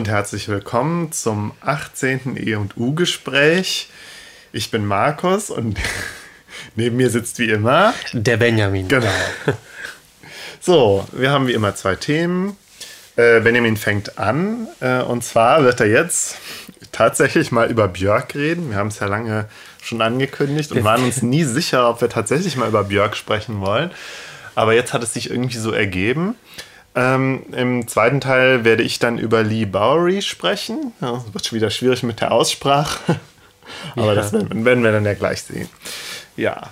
Und herzlich willkommen zum 18. E und U-Gespräch. Ich bin Markus und neben mir sitzt wie immer der Benjamin. Genau. So, wir haben wie immer zwei Themen. Äh, Benjamin fängt an äh, und zwar wird er jetzt tatsächlich mal über Björk reden. Wir haben es ja lange schon angekündigt und waren uns nie sicher, ob wir tatsächlich mal über Björk sprechen wollen. Aber jetzt hat es sich irgendwie so ergeben. Ähm, Im zweiten Teil werde ich dann über Lee Bowery sprechen. Ja, wird schon wieder schwierig mit der Aussprache. Aber ja. das werden, werden, wir dann ja gleich sehen. Ja.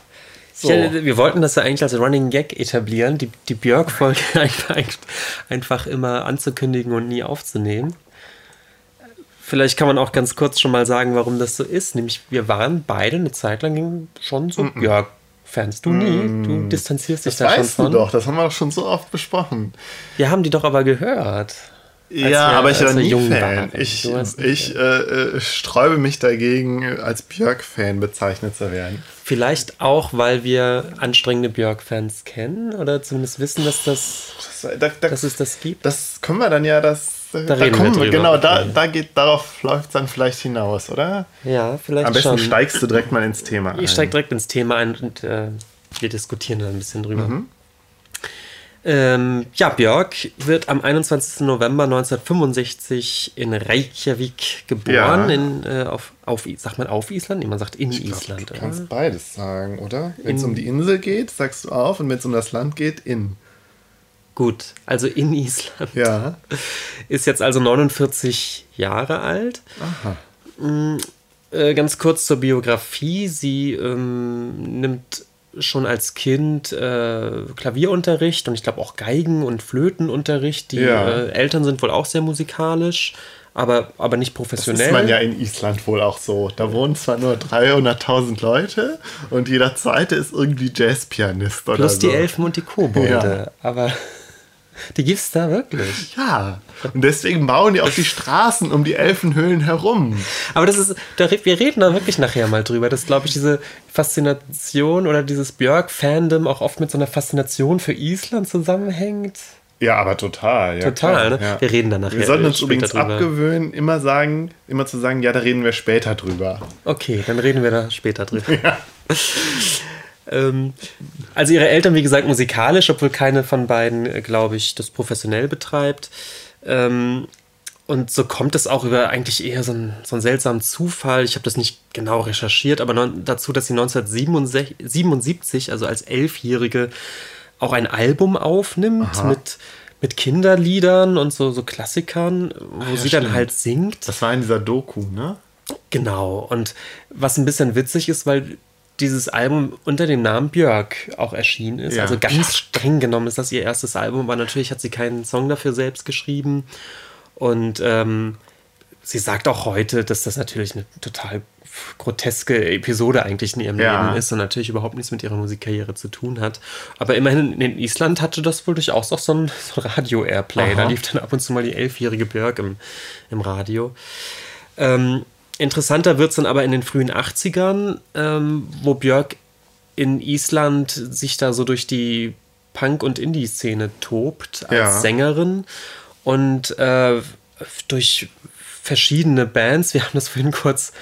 So. Ja, wir wollten das ja eigentlich als Running Gag etablieren, die, die Björk-Folge einfach, immer anzukündigen und nie aufzunehmen. Vielleicht kann man auch ganz kurz schon mal sagen, warum das so ist. Nämlich, wir waren beide eine Zeit lang schon so mm -mm. Björk Fans. Du nie. Du mm. distanzierst dich das da schon von. Das weißt du doch. Das haben wir doch schon so oft besprochen. Wir haben die doch aber gehört. Ja, wir, aber ich war nie Fan. Ich, ich äh, äh, sträube mich dagegen, als Björk-Fan bezeichnet zu werden. Vielleicht auch, weil wir anstrengende Björk-Fans kennen oder zumindest wissen, dass, das, das da, da, dass es das gibt. Das können wir dann ja das da, da reden kommen wir drüber. Genau, da, da geht, darauf läuft es dann vielleicht hinaus, oder? Ja, vielleicht Am besten schon. steigst du direkt mal ins Thema ein. Ich steige direkt ins Thema ein und äh, wir diskutieren dann ein bisschen drüber. Mhm. Ähm, ja, Björk wird am 21. November 1965 in Reykjavik geboren. Ja. In, äh, auf, auf, sagt man auf Island? Nee, man sagt in ich Island. Glaub, du kannst oder? beides sagen, oder? Wenn es um die Insel geht, sagst du auf und wenn es um das Land geht, in. Gut, also in Island. Ja. Ist jetzt also 49 Jahre alt. Aha. Mm, äh, ganz kurz zur Biografie. Sie ähm, nimmt schon als Kind äh, Klavierunterricht und ich glaube auch Geigen- und Flötenunterricht. Die ja. äh, Eltern sind wohl auch sehr musikalisch, aber, aber nicht professionell. Das ist man ja in Island wohl auch so. Da wohnen zwar nur 300.000 Leute und jeder zweite ist irgendwie Jazzpianist oder Plus so. die Elfen und die Kobolde. Ja. Aber die gibt es da wirklich. Ja. Und deswegen bauen die auch die Straßen um die Elfenhöhlen herum. Aber das ist, wir reden da wirklich nachher mal drüber, dass, glaube ich, diese Faszination oder dieses Björk-Fandom auch oft mit so einer Faszination für Island zusammenhängt. Ja, aber total. Ja, total, ne? Ja. Wir reden dann nachher. Wir sollten uns übrigens drüber. abgewöhnen, immer sagen, immer zu sagen, ja, da reden wir später drüber. Okay, dann reden wir da später drüber. Ja. Ähm, also ihre Eltern, wie gesagt, musikalisch, obwohl keine von beiden, äh, glaube ich, das professionell betreibt. Ähm, und so kommt es auch über eigentlich eher so einen, so einen seltsamen Zufall. Ich habe das nicht genau recherchiert, aber dazu, dass sie 1977, also als Elfjährige, auch ein Album aufnimmt mit, mit Kinderliedern und so, so Klassikern, wo Ach, ja, sie stimmt. dann halt singt. Das war in dieser Doku, ne? Genau. Und was ein bisschen witzig ist, weil dieses Album unter dem Namen Björk auch erschienen ist. Ja. Also ganz streng genommen ist das ihr erstes Album, aber natürlich hat sie keinen Song dafür selbst geschrieben. Und ähm, sie sagt auch heute, dass das natürlich eine total groteske Episode eigentlich in ihrem ja. Leben ist und natürlich überhaupt nichts mit ihrer Musikkarriere zu tun hat. Aber immerhin in Island hatte das wohl durchaus auch so ein, so Radio-Airplay. Da lief dann ab und zu mal die elfjährige Björk im, im Radio. Ähm, Interessanter wird es dann aber in den frühen 80ern, ähm, wo Björk in Island sich da so durch die Punk- und Indie-Szene tobt als ja. Sängerin und äh, durch verschiedene Bands, wir haben das vorhin kurz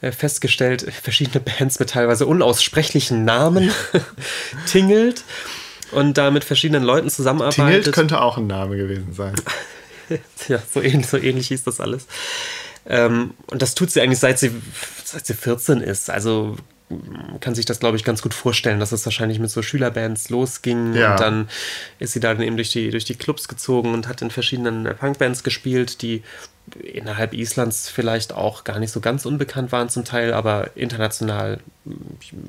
äh, festgestellt, verschiedene Bands mit teilweise unaussprechlichen Namen tingelt und da mit verschiedenen Leuten zusammenarbeitet. Tingelt könnte auch ein Name gewesen sein. ja, so ähnlich, so ähnlich hieß das alles. Ähm, und das tut sie eigentlich seit sie, seit sie 14 ist. Also kann sich das, glaube ich, ganz gut vorstellen, dass es wahrscheinlich mit so Schülerbands losging. Ja. Und dann ist sie dann eben durch die, durch die Clubs gezogen und hat in verschiedenen Punkbands gespielt, die innerhalb Islands vielleicht auch gar nicht so ganz unbekannt waren zum Teil, aber international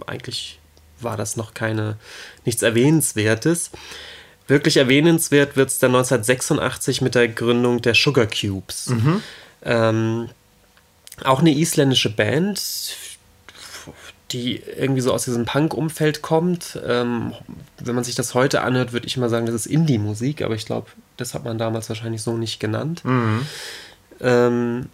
eigentlich war das noch keine, nichts Erwähnenswertes. Wirklich erwähnenswert wird es dann 1986 mit der Gründung der Sugar Cubes. Mhm. Ähm, auch eine isländische Band, die irgendwie so aus diesem Punk-Umfeld kommt. Ähm, wenn man sich das heute anhört, würde ich mal sagen, das ist Indie-Musik, aber ich glaube, das hat man damals wahrscheinlich so nicht genannt. Mhm. Ähm,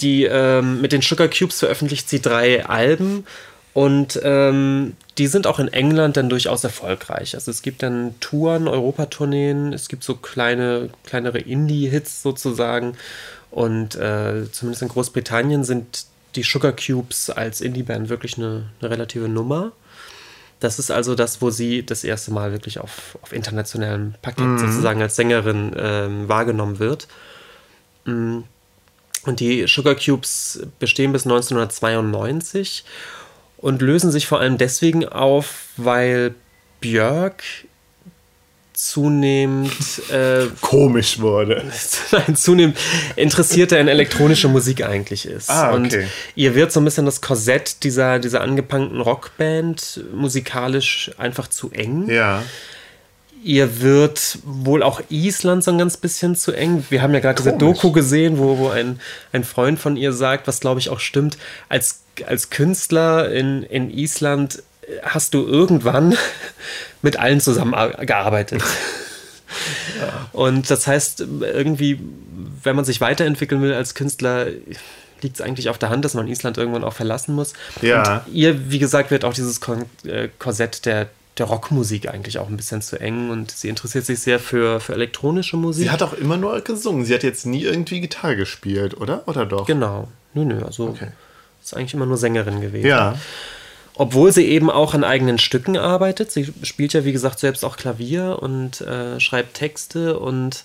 die ähm, mit den Sugar Cubes veröffentlicht sie drei Alben Und ähm, die sind auch in England dann durchaus erfolgreich. Also es gibt dann Touren, Europatourneen, es gibt so kleine, kleinere Indie-Hits sozusagen. Und äh, zumindest in Großbritannien sind die Sugar Cubes als Indie-Band wirklich eine, eine, relative Nummer. Das ist also das, wo sie das erste Mal wirklich auf, auf internationalem Parkett mhm. sozusagen als Sängerin ähm, wahrgenommen wird. Mm. Und die Sugar Cubes bestehen bis 1992 und lösen sich vor allem deswegen auf, weil Björk zunehmend äh, komisch wurde. Nein, zunehmend interessierter in elektronische Musik eigentlich ist. Ah, okay. Und ihr wird so ein bisschen das Korsett dieser, dieser angepunkten Rockband musikalisch einfach zu eng. Ja. Ihr wird wohl auch Island so ein ganz bisschen zu eng. Wir haben ja gerade diese Doku gesehen, wo, wo ein, ein Freund von ihr sagt, was glaube ich auch stimmt, als, als Künstler in, in Island hast du irgendwann mit allen zusammengearbeitet. Und das heißt, irgendwie, wenn man sich weiterentwickeln will als Künstler, liegt es eigentlich auf der Hand, dass man Island irgendwann auch verlassen muss. Ja. Und ihr, wie gesagt, wird auch dieses äh, Korsett der, der Rockmusik eigentlich auch ein bisschen zu eng und sie interessiert sich sehr für, für elektronische Musik. Sie hat auch immer nur gesungen. Sie hat jetzt nie irgendwie Gitarre gespielt, oder? Oder doch? Genau. Nö, nö. Also okay. ist eigentlich immer nur Sängerin gewesen. Ja. Obwohl sie eben auch an eigenen Stücken arbeitet. Sie spielt ja, wie gesagt, selbst auch Klavier und äh, schreibt Texte. Und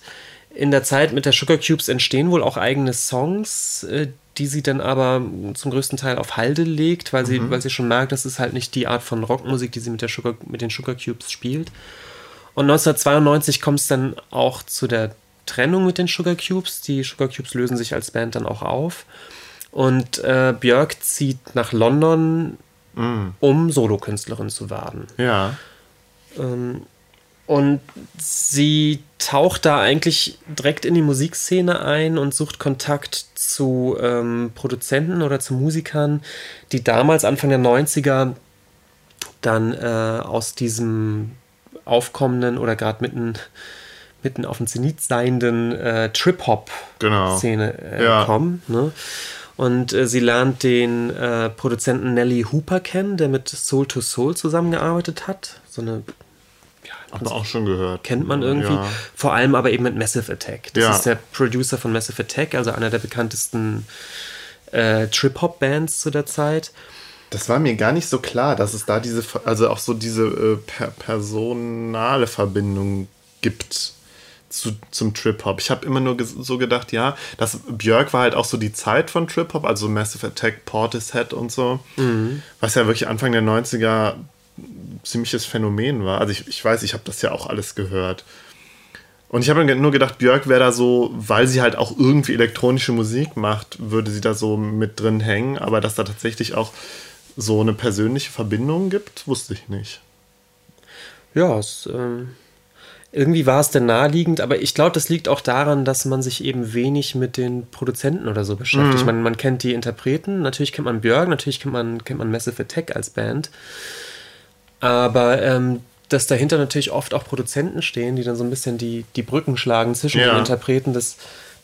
in der Zeit mit der Sugar Cubes entstehen wohl auch eigene Songs, äh, die sie dann aber zum größten Teil auf Halde legt, weil sie, mhm. weil sie schon merkt, das ist halt nicht die Art von Rockmusik, die sie mit, der Sugar, mit den Sugar Cubes spielt. Und 1992 kommt es dann auch zu der Trennung mit den Sugar Cubes. Die Sugar Cubes lösen sich als Band dann auch auf. Und äh, Björk zieht nach London mm. um Solokünstlerin zu werden. Ja. Ähm, und sie taucht da eigentlich direkt in die Musikszene ein und sucht Kontakt zu ähm, Produzenten oder zu Musikern, die damals, Anfang der 90er, dann äh, aus diesem aufkommenden oder gerade mitten, mitten auf dem Zenit seienden äh, Trip-Hop-Szene genau. äh, ja. kommen. Ne? Und äh, sie lernt den äh, Produzenten Nelly Hooper kennen, der mit Soul to Soul zusammengearbeitet hat. So eine. Ja, Hat auch schon gehört. Kennt man irgendwie. Ja. Vor allem aber eben mit Massive Attack. Das ja. ist der Producer von Massive Attack, also einer der bekanntesten äh, Trip-Hop-Bands zu der Zeit. Das war mir gar nicht so klar, dass es da diese, also auch so diese äh, per personale Verbindung gibt zu, zum Trip-Hop. Ich habe immer nur so gedacht, ja, das Björk war halt auch so die Zeit von Trip-Hop, also Massive Attack, Portishead und so, mhm. was ja wirklich Anfang der 90er ziemliches Phänomen war. Also ich, ich weiß, ich habe das ja auch alles gehört. Und ich habe nur gedacht, Björk wäre da so, weil sie halt auch irgendwie elektronische Musik macht, würde sie da so mit drin hängen. Aber dass da tatsächlich auch so eine persönliche Verbindung gibt, wusste ich nicht. Ja, es ähm, irgendwie war es denn naheliegend, aber ich glaube, das liegt auch daran, dass man sich eben wenig mit den Produzenten oder so beschäftigt. Mhm. Man, man kennt die Interpreten, natürlich kennt man Björk, natürlich kennt man, kennt man Massive Attack als Band. Aber ähm, dass dahinter natürlich oft auch Produzenten stehen, die dann so ein bisschen die, die Brücken schlagen zwischen ja. den Interpreten, das,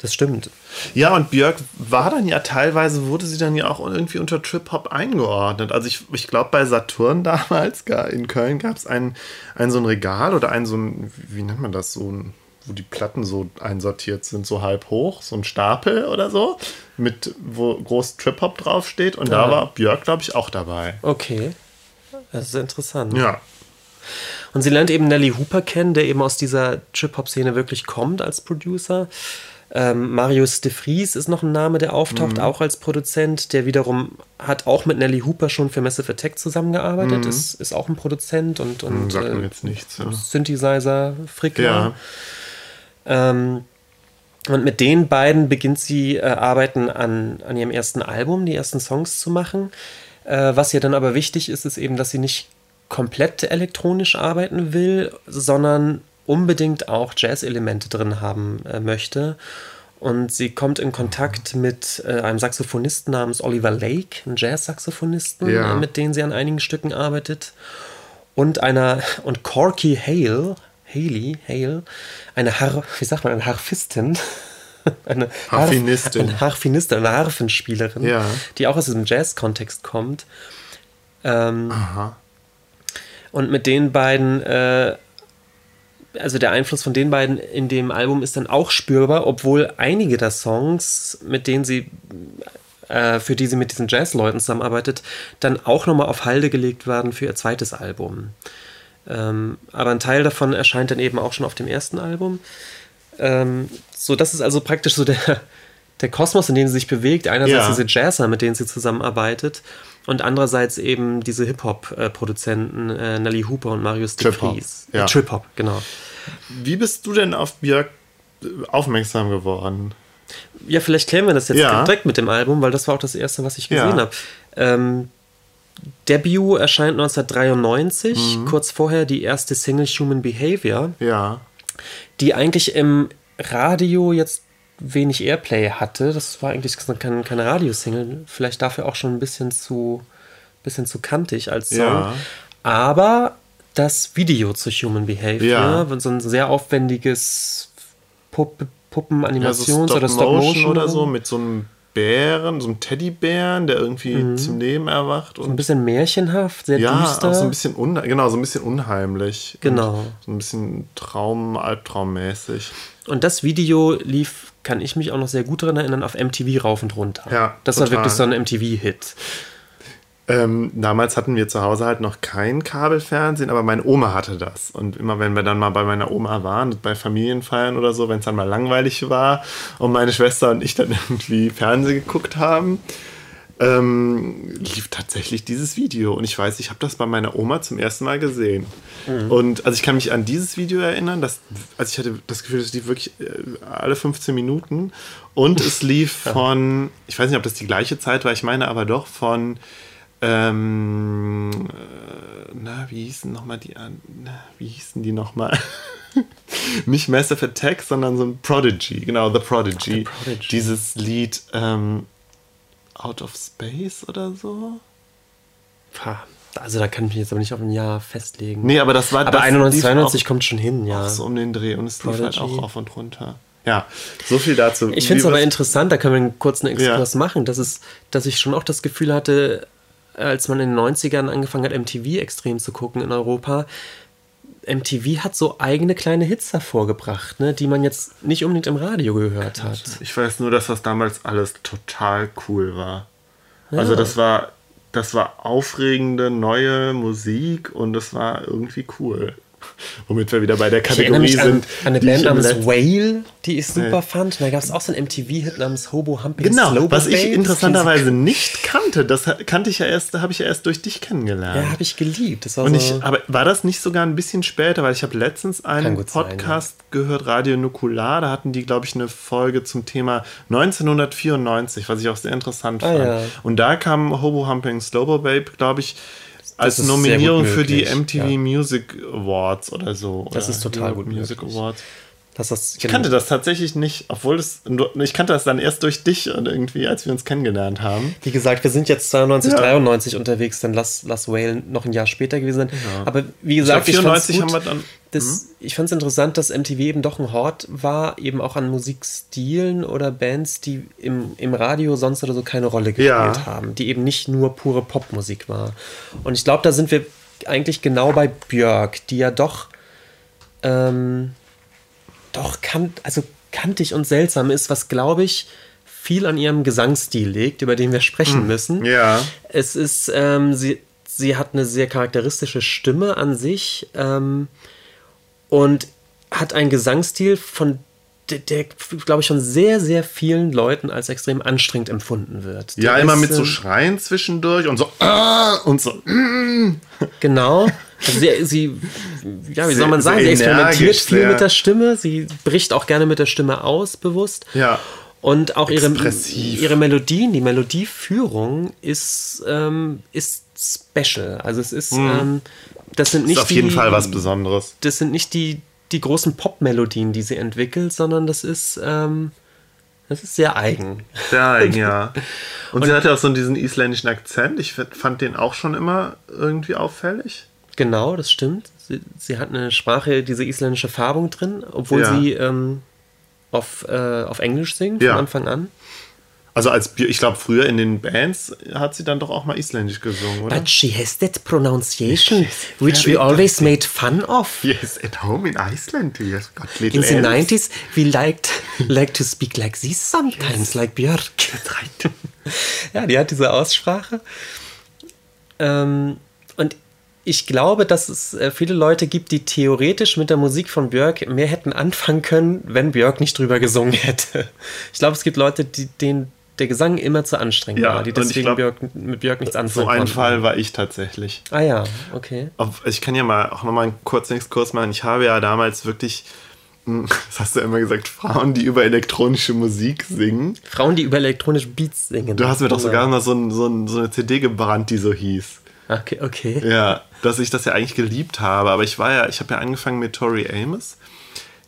das stimmt. Ja, und Björk war dann ja teilweise, wurde sie dann ja auch irgendwie unter Trip-Hop eingeordnet. Also ich, ich glaube, bei Saturn damals in Köln gab es ein, ein so ein Regal oder ein so ein, wie nennt man das, so ein, wo die Platten so einsortiert sind, so halb hoch, so ein Stapel oder so, mit wo groß Trip-Hop draufsteht. Und ja. da war Björk, glaube ich, auch dabei. Okay. Das ist interessant. Ja. Und sie lernt eben Nelly Hooper kennen, der eben aus dieser Trip-Hop-Szene wirklich kommt als Producer. Ähm, Marius de Vries ist noch ein Name, der auftaucht, mhm. auch als Produzent. Der wiederum hat auch mit Nelly Hooper schon für Massive Attack zusammengearbeitet. Mhm. Ist, ist auch ein Produzent und, und Sagt äh, jetzt nichts, ja. Synthesizer, Frickler. Ja. Ähm, und mit den beiden beginnt sie äh, Arbeiten an, an ihrem ersten Album, die ersten Songs zu machen. Äh, was ihr dann aber wichtig ist, ist eben, dass sie nicht komplett elektronisch arbeiten will, sondern unbedingt auch Jazz-Elemente drin haben äh, möchte. Und sie kommt in Kontakt mit äh, einem Saxophonisten namens Oliver Lake, einem Jazz-Saxophonisten, ja. äh, mit dem sie an einigen Stücken arbeitet. Und einer, und Corky Hale, Haley, Hale, eine Har wie sagt man, eine Harfistin. eine Harfinistin. Eine Harfinistin, eine Harfenspielerin, ja. die auch aus diesem Jazz-Kontext kommt. Ähm, Aha. Und mit den beiden, äh, also der Einfluss von den beiden in dem Album ist dann auch spürbar, obwohl einige der Songs, mit denen sie, äh, für die sie mit diesen Jazzleuten zusammenarbeitet, dann auch nochmal auf Halde gelegt werden für ihr zweites Album. Ähm, aber ein Teil davon erscheint dann eben auch schon auf dem ersten Album. Ähm, so, das ist also praktisch so der, der Kosmos, in dem sie sich bewegt. Einerseits ja. diese Jazzer, mit denen sie zusammenarbeitet, und andererseits eben diese Hip-Hop-Produzenten äh, Nelly Hooper und Marius de Vries. Ja. Äh, Trip-Hop, genau. Wie bist du denn auf Björk äh, aufmerksam geworden? Ja, vielleicht klären wir das jetzt ja. direkt mit dem Album, weil das war auch das erste, was ich gesehen ja. habe. Ähm, Debut erscheint 1993, mhm. kurz vorher die erste Single Human Behavior. Ja. Die eigentlich im Radio jetzt wenig Airplay hatte. Das war eigentlich keine, keine Radiosingle. Vielleicht dafür auch schon ein bisschen zu, bisschen zu kantig als Song. Ja. Aber das Video zu Human Behavior, ja. so ein sehr aufwendiges Puppe, Puppenanimations- ja, so oder Stop-Motion oder so mit so einem Bären, so einem Teddybären, der irgendwie mhm. zum Leben erwacht. Und so ein bisschen märchenhaft, sehr ja, düster. Auch so ein bisschen genau, so ein bisschen unheimlich. Genau. So ein bisschen Traum, Albtraummäßig. Und das Video lief, kann ich mich auch noch sehr gut daran erinnern, auf MTV rauf und runter. Ja, das total. war wirklich so ein MTV-Hit. Ähm, damals hatten wir zu Hause halt noch kein Kabelfernsehen, aber meine Oma hatte das. Und immer wenn wir dann mal bei meiner Oma waren, bei Familienfeiern oder so, wenn es dann mal langweilig war und meine Schwester und ich dann irgendwie Fernsehen geguckt haben, ähm, lief tatsächlich dieses Video. Und ich weiß, ich habe das bei meiner Oma zum ersten Mal gesehen. Mhm. Und also ich kann mich an dieses Video erinnern, dass, also ich hatte das Gefühl, es lief wirklich äh, alle 15 Minuten. Und es lief von, ich weiß nicht, ob das die gleiche Zeit war, ich meine aber doch von ähm, äh, na, wie hießen nochmal die an? Wie hießen die nochmal? Nicht Massive Attack, sondern so ein Prodigy, genau, The Prodigy. The Prodigy. Dieses Lied ähm, Out of Space oder so. Also da kann ich mich jetzt aber nicht auf ein Jahr festlegen. Nee, aber das war Aber 91, 92 kommt schon hin, ja. Auch so um den Dreh und es lief halt auch auf und runter. Ja, so viel dazu. Ich finde es aber interessant, da können wir einen kurzen Exkurs ja. machen, dass, es, dass ich schon auch das Gefühl hatte, als man in den 90ern angefangen hat, MTV extrem zu gucken in Europa, MTV hat so eigene kleine Hits hervorgebracht, ne, die man jetzt nicht unbedingt im Radio gehört hat. Ich weiß nur, dass das damals alles total cool war. Ja. Also das war, das war aufregende neue Musik und das war irgendwie cool. Womit wir wieder bei der Kategorie sind. An, eine Band namens Whale, die ich super nee. fand. da gab es auch so einen MTV-Hit namens Hobo Humping Genau, Slow was ich interessanterweise nicht kannte. Das kannte ich ja erst, habe ich ja erst durch dich kennengelernt. Ja, habe ich geliebt. War Und so ich, aber war das nicht sogar ein bisschen später? Weil ich habe letztens einen Podcast sein, ja. gehört, Radio Nukular. Da hatten die, glaube ich, eine Folge zum Thema 1994, was ich auch sehr interessant ah, fand. Ja. Und da kam Hobo Humping Slow Babe, glaube ich, als Nominierung für die MTV ja. Music Awards oder so. Das oder ist total gut Music möglich. Awards. Das ist, ich kannte das tatsächlich nicht, obwohl es, ich kannte das dann erst durch dich und irgendwie, als wir uns kennengelernt haben. Wie gesagt, wir sind jetzt 92, ja. 93 unterwegs, dann lass, lass Whale noch ein Jahr später gewesen sein. Ja. Aber wie gesagt, ich, glaub, 94 haben wir dann. Das, mhm. Ich fand es interessant, dass MTV eben doch ein Hort war, eben auch an Musikstilen oder Bands, die im, im Radio sonst oder so keine Rolle gespielt ja. haben, die eben nicht nur pure Popmusik war. Und ich glaube, da sind wir eigentlich genau bei Björk, die ja doch. Ähm, doch kan also kantig und seltsam ist, was glaube ich viel an ihrem Gesangsstil liegt, über den wir sprechen hm. müssen. Ja. Es ist, ähm, sie, sie hat eine sehr charakteristische Stimme an sich ähm, und hat einen Gesangsstil, von der, der glaube ich, von sehr, sehr vielen Leuten als extrem anstrengend empfunden wird. Der ja, immer ist, mit so ähm, Schreien zwischendurch und so ah, und so. Mm. Genau. Also sie, sie, ja, wie soll man sagen, sie experimentiert viel sehr. mit der Stimme. Sie bricht auch gerne mit der Stimme aus, bewusst. Ja. Und auch ihre, ihre Melodien, die Melodieführung ist, ähm, ist special. Also es ist, mhm. ähm, das sind nicht ist auf jeden Fall was Besonderes. Das sind nicht die, die großen Pop-Melodien, die sie entwickelt, sondern das ist, ähm, das ist sehr eigen. Sehr eigen, ja. Und, Und sie hatte auch so diesen isländischen Akzent. Ich fand den auch schon immer irgendwie auffällig. Genau, das stimmt. Sie, sie hat eine Sprache, diese isländische Färbung drin, obwohl ja. sie ähm, auf, äh, auf Englisch singt ja. von Anfang an. Also als ich glaube früher in den Bands hat sie dann doch auch mal isländisch gesungen, oder? But she has that pronunciation which we always made fun of. Yes, at home in Iceland, yes, got In the 90s we liked like to speak like this sometimes yes. like Björk. Ja, die hat diese Aussprache. Ähm, und ich glaube, dass es äh, viele Leute gibt, die theoretisch mit der Musik von Björk mehr hätten anfangen können, wenn Björk nicht drüber gesungen hätte. Ich glaube, es gibt Leute, die, denen der Gesang immer zu anstrengend Ja, war, die deswegen glaub, Björk, mit Björk nichts anfangen So ein konnten. Fall war ich tatsächlich. Ah ja, okay. Ich kann ja mal auch nochmal einen kurzen Exkurs machen. Ich habe ja damals wirklich, hm, das hast du ja immer gesagt, Frauen, die über elektronische Musik singen. Frauen, die über elektronische Beats singen. Du hast mir doch Genau. sogar mal so, ein, so, ein, so eine CD gebrannt, die so hieß. Okay, okay. Ja, dass ich das ja eigentlich geliebt habe. Aber ich war ja, ich habe ja angefangen mit Tori Amos,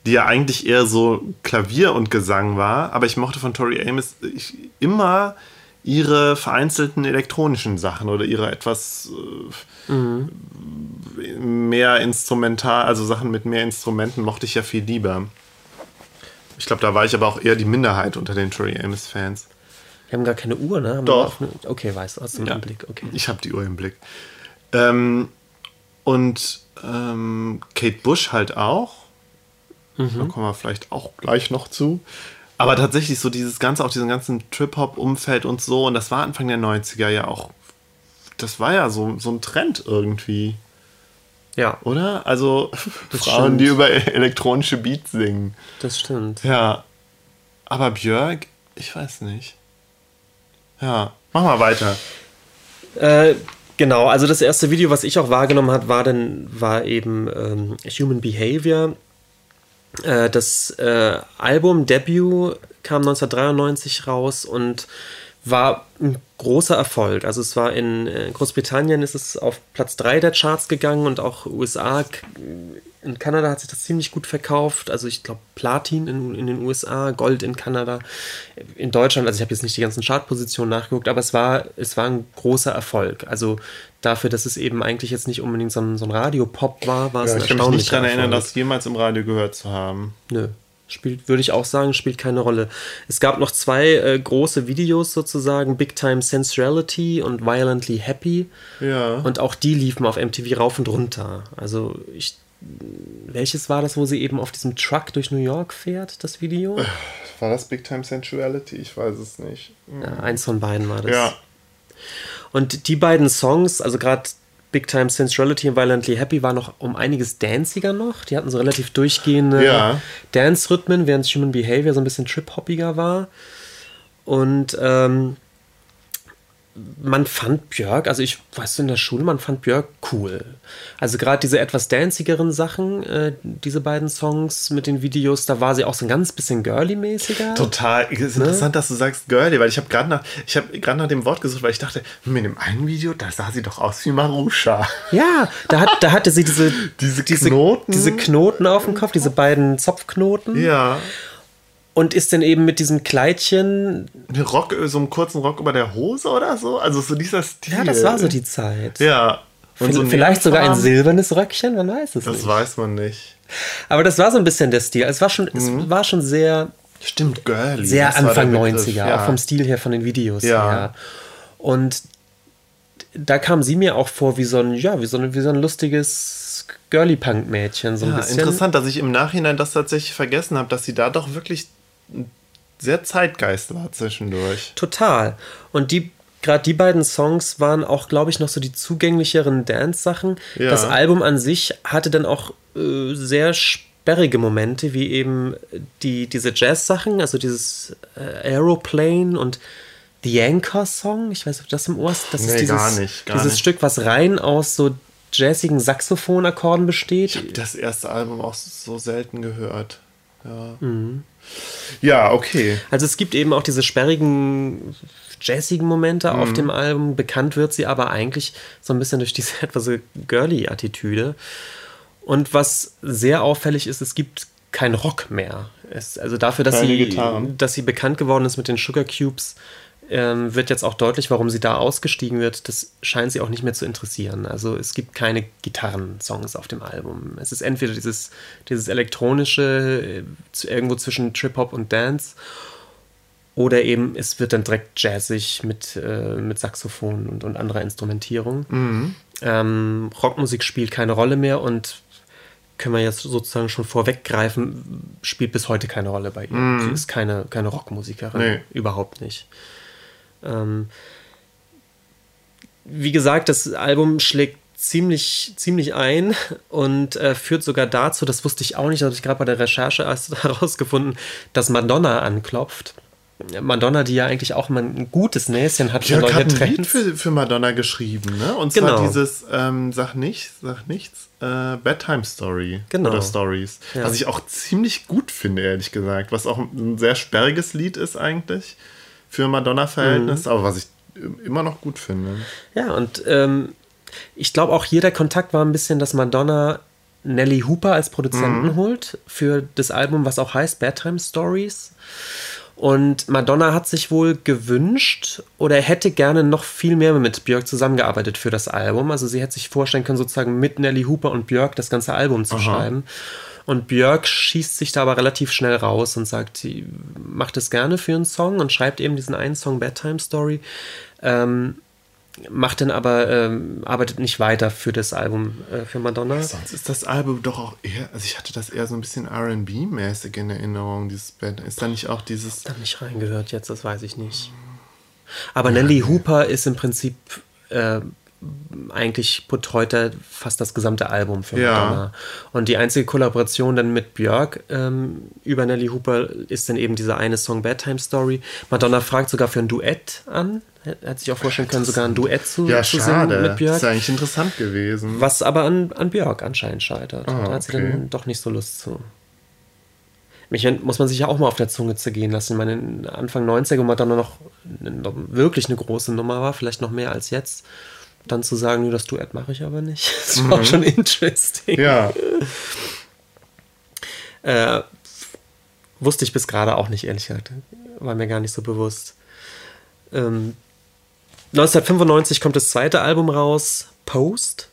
die ja eigentlich eher so Klavier und Gesang war. Aber ich mochte von Tori Amos immer ihre vereinzelten elektronischen Sachen oder ihre etwas äh, mehr instrumental, also Sachen mit mehr Instrumenten mochte ich ja viel lieber. Ich glaube, da war ich aber auch eher die Minderheit unter den Tori Amos-Fans. Wir haben gar keine Uhr, ne? Haben Doch. auf- Okay, weißt du, hast du Ja. im Blick. Okay. Ich habe die Uhr im Blick. Ähm, und ähm, Kate Bush halt auch. Da kommen wir vielleicht auch gleich noch zu. Aber tatsächlich so dieses ganze, auch diesen ganzen Trip-Hop-Umfeld und so. Und das war Anfang der 90er ja auch. Das war ja so, so ein Trend irgendwie, Ja, oder? Also Das Frauen, stimmt. die über elektronische Beats singen. das stimmt. Ja. Aber Björk, ich weiß nicht. Ja, mach mal weiter. Äh, genau, also das erste Video, was ich auch wahrgenommen habe, war dann war eben ähm, Human Behavior. Äh, das äh, Album Debut kam 1993 raus und war ein großer Erfolg. Also es war in äh, Großbritannien ist es auf Platz 3 der Charts gegangen und auch USA. In Kanada hat sich das ziemlich gut verkauft. Also ich glaube Platin in, in den USA, Gold in Kanada. In Deutschland, also ich habe jetzt nicht die ganzen Chartpositionen nachgeguckt, aber es war, es war ein großer Erfolg. Also dafür, dass es eben eigentlich jetzt nicht unbedingt so ein, so ein Radiopop war, war es Ja, ein ich kann mich nicht daran erinnern, das jemals im Radio gehört zu haben. Nö. Spielt, würde ich auch sagen, spielt keine Rolle. Es gab noch zwei äh, große Videos sozusagen, Big Time Sensuality und Violently Happy. Ja. Und auch die liefen auf MTV rauf und runter. Also ich. Welches war das, wo sie eben auf diesem Truck durch New York fährt, das Video? War das Big Time Sensuality? Ich weiß es nicht. Ja, eins von beiden war das. Ja. Und die beiden Songs, also gerade Big Time Sensuality und Violently Happy, waren noch um einiges danciger noch. Die hatten so relativ durchgehende Ja. Dance-Rhythmen, während Human Behavior so ein bisschen trip-hoppiger war. Und ähm, man fand Björk, also ich weiß in der Schule, man fand Björk cool. Also gerade diese etwas dancigeren Sachen, äh, diese beiden Songs mit den Videos, da war sie auch so ein ganz bisschen girly-mäßiger. Total. Es ist interessant, dass du sagst Girlie, weil ich habe gerade nach, ich gerade nach dem Wort gesucht, weil ich dachte, in dem einen Video, da sah sie doch aus wie Marusha. Ja, da, hat, da hatte sie diese, Diese Knoten. diese Knoten auf dem Kopf, diese beiden Zopfknoten. Ja. Und ist dann eben mit diesem Kleidchen. Rock, so einen kurzen Rock über der Hose oder so. Also so dieser Stil. Ja, das war so die Zeit. Ja. Und so Vielleicht sogar ein silbernes Röckchen, man weiß es Das nicht. weiß man nicht. Aber das war so ein bisschen der Stil. Es war schon, es war schon sehr, Stimmt, Girlie. sehr das Anfang der Begriff, 90er, ja. auch vom Stil her, von den Videos Ja. her. Und da kam sie mir auch vor wie so ein, ja, wie so ein, wie so ein lustiges Girly-Punk-Mädchen. So ein Ja, bisschen. interessant, dass ich im Nachhinein das tatsächlich vergessen habe, dass sie da doch wirklich sehr Zeitgeist war zwischendurch. Total. Und die, gerade die beiden Songs waren auch, glaube ich, noch so die zugänglicheren Dance-Sachen. Ja. Das Album an sich hatte dann auch äh, sehr sperrige Momente, wie eben die, diese Jazz-Sachen, also dieses äh, Aeroplane und The Anchor Song. Ich weiß nicht, ob das im Ohr ist. Das Nee, ist dieses, gar nicht, gar dieses nicht. Stück, was rein aus so jazzigen Saxophonakkorden besteht. Ich habe das erste Album auch so selten gehört. Ja. Mhm. Ja, okay. Also es gibt eben auch diese sperrigen, jazzigen Momente auf dem Album. Bekannt wird sie aber eigentlich so ein bisschen durch diese etwas girly Attitüde. Und was sehr auffällig ist, es gibt kein Rock mehr. Es, also dafür, dass Keine sie, Gitarren. dass sie bekannt geworden ist mit den Sugar Cubes, ähm, wird jetzt auch deutlich, warum sie da ausgestiegen wird. Das scheint sie auch nicht mehr zu interessieren. Also es gibt keine Gitarrensongs auf dem Album. Es ist entweder dieses, dieses elektronische, äh, irgendwo zwischen Trip-Hop und Dance. Oder eben, es wird dann direkt jazzig mit, äh, mit Saxophon und, und anderer Instrumentierung. Mhm. Ähm, Rockmusik spielt keine Rolle mehr und können wir jetzt sozusagen schon vorweggreifen, spielt bis heute keine Rolle bei ihr. Mhm. Sie ist keine, keine Rockmusikerin, Nee. überhaupt nicht. Ähm, wie gesagt, das Album schlägt ziemlich, ziemlich ein und äh, führt sogar dazu, das wusste ich auch nicht, das habe ich gerade bei der Recherche erst herausgefunden, dass Madonna anklopft. Madonna, die ja eigentlich auch immer ein gutes Näschen hat für Björk neue hat ein Lied für, für Madonna geschrieben, ne? Und zwar Genau. dieses ähm, Sag nichts, sag nichts, äh, Bedtime Story Genau. oder Stories. Ja. Was ich auch ziemlich gut finde, ehrlich gesagt. Was auch ein sehr sperriges Lied ist eigentlich für Mhm. Madonna-Verhältnis, aber was ich immer noch gut finde. Ja, und ähm, ich glaube auch hier der Kontakt war ein bisschen, dass Madonna Nelly Hooper als Produzenten Mhm. holt für das Album, was auch heißt Bedtime Stories. Und Madonna hat sich wohl gewünscht oder hätte gerne noch viel mehr mit Björk zusammengearbeitet für das Album. Also sie hätte sich vorstellen können, sozusagen mit Nelly Hooper und Björk das ganze Album zu schreiben. Und Björk schießt sich da aber relativ schnell raus und sagt, sie macht es gerne für einen Song und schreibt eben diesen einen Song Bedtime Story. Ähm, macht dann aber, ähm, arbeitet nicht weiter für das Album äh, für Madonna. Sonst ist das Album doch auch eher, also ich hatte das eher so ein bisschen RB-mäßig in Erinnerung, dieses Band. Ist da nicht auch dieses. Da hab nicht reingehört jetzt, das weiß ich nicht. Aber Nelly Hooper ist im Prinzip äh, eigentlich betreut er fast das gesamte Album für Ja. Madonna. Und die einzige Kollaboration dann mit Björk ähm, über Nelly Hooper ist dann eben dieser eine Song Bedtime Story. Madonna fragt sogar für ein Duett an. Hat sich auch vorstellen können, sogar ein Duett zu, Ja, zu schade. singen mit Das Björk. ist ja eigentlich interessant gewesen. Was aber an, an Björk anscheinend scheitert. Ah, da hat sie okay. dann doch nicht so Lust zu. Ich meine, muss man sich ja auch mal auf der Zunge zergehen lassen. Ich meine, Anfang 90er, wo noch, noch wirklich eine große Nummer war, vielleicht noch mehr als jetzt, dann zu sagen, das Duett mache ich aber nicht. Das war auch schon interesting. Mhm. Ja, Äh, wusste ich bis gerade auch nicht, ehrlich gesagt. War mir gar nicht so bewusst. Ähm, 1995 kommt das zweite Album raus, Post.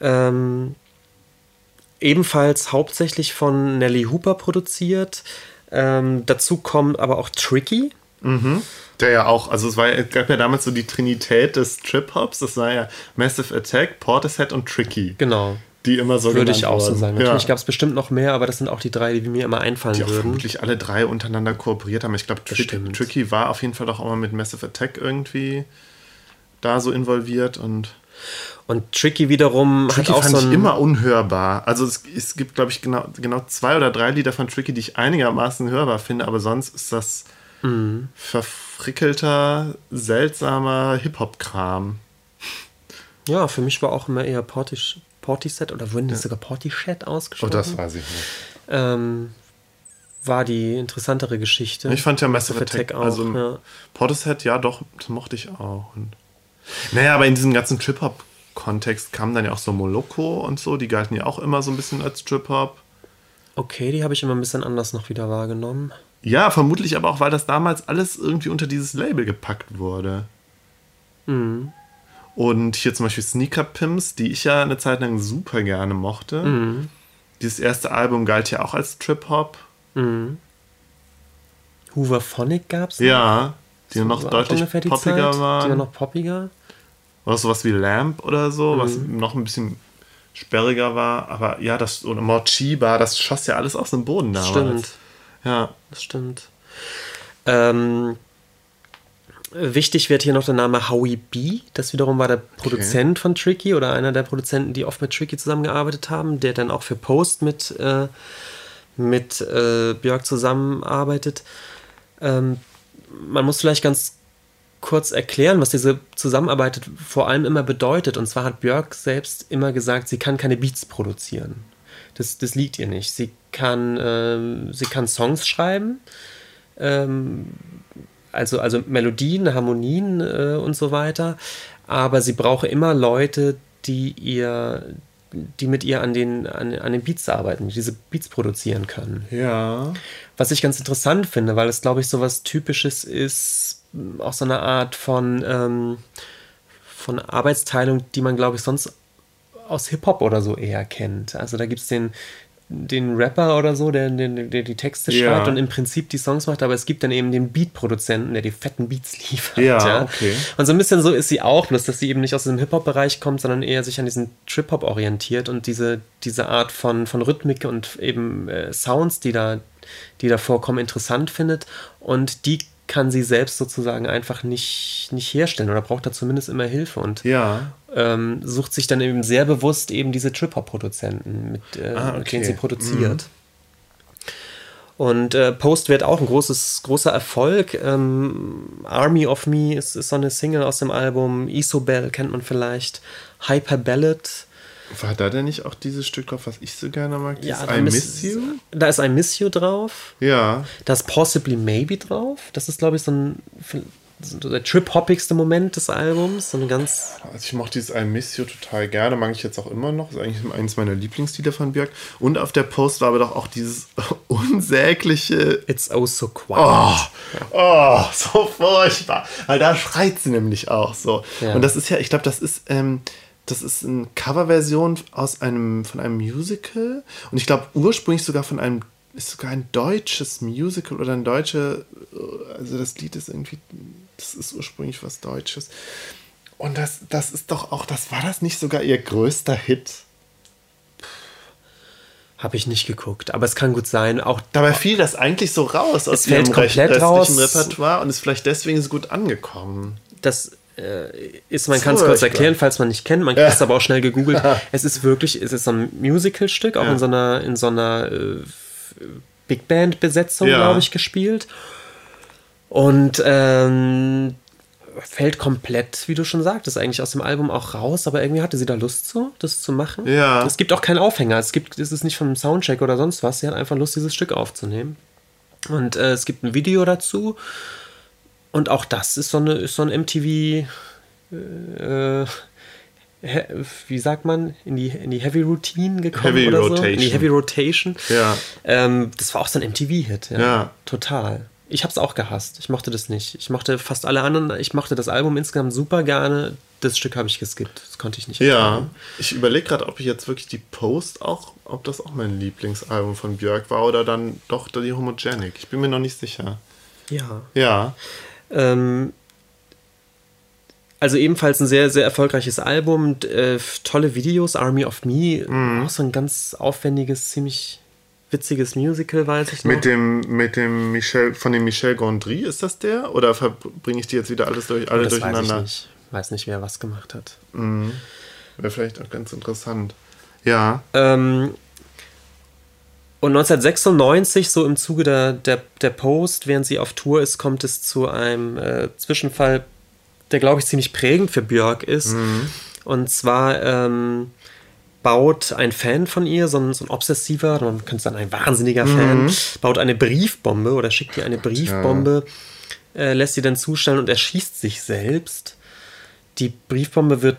Ähm, ebenfalls hauptsächlich von Nelly Hooper produziert. Ähm, dazu kommt aber auch Tricky. Der ja auch, also es war, es gab ja damals so die Trinität des Trip-Hops. Das war ja Massive Attack, Portishead und Tricky. Genau. Die immer so Würde ich auch so wurden. sagen. Ja. Natürlich gab es bestimmt noch mehr, aber das sind auch die drei, die mir immer einfallen die würden. vermutlich alle drei untereinander kooperiert haben. Ich glaube, Tricky. Tricky war auf jeden Fall doch auch mal mit Massive Attack irgendwie da so involviert und Und Tricky wiederum Tricky hat auch fand so ich immer unhörbar. Also es, es gibt, glaube ich, genau, genau zwei oder drei Lieder von Tricky, die ich einigermaßen hörbar finde, aber sonst ist das Mhm. verfrickelter, seltsamer Hip-Hop-Kram. Ja, für mich war auch immer eher Portish, Portiset oder wurden die sogar Portishead Oh, ausgesprochen? das weiß ich nicht. ähm, war die interessantere Geschichte. Ich fand ja Massive Massive Attack, Attack auch, also ja. Portishead, ja doch, das mochte ich auch. Und naja, aber in diesem ganzen Trip-Hop-Kontext kamen dann ja auch so Moloko und so, die galten ja auch immer so ein bisschen als Trip-Hop. Okay, die habe ich immer ein bisschen anders noch wieder wahrgenommen. Ja, vermutlich aber auch, weil das damals alles irgendwie unter dieses Label gepackt wurde. Mhm. Und hier zum Beispiel Sneaker Pimps, die ich ja eine Zeit lang super gerne mochte. Mhm. Dieses erste Album galt ja auch als Trip-Hop. Hoover Phonic gab es. Ja, die noch war auch deutlich die poppiger Zeit. Die war waren. noch poppiger. Oder sowas wie Lamp oder so, was Mhm. noch ein bisschen sperriger war. Aber ja, das, oder Morchiba, das schoss ja alles aus dem Boden damals. Stimmt. Ja. Das stimmt. Ähm, wichtig wird hier noch der Name Howie B. Das wiederum war der Produzent von Tricky oder einer der Produzenten, die oft mit Tricky zusammengearbeitet haben, der dann auch für Post mit, äh, mit äh, Björk zusammenarbeitet. Ähm, man muss vielleicht ganz kurz erklären, was diese Zusammenarbeit vor allem immer bedeutet. Und zwar hat Björk selbst immer gesagt, sie kann keine Beats produzieren. Das, das liegt ihr nicht. Sie kann, ähm, sie kann Songs schreiben, ähm, also, also Melodien, Harmonien äh, und so weiter. Aber sie brauche immer Leute, die ihr, die mit ihr an den, an, an den Beats arbeiten, die diese Beats produzieren können. Ja. Was ich ganz interessant finde, weil es, glaube ich, so was Typisches ist, auch so eine Art von, ähm, von Arbeitsteilung, die man, glaube ich, sonst aus Hip-Hop oder so eher kennt. Also da gibt es den, den Rapper oder so, der, der, der die Texte Ja. schreibt und im Prinzip die Songs macht, aber es gibt dann eben den Beat-Produzenten, der die fetten Beats liefert. Ja, okay. Und so ein bisschen so ist sie auch, bloß dass sie eben nicht aus dem Hip-Hop-Bereich kommt, sondern eher sich an diesen Trip-Hop orientiert und diese, diese Art von, von Rhythmik und eben äh, Sounds, die da, die da vorkommen, interessant findet. Und die kann sie selbst sozusagen einfach nicht, nicht herstellen oder braucht da zumindest immer Hilfe und Ja. ähm, sucht sich dann eben sehr bewusst eben diese Trip-Hop-Produzenten, mit, äh, Ah, mit denen okay. sie produziert. Und äh, Post wird auch ein großes, großer Erfolg. Ähm, Army of Me ist, ist so eine Single aus dem Album. Isobel kennt man vielleicht. Hyper Ballad. War da denn nicht auch dieses Stück drauf, was ich so gerne mag? Dieses da I miss- Miss You? Da ist I Miss You drauf. Ja. Da ist Possibly Maybe drauf. Das ist, glaube ich, so ein so der trip-hoppigste Moment des Albums. So eine ganz Also ich mochte dieses I Miss You total gerne, mag ich jetzt auch immer noch. Ist eigentlich eines meiner Lieblingslieder von Björk. Und auf der Post war aber doch auch dieses unsägliche. It's Oh So Quiet. Oh, oh, so furchtbar. Weil da schreit sie nämlich auch so. Ja. Und das ist ja, ich glaube, das ist. Ähm, das ist eine Coverversion aus einem, von einem Musical. Und ich glaube ursprünglich sogar von einem, ist sogar ein deutsches Musical oder ein deutsche, also das Lied ist irgendwie, das ist ursprünglich was Deutsches. Und das, das ist doch auch, das war das nicht sogar ihr größter Hit? Habe ich nicht geguckt, aber es kann gut sein. Auch Dabei fiel das eigentlich so raus aus ihrem komplett restlichen raus. Repertoire und ist vielleicht deswegen so gut angekommen. das ist, man kann es kurz erklären, falls man nicht kennt. Man kann es aber auch schnell gegoogelt. es ist wirklich, es ist so ein Musical-Stück, auch Ja. in so einer, in so einer äh, Big Band-Besetzung, Ja. glaube ich, gespielt. Und ähm, fällt komplett, wie du schon sagtest, eigentlich aus dem Album auch raus, aber irgendwie hatte sie da Lust zu, das zu machen. Ja. Es gibt auch keinen Aufhänger, es gibt, es ist nicht vom Soundcheck oder sonst was, sie hat einfach Lust, dieses Stück aufzunehmen. Und äh, es gibt ein Video dazu. Und auch das ist so, eine, ist so ein MTV, äh, wie sagt man, in die, in die Heavy Routine gekommen Heavy oder so. In Rotation. die Heavy Rotation. Ja. Ähm, das war auch so ein MTV-Hit. Ja. Ja. Total. Ich habe es auch gehasst. Ich mochte das nicht. Ich mochte fast alle anderen. Ich mochte das Album insgesamt super gerne. Das Stück habe ich geskippt. Das konnte ich nicht. Ja, ertragen. ich überlege gerade, ob ich jetzt wirklich die Post auch, ob das auch mein Lieblingsalbum von Björk war oder dann doch die Homogenic. Ich bin mir noch nicht sicher. Ja. Ja, Ähm, also ebenfalls ein sehr, sehr erfolgreiches Album, äh, tolle Videos, Army of Me, Mhm. auch so ein ganz aufwendiges, ziemlich witziges Musical, weiß ich noch. mit dem, mit dem Michel, von dem Michel Gondry, ist das der? Oder verbringe ich die jetzt wieder alles durch, alle das weiß ich durcheinander? nicht. Weiß nicht, wer was gemacht hat. Wäre vielleicht auch ganz interessant. Ja, Ähm, und 1996, so im Zuge der, der, der Post, während sie auf Tour ist, kommt es zu einem äh, Zwischenfall, der, glaube ich, ziemlich prägend für Björk ist. Und zwar ähm, baut ein Fan von ihr, so ein, so ein obsessiver, man könnte sagen, ein wahnsinniger Fan, baut eine Briefbombe oder schickt ihr eine Briefbombe, äh, lässt sie dann zustellen und erschießt sich selbst. Die Briefbombe wird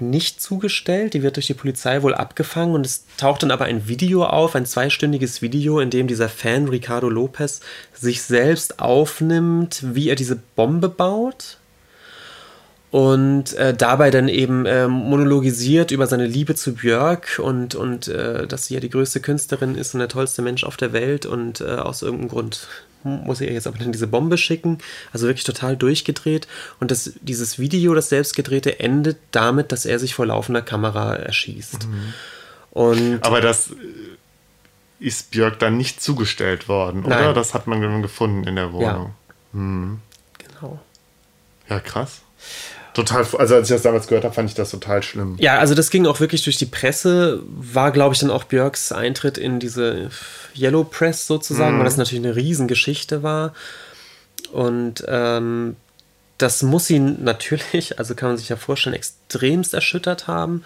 nicht zugestellt, die wird durch die Polizei wohl abgefangen und es taucht dann aber ein Video auf, ein zweistündiges Video, in dem dieser Fan Ricardo Lopez sich selbst aufnimmt, wie er diese Bombe baut und äh, dabei dann eben äh, monologisiert über seine Liebe zu Björk und, und äh, dass sie ja die größte Künstlerin ist und der tollste Mensch auf der Welt und äh, aus irgendeinem Grund muss er ihr jetzt aber dann diese Bombe schicken. Also wirklich total durchgedreht. Und das, dieses Video, das selbstgedrehte, endet damit, dass er sich vor laufender Kamera erschießt. Und aber das äh, ist Björk dann nicht zugestellt worden, oder? Nein. Das hat man dann gefunden in der Wohnung. genau. Ja, krass. Total, also als ich das damals gehört habe, fand ich das total schlimm. Ja, also das ging auch wirklich durch die Presse, war, glaube ich, dann auch Björks Eintritt in diese Yellow Press sozusagen, weil das natürlich eine Riesengeschichte war. Und ähm, das muss ihn natürlich, also kann man sich ja vorstellen, extremst erschüttert haben.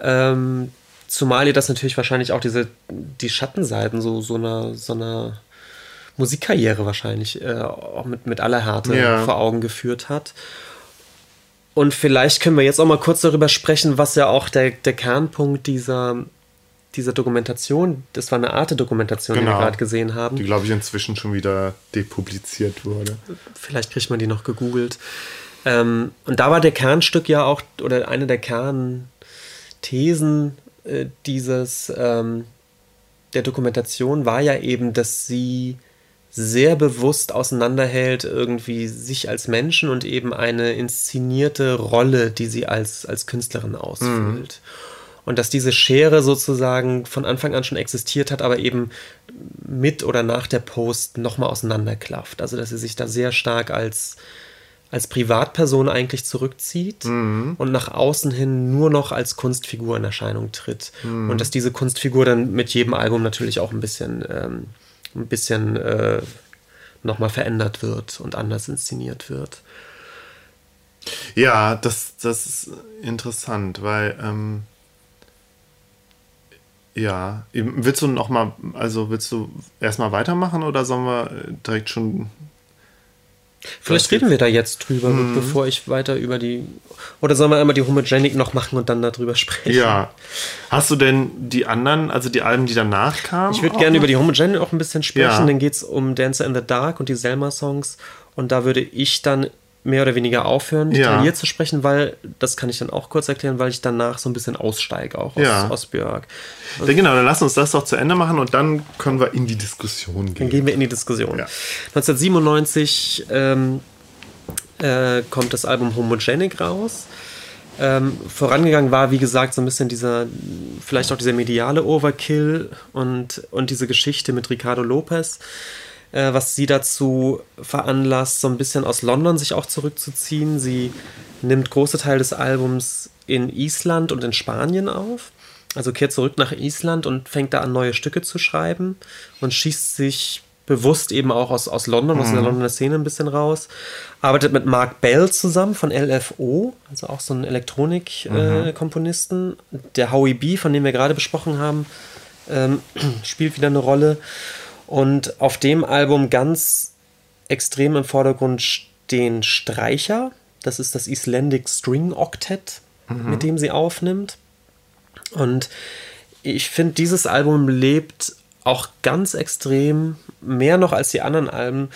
Ähm, zumal ihr das natürlich wahrscheinlich auch diese, die Schattenseiten so, so einer, so einer Musikkarriere wahrscheinlich äh, auch mit, mit aller Härte Ja. vor Augen geführt hat. Und vielleicht können wir jetzt auch mal kurz darüber sprechen, was ja auch der, der Kernpunkt dieser, dieser Dokumentation, das war eine Arte-Dokumentation, die Genau. wir gerade gesehen haben. Die, glaube ich, inzwischen schon wieder depubliziert wurde. Vielleicht kriegt man die noch gegoogelt. Ähm, und da war der Kernstück ja auch, oder eine der Kernthesen äh, dieses, ähm, der Dokumentation war ja eben, dass sie sehr bewusst auseinanderhält, irgendwie sich als Menschen und eben eine inszenierte Rolle, die sie als, als Künstlerin ausfüllt. Mhm. Und dass diese Schere sozusagen von Anfang an schon existiert hat, aber eben mit oder nach der Post nochmal auseinanderklafft. Also dass sie sich da sehr stark als, als Privatperson eigentlich zurückzieht mhm. und nach außen hin nur noch als Kunstfigur in Erscheinung tritt. Mhm. Und dass diese Kunstfigur dann mit jedem Album natürlich auch ein bisschen ähm, ein bisschen äh, nochmal verändert wird und anders inszeniert wird. Ja, das, das ist interessant, weil ähm, ja, willst du noch mal, also willst du erstmal weitermachen oder sollen wir direkt schon Vielleicht reden wir da jetzt drüber, mhm. bevor ich weiter über die. Oder sollen wir einmal die Homogenic noch machen und dann darüber sprechen? Ja. Hast du denn die anderen, also die Alben, die danach kamen? Ich würde gerne über die Homogenic auch ein bisschen sprechen. Ja. Dann geht es um Dancer in the Dark und die Selma-Songs. Und da würde ich dann mehr oder weniger aufhören, detailliert ja. zu sprechen, weil, das kann ich dann auch kurz erklären, weil ich danach so ein bisschen aussteige, auch aus, ja. aus Björk. Also, ja, genau, dann lass uns das doch zu Ende machen und dann können wir in die Diskussion gehen. Dann gehen wir in die Diskussion. Ja. 1997 ähm, äh, kommt das Album Homogenic raus. Ähm, vorangegangen war, wie gesagt, so ein bisschen dieser, vielleicht auch dieser mediale Overkill und, und diese Geschichte mit Ricardo Lopez äh, was sie dazu veranlasst, so ein bisschen aus London sich auch zurückzuziehen. Sie nimmt große Teile des Albums in Island und in Spanien auf. Also kehrt zurück nach Island und fängt da an, neue Stücke zu schreiben und schießt sich bewusst eben auch aus, aus London, mhm. aus der mhm. Londoner Szene ein bisschen raus. Arbeitet mit Mark Bell zusammen von LFO, also auch so ein Elektronik-Komponisten. Mhm. Äh, der Howie B, von dem wir gerade besprochen haben, ähm, spielt wieder eine Rolle. Und auf dem Album ganz extrem im Vordergrund stehen Streicher. Das ist das Icelandic String Octet, mhm. mit dem sie aufnimmt. Und ich finde, dieses Album lebt auch ganz extrem, mehr noch als die anderen Alben,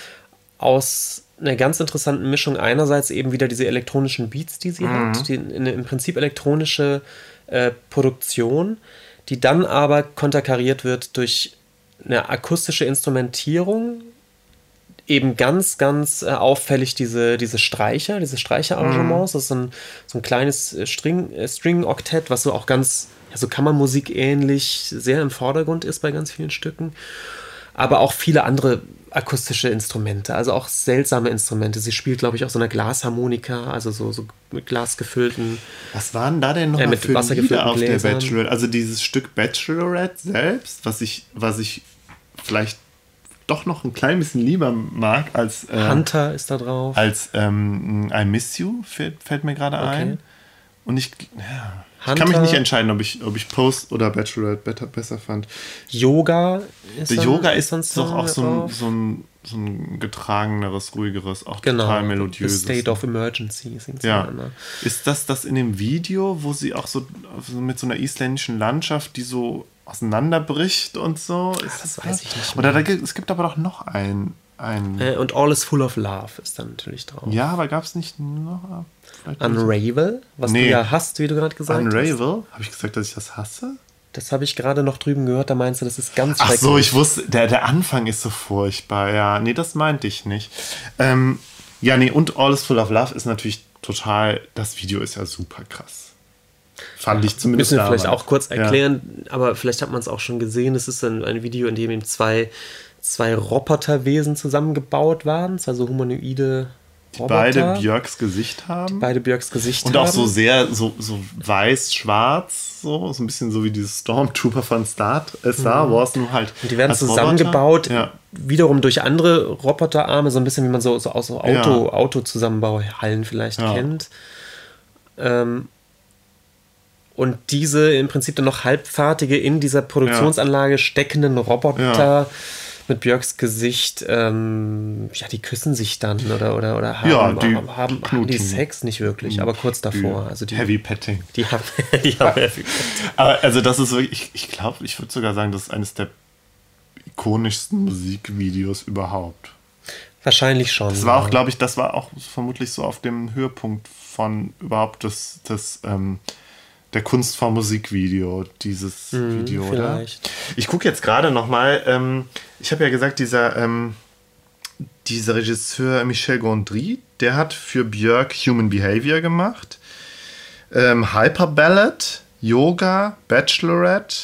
aus einer ganz interessanten Mischung. Einerseits eben wieder diese elektronischen Beats, die sie mhm. hat, die, eine im Prinzip elektronische äh, Produktion, die dann aber konterkariert wird durch eine akustische Instrumentierung, eben ganz, ganz äh, auffällig diese, diese Streicher, diese Streicherarrangements. Mhm. Das ist so ein, so ein kleines äh, String, äh, String-Oktett, was so auch ganz, ja, so Kammermusik ähnlich sehr im Vordergrund ist bei ganz vielen Stücken. Aber auch viele andere akustische Instrumente, also auch seltsame Instrumente. Sie spielt, glaube ich, auch so eine Glasharmonika, also so, so mit Glas gefüllten. Was waren da denn noch äh, mit für Wasser Lieder auf Gläsern? der Bachelorette? Also dieses Stück Bachelorette selbst, was ich, was ich vielleicht doch noch ein klein bisschen lieber mag als. Äh, Hunter ist da drauf. Als ähm, I Miss You fällt, fällt mir gerade okay. ein. Und ich, ja, ich kann mich nicht entscheiden, ob ich, ob ich Post oder Bachelorette better, besser fand. Yoga ist Der Yoga ist doch auch so ein, so, ein, so ein getrageneres, ruhigeres, auch genau, total melodiöses. The State of Emergency singt ja. Immer. Ist das das in dem Video, wo sie auch so, mit so einer isländischen Landschaft, die so auseinanderbricht und so? Ist das, das weiß ich nicht. Mehr. Oder da, es gibt aber doch noch ein. ein äh, und All is Full of Love ist dann natürlich drauf. Ja, aber gab es nicht noch. Unravel, was nee. du ja hast, wie du gerade gesagt Unravel? hast. Unravel? Habe ich gesagt, dass ich das hasse? Das habe ich gerade noch drüben gehört, da meinst du, das ist ganz schrecklich. Ach so, ich wusste, der, der Anfang ist so furchtbar. Ja, nee, das meinte ich nicht. Ähm, ja, nee, und All is Full of Love ist natürlich total, das Video ist ja super krass. Fand ich zumindest. Müssen wir vielleicht auch kurz erklären, ja. aber vielleicht hat man es auch schon gesehen. Es ist ein, ein Video, in dem eben zwei, zwei Roboterwesen zusammengebaut waren, zwei so humanoide die beide Björks Gesicht haben. Die beide Björks Gesicht und haben. Und auch so sehr, so, so weiß-schwarz, so, so ein bisschen so wie dieses Stormtrooper von Star, äh Star mhm. Wars, nur halt. Und die werden zusammengebaut, ja. wiederum durch andere Roboterarme, so ein bisschen wie man so, so aus so Auto, ja. Autozusammenbauhallen vielleicht ja. kennt. Ähm, und diese im Prinzip dann noch halbfertige in dieser Produktionsanlage steckenden Roboter. Mit Björks Gesicht, ähm, ja, die küssen sich dann oder, oder, oder haben, ja, die, haben, haben, haben, die Sex nicht wirklich, aber kurz davor. Also die, Heavy Petting. Die haben, die haben Heavy Petting. Aber also das ist wirklich, ich, ich glaube, ich würde sogar sagen, das ist eines der ikonischsten Musikvideos überhaupt. Wahrscheinlich schon. Das war auch, glaube ich, das war auch vermutlich so auf dem Höhepunkt von überhaupt das, das ähm, der Kunstform Musikvideo, dieses mm, Video, vielleicht. oder? Ich gucke jetzt gerade nochmal, ähm, ich habe ja gesagt, dieser, ähm, dieser Regisseur Michel Gondry, der hat für Björk Human Behavior gemacht, ähm, Hyper Ballad, Yoga, Bachelorette.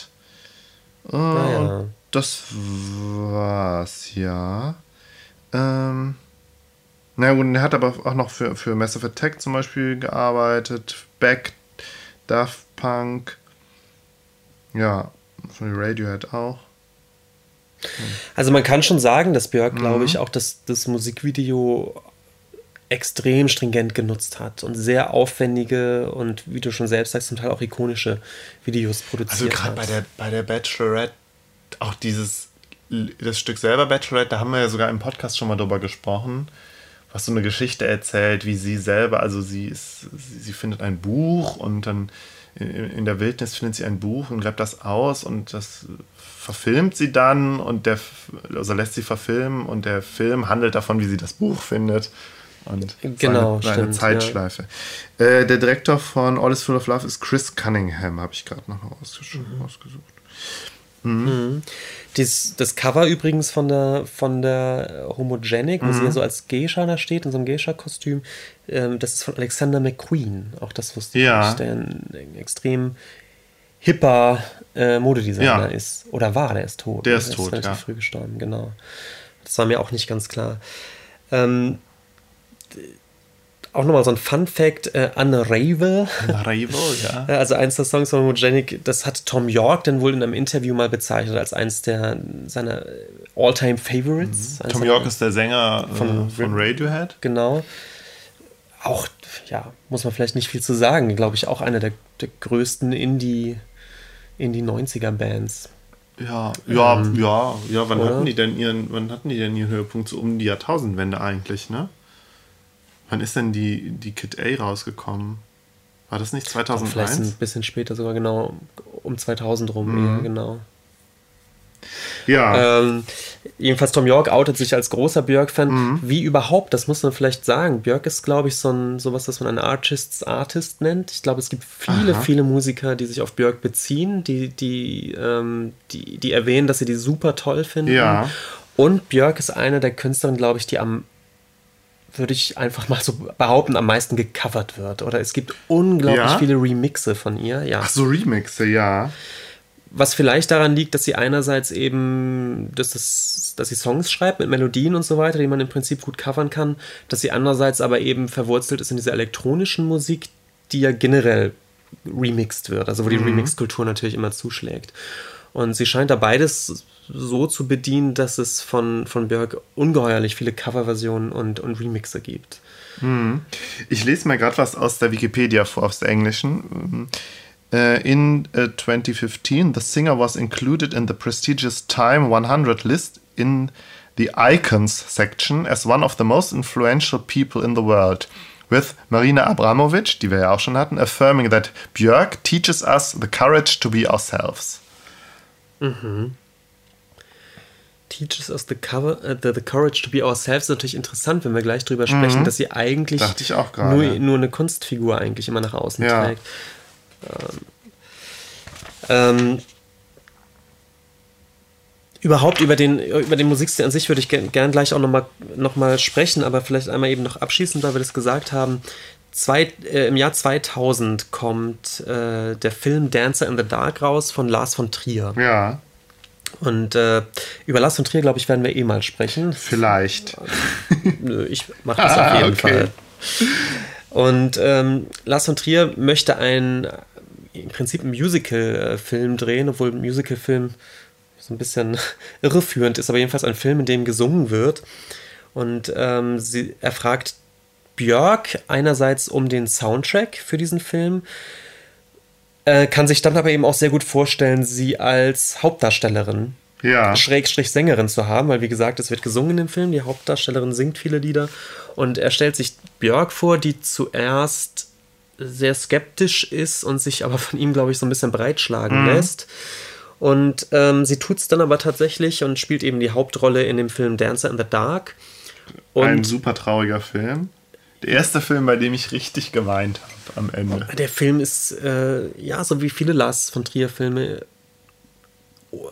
Äh, ah, ja. Das war's, ja. Ähm, na gut, er hat aber auch noch für, für Massive Attack zum Beispiel gearbeitet. Back, Daft Punk. Ja, von Radiohead auch. Also man kann schon sagen, dass Björk, mhm. glaube ich, auch das, das Musikvideo extrem stringent genutzt hat und sehr aufwendige und, wie du schon selbst sagst, zum Teil auch ikonische Videos produziert also gerade bei der, bei der Bachelorette, auch dieses, das Stück selber Bachelorette, da haben wir ja sogar im Podcast schon mal drüber gesprochen, was so eine Geschichte erzählt, wie sie selber, also sie ist, sie, sie findet ein Buch und dann in, in, der Wildnis findet sie ein Buch und greift das aus und das verfilmt sie dann und der, also lässt sie verfilmen und der Film handelt davon, wie sie das Buch findet. Und genau, seine, seine Zeitschleife. Ja. Äh, der Direktor von All is Full of Love ist Chris Cunningham, habe ich gerade noch ausgesucht. Mhm. Mhm. Mhm. Dies, das Cover übrigens von der, von der Homogenic, wo mhm. sie ja so als Geisha da steht, in so einem Geisha-Kostüm, ähm, das ist von Alexander McQueen. Auch das wusste ja. ich, der ein, ein extrem hipper äh, Modedesigner ja. ist. Oder war, der ist tot. Der ist der tot, ist relativ ja. früh gestorben, genau. Das war mir auch nicht ganz klar. Ähm, auch nochmal so ein Fun Fact: äh, Unravel. Unravel, ja. Also eins der Songs von Homogenic, das hat Tom York dann wohl in einem Interview mal bezeichnet als eins der seiner All-Time Favorites. Mhm. Tom York ist der Sänger äh, von, von Radiohead. Genau. Auch, ja, muss man vielleicht nicht viel zu sagen. Glaube ich, auch einer der, der größten Indie, Indie 90er Bands. Ja, ja, ähm, ja, ja. Wann oder? hatten die denn ihren, wann hatten die denn ihren Höhepunkt so um die Jahrtausendwende eigentlich, ne? Wann ist denn die, die Kid A rausgekommen? War das nicht 2001? Vielleicht ein bisschen später sogar, genau. Um 2000 rum, mhm. eher, genau. Ja. Ähm, jedenfalls Tom York outet sich als großer Björk-Fan. Mhm. Wie überhaupt, das muss man vielleicht sagen. Björk ist, glaube ich, so ein, sowas, das man einen Artists Artist nennt. Ich glaube, es gibt viele, Aha. viele Musiker, die sich auf Björk beziehen, die, die, ähm, die, die erwähnen, dass sie die super toll finden. Ja. Und Björk ist eine der Künstlerinnen, glaube ich, die am würde ich einfach mal so behaupten, am meisten gecovert wird. Oder es gibt unglaublich ja? viele Remixe von ihr. Ja. Ach so, Remixe, ja. Was vielleicht daran liegt, dass sie einerseits eben, dass, das, dass sie Songs schreibt mit Melodien und so weiter, die man im Prinzip gut covern kann, dass sie andererseits aber eben verwurzelt ist in dieser elektronischen Musik, die ja generell remixed wird, also wo die mhm. Remix-Kultur natürlich immer zuschlägt. Und sie scheint da beides so zu bedienen, dass es von, von Björk ungeheuerlich viele Coverversionen und, und Remixe gibt. Hm. Ich lese mal gerade was aus der Wikipedia vor, aus der englischen. Uh, in uh, 2015, the singer was included in the prestigious Time 100 list in the Icons section as one of the most influential people in the world. With Marina Abramovic, die wir ja auch schon hatten, affirming that Björk teaches us the courage to be ourselves. Mhm teaches us the, cover, uh, the, the courage to be ourselves ist natürlich interessant, wenn wir gleich drüber sprechen, mhm. dass sie eigentlich nur, nur eine Kunstfigur eigentlich immer nach außen ja. trägt. Ähm, ähm, überhaupt über den, über den Musikstil an sich würde ich gern, gern gleich auch nochmal noch mal sprechen, aber vielleicht einmal eben noch abschließend, da wir das gesagt haben. Zwei, äh, Im Jahr 2000 kommt äh, der Film Dancer in the Dark raus von Lars von Trier. Ja. Und äh, über Lars von Trier, glaube ich, werden wir eh mal sprechen. Vielleicht. Nö, ich mache das auf jeden okay. Fall. Und ähm, Lars von Trier möchte ein im Prinzip einen Musical-Film drehen, obwohl ein Musical-Film so ein bisschen irreführend ist, aber jedenfalls ein Film, in dem gesungen wird. Und ähm, sie, er fragt Björk einerseits um den Soundtrack für diesen Film, äh, kann sich dann aber eben auch sehr gut vorstellen, sie als Hauptdarstellerin, ja. Schrägstrich Sängerin zu haben, weil wie gesagt, es wird gesungen im Film, die Hauptdarstellerin singt viele Lieder und er stellt sich Björk vor, die zuerst sehr skeptisch ist und sich aber von ihm, glaube ich, so ein bisschen breitschlagen mhm. lässt. Und ähm, sie tut es dann aber tatsächlich und spielt eben die Hauptrolle in dem Film Dancer in the Dark. Und Ein super trauriger Film. Der erste Film, bei dem ich richtig geweint habe am Ende. Der Film ist, äh, ja, so wie viele Lars von Trier-Filme,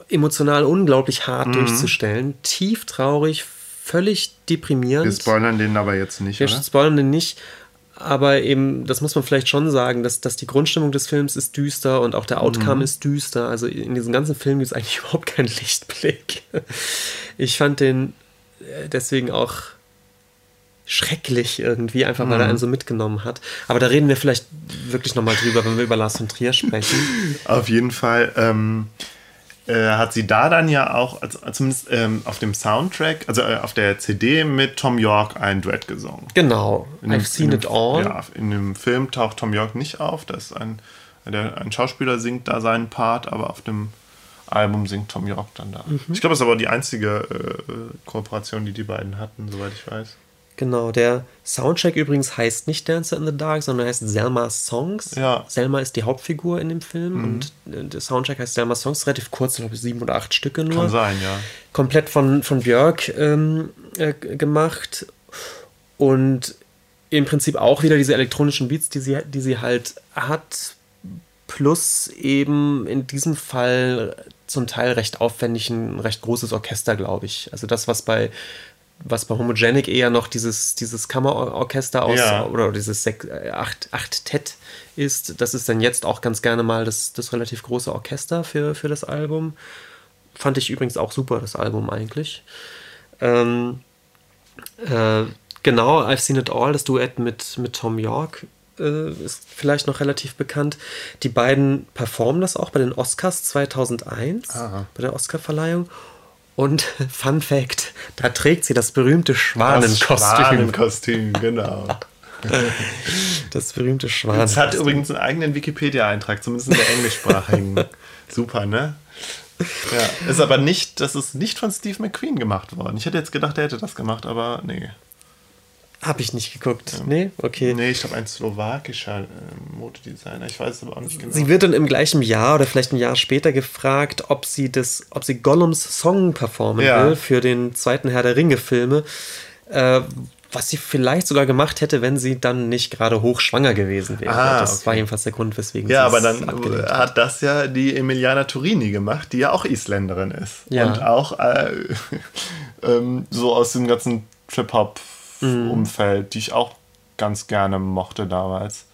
emotional unglaublich hart mhm. durchzustellen. Tief traurig, völlig deprimierend. Wir spoilern den aber jetzt nicht, Wir oder? spoilern den nicht. Aber eben, das muss man vielleicht schon sagen, dass, dass die Grundstimmung des Films ist düster und auch der Outcome mhm. ist düster. Also in diesem ganzen Film gibt es eigentlich überhaupt keinen Lichtblick. Ich fand den äh, deswegen auch schrecklich irgendwie, einfach weil mhm. er einen so mitgenommen hat. Aber da reden wir vielleicht wirklich nochmal drüber, wenn wir über Lars von Trier sprechen. Auf jeden Fall. Ähm, äh, hat sie da dann ja auch, also, zumindest ähm, auf dem Soundtrack, also äh, auf der CD mit Tom York ein Duett gesungen. Genau, in I've dem, seen it all. Ja, in dem Film taucht Tom York nicht auf, das ist ein, der, ein Schauspieler singt da seinen Part, aber auf dem Album singt Tom York dann da. Mhm. Ich glaube, das ist aber die einzige äh, Kooperation, die die beiden hatten, soweit ich weiß. Genau, der Soundtrack übrigens heißt nicht Dancer in the Dark, sondern heißt Selma's Songs. Ja. Selma ist die Hauptfigur in dem Film mhm. und äh, der Soundtrack heißt Selma's Songs, relativ kurz, glaube ich, sieben oder acht Stücke nur. Kann sein, ja. Komplett von, von Björk ähm, äh, gemacht und im Prinzip auch wieder diese elektronischen Beats, die sie, die sie halt hat, plus eben in diesem Fall zum Teil recht aufwendig ein recht großes Orchester, glaube ich. Also das, was bei was bei Homogenic eher noch dieses, dieses Kammerorchester aus ja. oder dieses Sek acht, acht Tet ist, das ist dann jetzt auch ganz gerne mal das, das relativ große Orchester für, für das Album. Fand ich übrigens auch super, das Album eigentlich. Ähm, äh, genau, I've Seen It All, das Duett mit, mit Tom York äh, ist vielleicht noch relativ bekannt. Die beiden performen das auch bei den Oscars 2001, Aha. bei der Oscarverleihung. Und Fun Fact: Da trägt sie das berühmte Schwanenkostüm. Das Schwanenkostüm, genau. Das berühmte Schwanenkostüm. Es hat übrigens einen eigenen Wikipedia-Eintrag, zumindest in der englischsprachigen. Super, ne? Ja, ist aber nicht, das ist nicht von Steve McQueen gemacht worden. Ich hätte jetzt gedacht, er hätte das gemacht, aber nee. Habe ich nicht geguckt. Ja. Nee, okay. Nee, ich glaube, ein slowakischer äh, Modedesigner. Ich weiß es aber auch nicht genau. Sie wird dann im gleichen Jahr oder vielleicht ein Jahr später gefragt, ob sie das, ob sie Gollums Song performen ja. will für den zweiten Herr der Ringe-Filme. Äh, was sie vielleicht sogar gemacht hätte, wenn sie dann nicht gerade hochschwanger gewesen wäre. Ah, das okay. war jedenfalls der Grund, weswegen ja, sie Ja, aber dann hat das ja die Emiliana Turini gemacht, die ja auch Isländerin ist. Ja. Und auch äh, ähm, so aus dem ganzen Trip-Hop mhm. Umfeld, die ich auch ganz gerne mochte damals.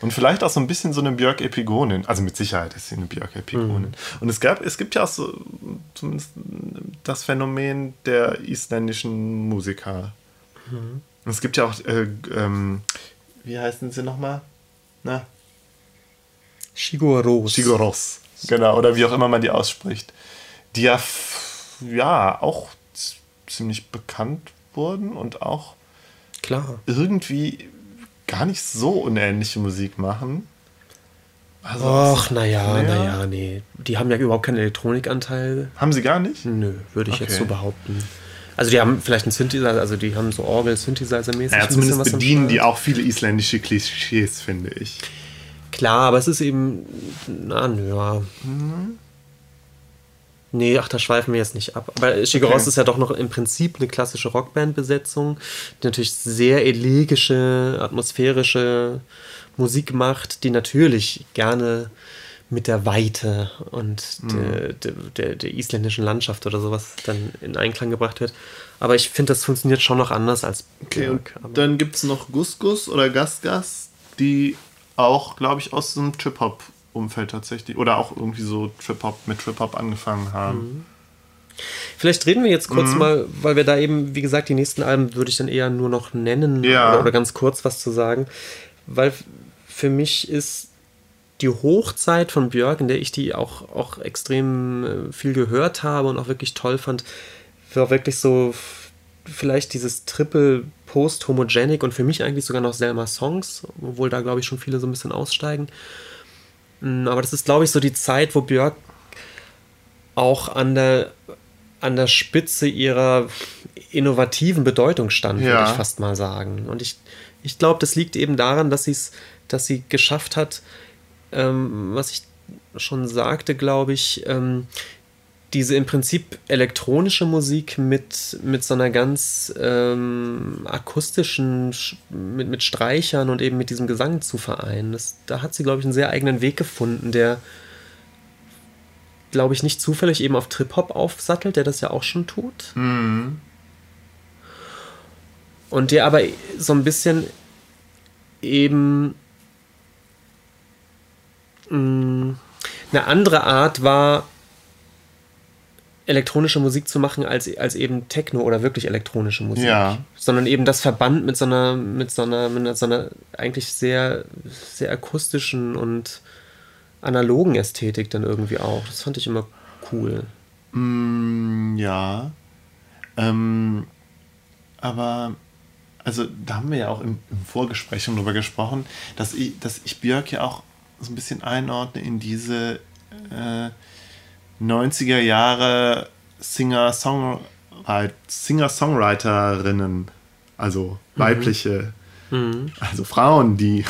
Und vielleicht auch so ein bisschen so eine Björk-Epigonin. Also mit Sicherheit ist sie eine Björk-Epigonin. Mhm. Und es gab, es gibt ja auch so zumindest das Phänomen der isländischen Musiker. Mhm. Und es gibt ja auch, äh, ähm, wie heißen sie nochmal? Na? Shigoros. Shigoros, genau. Oder wie auch immer man die ausspricht. Die ja, ja auch ziemlich bekannt wurden und auch Klar. irgendwie gar nicht so unähnliche Musik machen. Also, Ach, naja, naja, nee. Die haben ja überhaupt keinen Elektronikanteil. Haben sie gar nicht? Nö, würde ich okay. jetzt so behaupten. Also die haben vielleicht einen Synthesizer, also die haben so Orgel-Synthesizer-mäßig. Ja, zumindest bedienen die auch viele isländische Klischees, finde ich. Klar, aber es ist eben, na, ja. Mhm. Nee, ach, da schweifen wir jetzt nicht ab. Aber Shigeros okay. ist ja doch noch im Prinzip eine klassische Rockband-Besetzung, die natürlich sehr elegische, atmosphärische Musik macht, die natürlich gerne mit der Weite und mhm. der, der, der, der, isländischen Landschaft oder sowas dann in Einklang gebracht wird. Aber ich finde, das funktioniert schon noch anders als Okay, und dann gibt es noch Gus Gus oder Gas Gas, die auch, glaube ich, aus dem Trip-Hop Umfeld tatsächlich. Oder auch irgendwie so Trip-Hop mit Trip-Hop angefangen haben. Mhm. Vielleicht reden wir jetzt kurz mhm. mal, weil wir da eben, wie gesagt, die nächsten Alben würde ich dann eher nur noch nennen ja. oder, oder, ganz kurz was zu sagen. Weil für mich ist die Hochzeit von Björk, in der ich die auch, auch extrem äh, viel gehört habe und auch wirklich toll fand, war wirklich so vielleicht dieses Triple Post-Homogenic und für mich eigentlich sogar noch Selma Songs, obwohl da glaube ich schon viele so ein bisschen aussteigen. Mm, aber das ist, glaube ich, so die Zeit, wo Björk auch an der, an der Spitze ihrer innovativen Bedeutung stand, ja. würde ich fast mal sagen. Und ich, ich glaube, das liegt eben daran, dass, sie's, dass sie geschafft hat, ähm, was ich schon sagte, glaube ich, ähm, diese im Prinzip elektronische Musik mit, mit so einer ganz ähm, akustischen, mit, mit Streichern und eben mit diesem Gesang zu vereinen. Das, da hat sie, glaube ich, einen sehr eigenen Weg gefunden, der, glaube ich, nicht zufällig eben auf Trip-Hop aufsattelt, der das ja auch schon tut. Mhm. Und der aber so ein bisschen eben mh, mm, eine andere Art war, elektronische Musik zu machen als, als eben Techno oder wirklich elektronische Musik. Ja. Sondern eben das Verband mit so einer, mit so einer, mit so einer eigentlich sehr, sehr akustischen und analogen Ästhetik dann irgendwie auch. Das fand ich immer cool. Mm, ja. Ähm, aber also da haben wir ja auch im, im Vorgespräch schon drüber gesprochen, dass ich, dass ich Björk ja auch so ein bisschen einordne in diese äh, 90er Jahre Singer-Songwriterinnen, also mhm. weibliche, mhm. also Frauen, die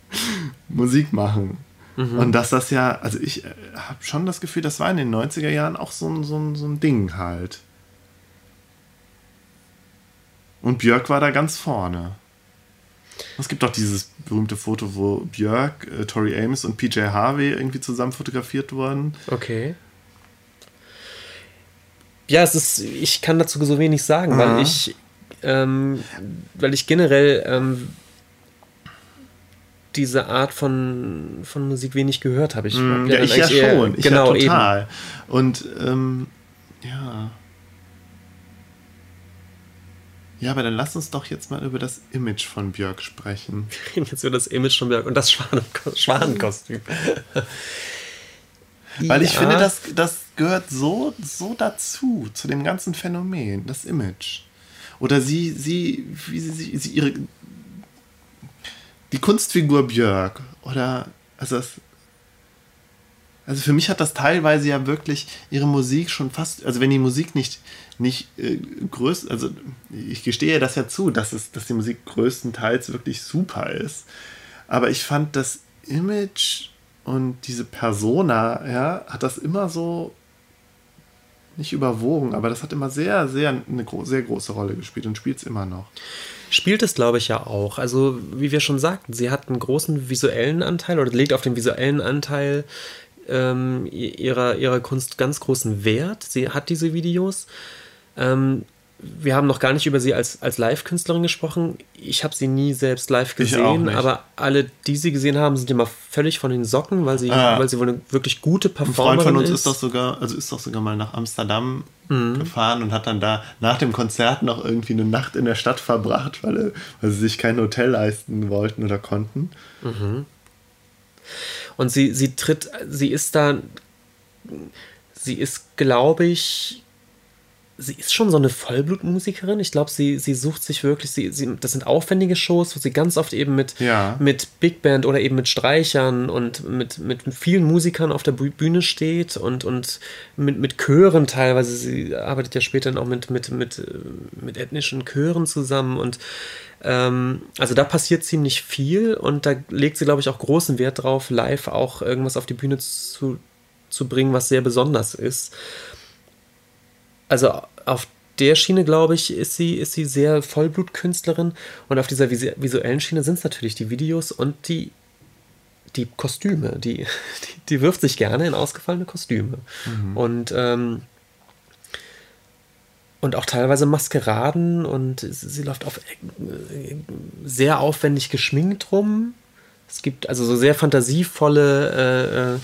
Musik machen. Mhm. Und dass das ja, also ich äh, habe schon das Gefühl, das war in den 90er Jahren auch so, so, so ein Ding halt. Und Björk war da ganz vorne. Es gibt doch dieses berühmte Foto, wo Björk, äh, Tori Amos und PJ Harvey irgendwie zusammen fotografiert wurden. Okay. Ja, es ist, ich kann dazu so wenig sagen, weil ich, ähm, weil ich generell ähm, diese Art von, von Musik wenig gehört habe. Ich, mm, ja, ich ja schon. ich genau, ja total. Eben. Und ähm, ja. Ja, aber dann lass uns doch jetzt mal über das Image von Björk sprechen. Wir reden jetzt über das Image von Björk und das Schwanenkostüm. Weil ich finde, das, das gehört so, so dazu, zu dem ganzen Phänomen, das Image. Oder sie, sie, wie sie, sie ihre, die Kunstfigur Björk. Oder, also das, also für mich hat das teilweise ja wirklich ihre Musik schon fast, also wenn die Musik nicht, nicht äh, größt, also ich gestehe das ja zu, dass, es, dass die Musik größtenteils wirklich super ist. Aber ich fand das Image und diese Persona, ja, hat das immer so nicht überwogen, aber das hat immer sehr, sehr eine gro sehr große Rolle gespielt und spielt es immer noch. Spielt es, glaube ich, ja auch. Also, wie wir schon sagten, sie hat einen großen visuellen Anteil oder legt auf den visuellen Anteil ähm, ihrer, ihrer Kunst ganz großen Wert. Sie hat diese Videos. Ähm, wir haben noch gar nicht über sie als, als Live-Künstlerin gesprochen. Ich habe sie nie selbst live gesehen, aber alle, die sie gesehen haben, sind immer völlig von den Socken, weil sie, ah. weil sie wohl eine wirklich gute Performerin ist. Ein Freund von uns ist. ist doch sogar, also ist doch sogar mal nach Amsterdam mhm. gefahren und hat dann da nach dem Konzert noch irgendwie eine Nacht in der Stadt verbracht, weil, weil sie sich kein Hotel leisten wollten oder konnten. Mhm. Und sie, sie tritt, sie ist da, sie ist, glaube ich, sie ist schon so eine Vollblutmusikerin. Ich glaube, sie, sie sucht sich wirklich, sie, sie, das sind aufwendige Shows, wo sie ganz oft eben mit, ja. mit Big Band oder eben mit Streichern und mit, mit vielen Musikern auf der Bühne steht und, und mit, mit Chören teilweise. Sie arbeitet ja später dann auch mit, mit, mit, mit ethnischen Chören zusammen und ähm, also da passiert ziemlich viel und da legt sie, glaube ich, auch großen Wert drauf, live auch irgendwas auf die Bühne zu, zu bringen, was sehr besonders ist also auf der Schiene, glaube ich, ist sie, ist sie sehr Vollblutkünstlerin. Und auf dieser visuellen Schiene sind es natürlich die Videos und die, die Kostüme. Die, die, die wirft sich gerne in ausgefallene Kostüme. Mhm. Und, ähm, und auch teilweise Maskeraden und sie läuft auf äh, sehr aufwendig geschminkt rum. Es gibt also so sehr fantasievolle äh, äh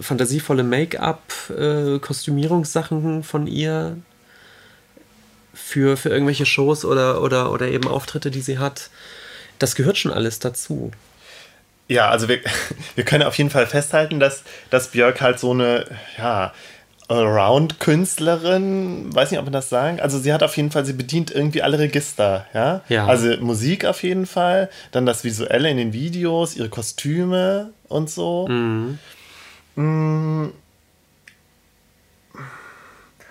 fantasievolle Make-up-Kostümierungssachen äh, von ihr für, für irgendwelche Shows oder, oder, oder eben Auftritte, die sie hat. Das gehört schon alles dazu. Ja, also wir, wir können auf jeden Fall festhalten, dass, dass Björk halt so eine, ja, Allround-Künstlerin, weiß nicht, ob man das sagen. Also sie hat auf jeden Fall, sie bedient irgendwie alle Register, ja? ja. Also Musik auf jeden Fall, dann das Visuelle in den Videos, ihre Kostüme und so. Mhm. Mm.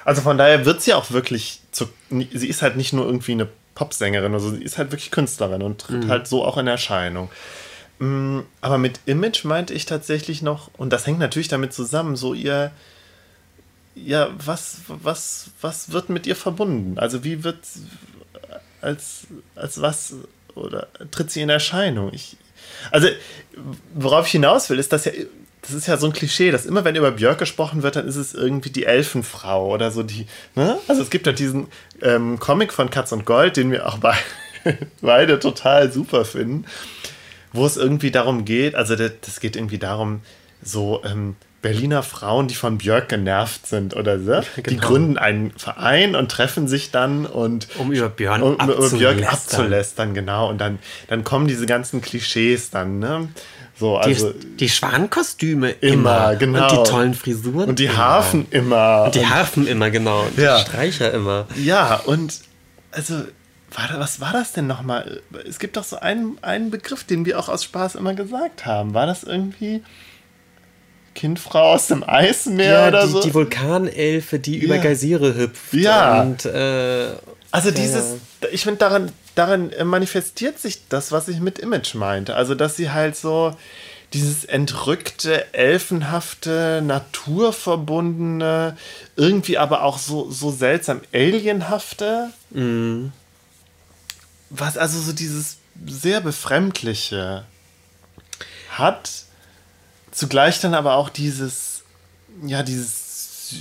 Also von daher wird sie auch wirklich zu. Sie ist halt nicht nur irgendwie eine Popsängerin, also sie ist halt wirklich Künstlerin und tritt mhm. halt so auch in Erscheinung. Mm, aber mit Image meinte ich tatsächlich noch, und das hängt natürlich damit zusammen, so ihr, ja, was, was, was wird mit ihr verbunden? Also wie wird, als, als was, oder tritt sie in Erscheinung? Ich, also, worauf ich hinaus will, ist, dass ja, das ist ja so ein Klischee, dass immer, wenn über Björk gesprochen wird, dann ist es irgendwie die Elfenfrau oder so die, ne? Also es gibt ja diesen ähm, Comic von Katz und Gold, den wir auch beide, beide total super finden, wo es irgendwie darum geht, also das, das geht irgendwie darum, so, ähm, Berliner Frauen, die von Björk genervt sind oder so. Genau. Die gründen einen Verein und treffen sich dann und um über Björn um, über Björk abzulästern, genau. Und dann, dann kommen diese ganzen Klischees dann, ne? So, also die, die Schwankostüme immer, immer, genau. Und die tollen Frisuren. Und die immer. Harfen immer. Und die Harfen immer, genau. Und ja. die Streicher immer. Ja, und also, war da, was war das denn nochmal? Es gibt doch so einen, einen Begriff, den wir auch aus Spaß immer gesagt haben. War das irgendwie Kindfrau aus dem Eismeer ja, oder die, so. Die Vulkanelfe, die ja. über Geysire hüpft. Ja. Und, äh, also dieses, ja. ich finde, daran, daran manifestiert sich das, was ich mit Image meinte. Also, dass sie halt so dieses entrückte, elfenhafte, naturverbundene, irgendwie aber auch so, so seltsam alienhafte. Mhm. Was also so dieses sehr befremdliche hat zugleich dann aber auch dieses, ja, dieses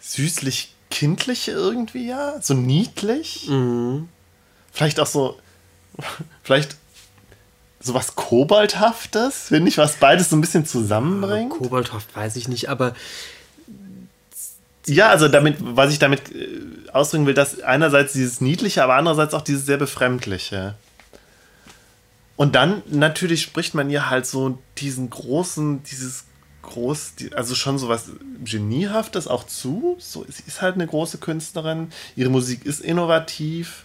süßlich kindliche irgendwie, ja, so niedlich. Mhm. Vielleicht auch so, vielleicht sowas Koboldhaftes, finde ich, was beides so ein bisschen zusammenbringt. Ja, Koboldhaft weiß ich nicht, aber ja, also damit, was ich damit äh, ausdrücken will, dass einerseits dieses Niedliche, aber andererseits auch dieses sehr Befremdliche. Und dann natürlich spricht man ihr halt so diesen großen, dieses groß, also schon so was Geniehaftes auch zu. So, sie ist halt eine große Künstlerin. Ihre Musik ist innovativ.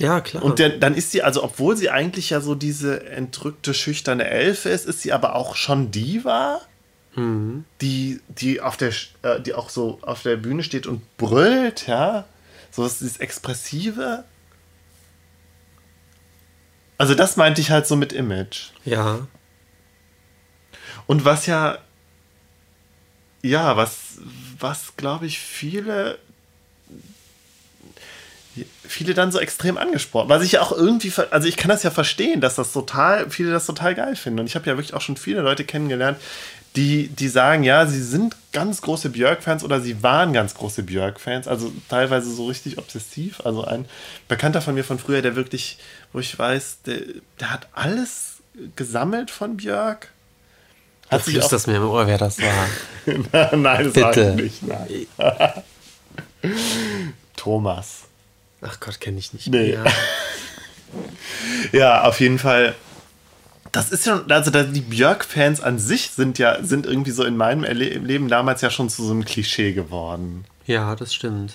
Ja, klar. Und der, dann ist sie, also obwohl sie eigentlich ja so diese entrückte, schüchterne Elfe ist, ist sie aber auch schon Diva, mhm. die, die, auf der, äh, die auch so auf der Bühne steht und brüllt, ja. So was dieses Expressive. Also das meinte ich halt so mit Image. Ja. Und was ja, ja, was, was glaube ich viele, viele dann so extrem angesprochen, was ich ja auch irgendwie, also ich kann das ja verstehen, dass das total, viele das total geil finden. Und ich habe ja wirklich auch schon viele Leute kennengelernt, die, die sagen, ja, sie sind ganz große Björk-Fans oder sie waren ganz große Björk-Fans, also teilweise so richtig obsessiv. Also ein Bekannter von mir von früher, der wirklich, wo ich weiß, der, der hat alles gesammelt von Björk. Hat du das mir im Ohr, wer das war. nein, das Bitte. war ich nicht. Nein. Thomas. Ach Gott, kenne ich nicht. Nee. ja, auf jeden Fall das ist ja, also die Björk-Fans an sich sind ja, sind irgendwie so in meinem Leben damals ja schon zu so einem Klischee geworden. Ja, das stimmt.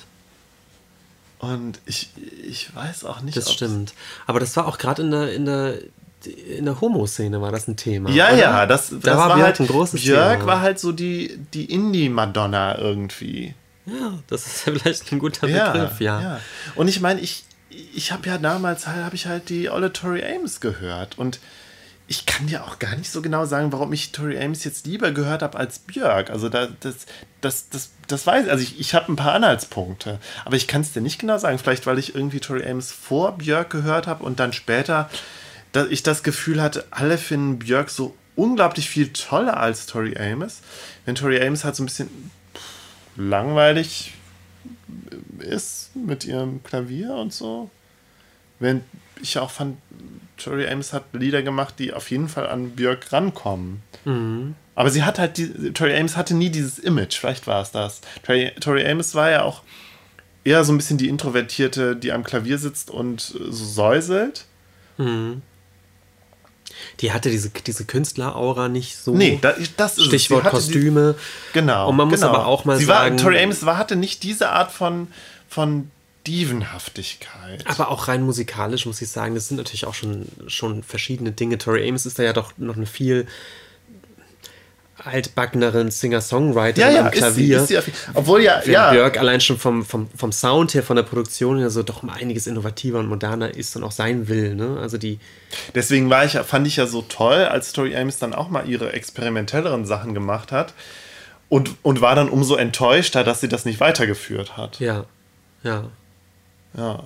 Und ich, ich weiß auch nicht. Das stimmt. Aber das war auch gerade in der, in der, in der Homo-Szene war das ein Thema. Ja, oder? ja, das, das da war, war halt ein großes Björk Thema. war halt so die, die Indie-Madonna irgendwie. Ja, das ist ja vielleicht ein guter ja, Begriff, ja. ja. Und ich meine, ich, ich habe ja damals halt, habe ich halt die Olle Tori Ames gehört und ich kann dir auch gar nicht so genau sagen, warum ich Tori Ames jetzt lieber gehört habe als Björk. Also da, das, das, das, das weiß ich. Also ich, ich habe ein paar Anhaltspunkte, aber ich kann es dir nicht genau sagen. Vielleicht, weil ich irgendwie Tori Ames vor Björk gehört habe und dann später dass ich das Gefühl hatte, alle finden Björk so unglaublich viel toller als Tori Ames. Wenn Tori Ames halt so ein bisschen langweilig ist mit ihrem Klavier und so. Wenn ich auch fand, Tori Amos hat Lieder gemacht, die auf jeden Fall an Björk rankommen. Mhm. Aber sie hat halt, die, Tori Amos hatte nie dieses Image, vielleicht war es das. Tori, Tori Amos war ja auch eher so ein bisschen die Introvertierte, die am Klavier sitzt und so säuselt. Mhm. Die hatte diese, diese Künstleraura nicht so. Nee, das, das ist Stichwort Kostüme. Die, genau. Und man muss genau. aber auch mal sie sagen. War, Tori Amos war, hatte nicht diese Art von, von Dievenhaftigkeit. Aber auch rein musikalisch muss ich sagen, das sind natürlich auch schon, schon verschiedene Dinge. Tori Amos ist da ja doch noch eine viel altbackeneren Singer-Songwriterin ja, ja, am Klavier. Ist sie, ist sie obwohl ja, ja. Björk allein schon vom, vom, vom Sound her, von der Produktion her so doch um einiges innovativer und moderner ist und auch sein will. Ne? Also die Deswegen war ich, fand ich ja so toll, als Tori Amos dann auch mal ihre experimentelleren Sachen gemacht hat. Und, und war dann umso enttäuschter, dass sie das nicht weitergeführt hat. Ja, ja. Ja.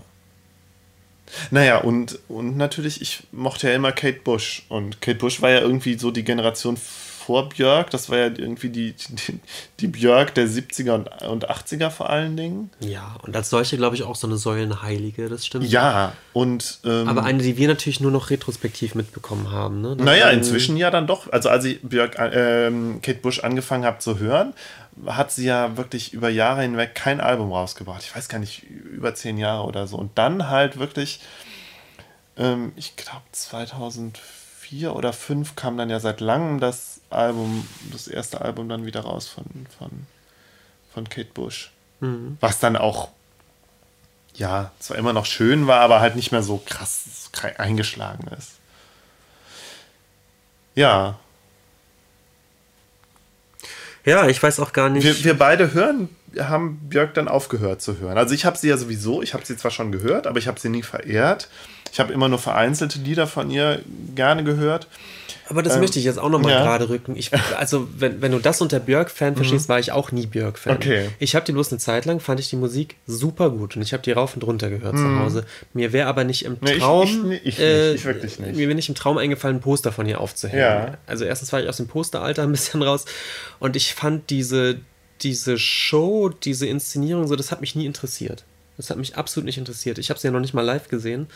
Naja, und, und natürlich, ich mochte ja immer Kate Bush. Und Kate Bush war ja irgendwie so die Generation vor Björk. Das war ja irgendwie die, die, die Björk der 70er und, und 80er vor allen Dingen. Ja, und als solche, glaube ich, auch so eine Säulenheilige, das stimmt. Ja, und. Ähm, Aber eine, die wir natürlich nur noch retrospektiv mitbekommen haben. Ne? naja, inzwischen ja dann doch. Also, als ich Björk, äh, Kate Bush angefangen habe zu hören, hat sie ja wirklich über Jahre hinweg kein Album rausgebracht. Ich weiß gar nicht, über zehn Jahre oder so. Und dann halt wirklich, ähm, ich glaube 2004 oder 2005 kam dann ja seit langem das Album, das erste Album dann wieder raus von, von, von Kate Bush. Mhm. Was dann auch, ja, zwar immer noch schön war, aber halt nicht mehr so krass eingeschlagen ist. Ja, ja, ich weiß auch gar nicht. Wir, wir beide hören, haben Björk dann aufgehört zu hören. Also ich habe sie ja sowieso, ich habe sie zwar schon gehört, aber ich habe sie nie verehrt. Ich habe immer nur vereinzelte Lieder von ihr gerne gehört. Aber das ähm, möchte ich jetzt auch nochmal ja. gerade rücken. Ich, also, wenn, wenn du das unter Björk-Fan mhm. verstehst, war ich auch nie Björk-Fan. Okay. Ich habe die bloß eine Zeit lang, fand ich die Musik super gut und ich habe die rauf und runter gehört mhm. zu Hause. Mir wäre aber nicht im Traum. Nee, ich, ich, ich, äh, ich, wirklich nicht. Mir wäre nicht im Traum eingefallen, ein Poster von ihr aufzuhängen. Ja. Also, erstens war ich aus dem Posteralter ein bisschen raus und ich fand diese, diese Show, diese Inszenierung, so, das hat mich nie interessiert. Das hat mich absolut nicht interessiert. Ich habe sie ja noch nicht mal live gesehen.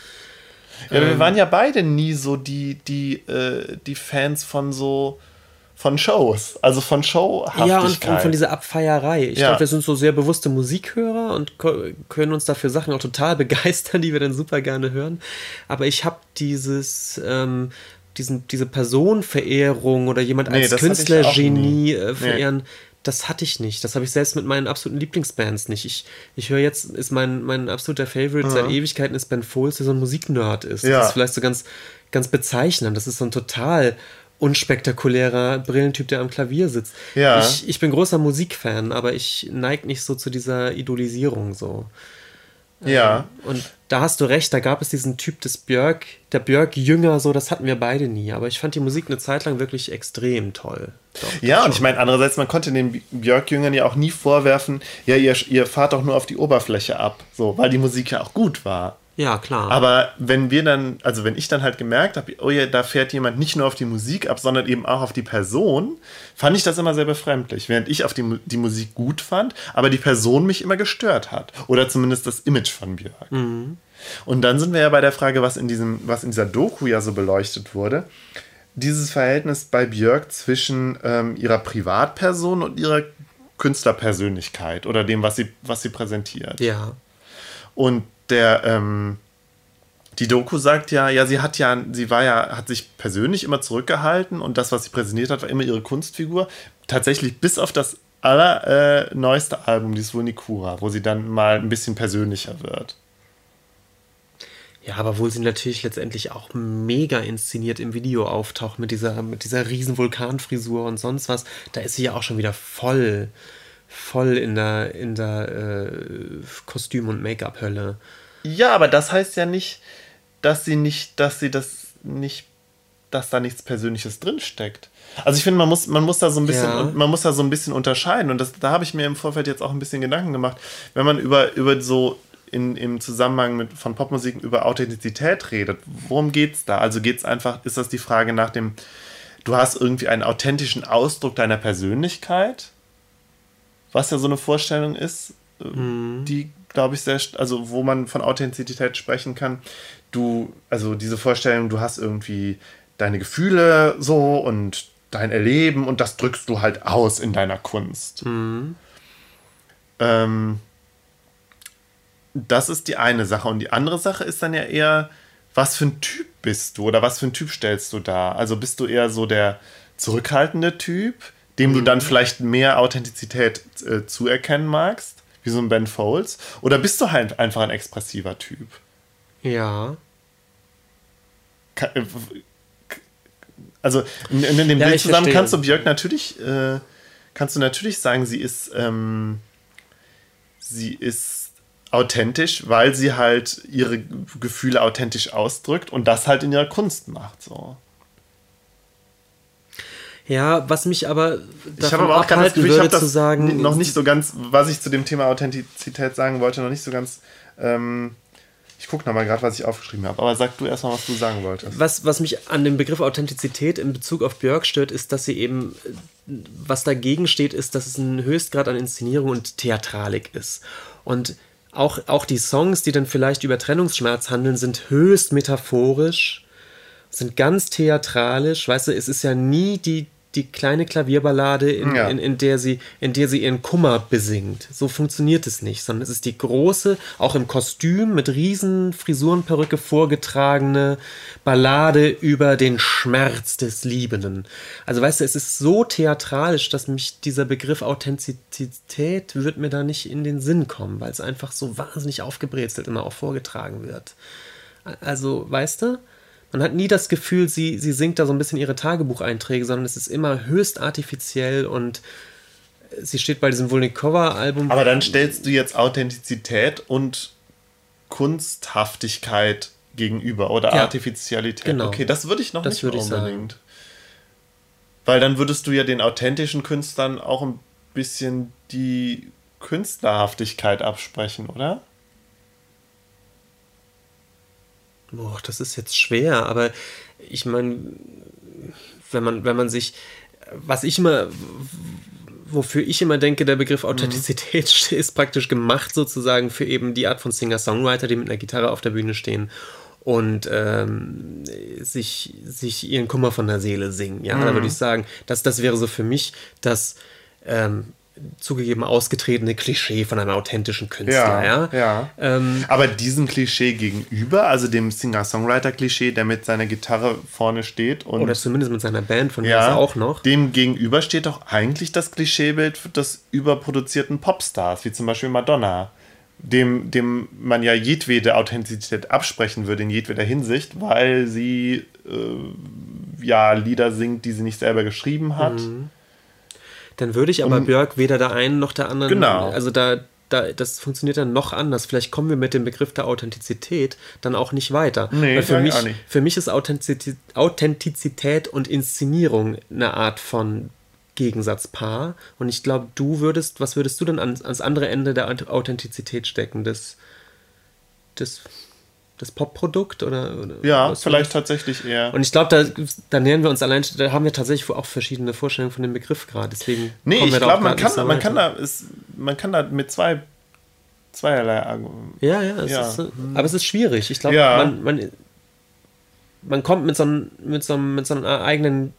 Ja, ähm, wir waren ja beide nie so die, die, äh, die Fans von so von Shows, also von Showhaftigkeit. Ja, und von, von dieser Abfeierei. Ich ja. glaube, wir sind so sehr bewusste Musikhörer und können uns dafür Sachen auch total begeistern, die wir dann super gerne hören. Aber ich habe dieses, ähm, diesen, diese Personenverehrung oder jemand nee, als Künstlergenie äh, verehren, nee das hatte ich nicht. Das habe ich selbst mit meinen absoluten Lieblingsbands nicht. Ich, ich höre jetzt, ist mein, mein absoluter Favorite mhm. seit Ewigkeiten ist Ben Folds, der so ein Musiknerd ist. Ja. Das ist vielleicht so ganz, ganz bezeichnend. Das ist so ein total unspektakulärer Brillentyp, der am Klavier sitzt. Ja. Ich, ich bin großer Musikfan, aber ich neige nicht so zu dieser Idolisierung so. Ja. Ähm, und da hast du recht, da gab es diesen Typ des Björk, der Björk-Jünger, so, das hatten wir beide nie. Aber ich fand die Musik eine Zeit lang wirklich extrem toll. Doch, ja, und ich meine, andererseits, man konnte den Björk-Jüngern ja auch nie vorwerfen, ja, ihr, ihr fahrt doch nur auf die Oberfläche ab, so, weil die Musik ja auch gut war. Ja, klar. Aber wenn wir dann, also wenn ich dann halt gemerkt habe, oh ja, da fährt jemand nicht nur auf die Musik ab, sondern eben auch auf die Person, fand ich das immer sehr befremdlich. Während ich auf die, die Musik gut fand, aber die Person mich immer gestört hat. Oder zumindest das Image von Björk. Mhm. Und dann sind wir ja bei der Frage, was in, diesem, was in dieser Doku ja so beleuchtet wurde. Dieses Verhältnis bei Björk zwischen ähm, ihrer Privatperson und ihrer Künstlerpersönlichkeit oder dem, was sie, was sie präsentiert. Ja. Und der, ähm, die Doku sagt ja, ja, sie hat ja, sie war ja, hat sich persönlich immer zurückgehalten und das, was sie präsentiert hat, war immer ihre Kunstfigur. Tatsächlich bis auf das allerneueste äh, Album, dieses Vunikura, wo sie dann mal ein bisschen persönlicher wird. Ja, aber wohl sie natürlich letztendlich auch mega inszeniert im Video auftaucht mit dieser, mit dieser riesen Vulkanfrisur und sonst was, da ist sie ja auch schon wieder voll, voll in der, in der äh, Kostüm- und Make-up-Hölle. Ja, aber das heißt ja nicht, dass sie nicht, dass sie das nicht, dass da nichts Persönliches drinsteckt. Also ich finde, man muss, man muss da so ein bisschen, ja. man muss da so ein bisschen unterscheiden. Und das, da habe ich mir im Vorfeld jetzt auch ein bisschen Gedanken gemacht, wenn man über, über so in, im Zusammenhang mit, von Popmusik über Authentizität redet. Worum geht es da? Also geht es einfach, ist das die Frage nach dem, du hast irgendwie einen authentischen Ausdruck deiner Persönlichkeit, was ja so eine Vorstellung ist, mhm. die glaube ich, sehr, also wo man von Authentizität sprechen kann. Du, also diese Vorstellung, du hast irgendwie deine Gefühle so und dein Erleben und das drückst du halt aus in deiner Kunst. Mhm. Ähm, das ist die eine Sache. Und die andere Sache ist dann ja eher, was für ein Typ bist du oder was für ein Typ stellst du da? Also bist du eher so der zurückhaltende Typ, dem mhm. du dann vielleicht mehr Authentizität äh, zuerkennen magst? Wie so ein Ben Folds? Oder bist du halt einfach ein expressiver Typ? Ja. Äh, also in, in dem ja, Bild zusammen verstehe. kannst du Björk natürlich, äh, kannst du natürlich sagen, sie ist, ähm, sie ist authentisch, weil sie halt ihre Gefühle authentisch ausdrückt und das halt in ihrer Kunst macht. So. Ja, was mich aber ich habe aber auch ganz Gefühl, würde, ich das sagen, noch nicht so ganz, was ich zu dem Thema Authentizität sagen wollte, noch nicht so ganz. Ähm, ich gucke nochmal gerade, was ich aufgeschrieben habe. Aber sag du erstmal, was du sagen wolltest. Was, was mich an dem Begriff Authentizität in Bezug auf Björk stört, ist, dass sie eben, was dagegen steht, ist, dass es ein Höchstgrad an Inszenierung und Theatralik ist. Und auch, auch die Songs, die dann vielleicht über Trennungsschmerz handeln, sind höchst metaphorisch, sind ganz theatralisch. Weißt du, es ist ja nie die, die kleine Klavierballade, in, ja. in, in, der sie, in der sie ihren Kummer besingt. So funktioniert es nicht, sondern es ist die große, auch im Kostüm mit riesen Frisurenperücke vorgetragene Ballade über den Schmerz des Liebenden. Also weißt du, es ist so theatralisch, dass mich dieser Begriff Authentizität wird mir da nicht in den Sinn kommen, weil es einfach so wahnsinnig aufgebrezelt immer auch vorgetragen wird. Also, weißt du? Man hat nie das Gefühl, sie, sie singt da so ein bisschen ihre Tagebucheinträge, sondern es ist immer höchst artifiziell und sie steht bei diesem Vulnikova-Album. Aber dann stellst du jetzt Authentizität und Kunsthaftigkeit gegenüber oder ja, Artificialität. Genau. Okay, das würde ich noch das nicht unbedingt. Weil dann würdest du ja den authentischen Künstlern auch ein bisschen die Künstlerhaftigkeit absprechen, oder? Boah, das ist jetzt schwer, aber ich meine, wenn man, wenn man sich, was ich immer, wofür ich immer denke, der Begriff Authentizität mhm. ist praktisch gemacht sozusagen für eben die Art von Singer-Songwriter, die mit einer Gitarre auf der Bühne stehen und ähm, sich, sich ihren Kummer von der Seele singen. Ja, mhm. da würde ich sagen, dass das wäre so für mich das ähm, zugegeben ausgetretene Klischee von einem authentischen Künstler. Ja, ja. ja. Ähm, Aber diesem Klischee gegenüber, also dem Singer-Songwriter-Klischee, der mit seiner Gitarre vorne steht und oder zumindest mit seiner Band von ja, auch noch. Dem gegenüber steht doch eigentlich das Klischeebild des überproduzierten Popstars, wie zum Beispiel Madonna. Dem, dem man ja jedwede Authentizität absprechen würde in jedweder Hinsicht, weil sie äh, ja Lieder singt, die sie nicht selber geschrieben hat. Mhm dann würde ich aber um, Björk weder der einen noch der anderen. Genau. Also da, da, das funktioniert dann noch anders. Vielleicht kommen wir mit dem Begriff der Authentizität dann auch nicht weiter. Nee, Weil für mich, auch nicht. für mich ist Authentizität, Authentizität und Inszenierung eine Art von Gegensatzpaar. Und ich glaube, du würdest, was würdest du denn ans, ans andere Ende der Authentizität stecken? Das, das das Popprodukt oder, oder ja vielleicht tatsächlich eher. Und ich glaube da, da nähern wir uns allein da haben wir tatsächlich auch verschiedene Vorstellungen von dem Begriff gerade deswegen nee ich glaube man kann man kann da ist, man kann da mit zwei zweierlei Argumenten ja ja, es ja. Ist, aber es ist schwierig. Ich glaube ja. man, man man kommt mit so einem mit so einem, mit so einer eigenen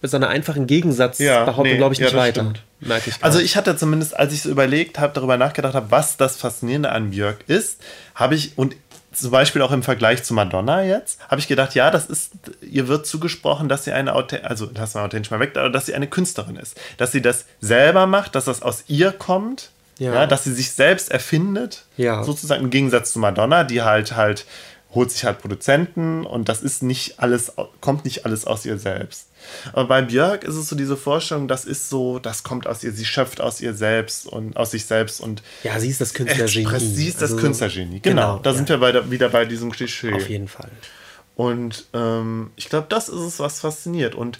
mit so einer einfachen Gegensatz ja, behauptung nee, glaube ich nicht weiter. merke ich also ich hatte zumindest als ich so überlegt habe darüber nachgedacht habe was das faszinierende an Björk ist habe ich und zum Beispiel auch im Vergleich zu Madonna jetzt, habe ich gedacht, ja, das ist, ihr wird zugesprochen, dass sie eine, also lass mal authentisch mal weg, aber dass sie eine Künstlerin ist. Dass sie das selber macht, dass das aus ihr kommt, ja. ja dass sie sich selbst erfindet, ja. sozusagen im Gegensatz zu Madonna, die halt halt holt sich halt Produzenten und das ist nicht alles, kommt nicht alles aus ihr selbst. Aber bei Björk ist es so diese Vorstellung, das ist so, das kommt aus ihr, sie schöpft aus ihr selbst und aus sich selbst und. Ja, sie ist das Künstlergenie. Sie ist das also, Künstlergenie, genau. genau da ja. sind wir bei, wieder bei diesem Klischee. Auf jeden Fall. Und ähm, ich glaube, das ist es, was fasziniert. Und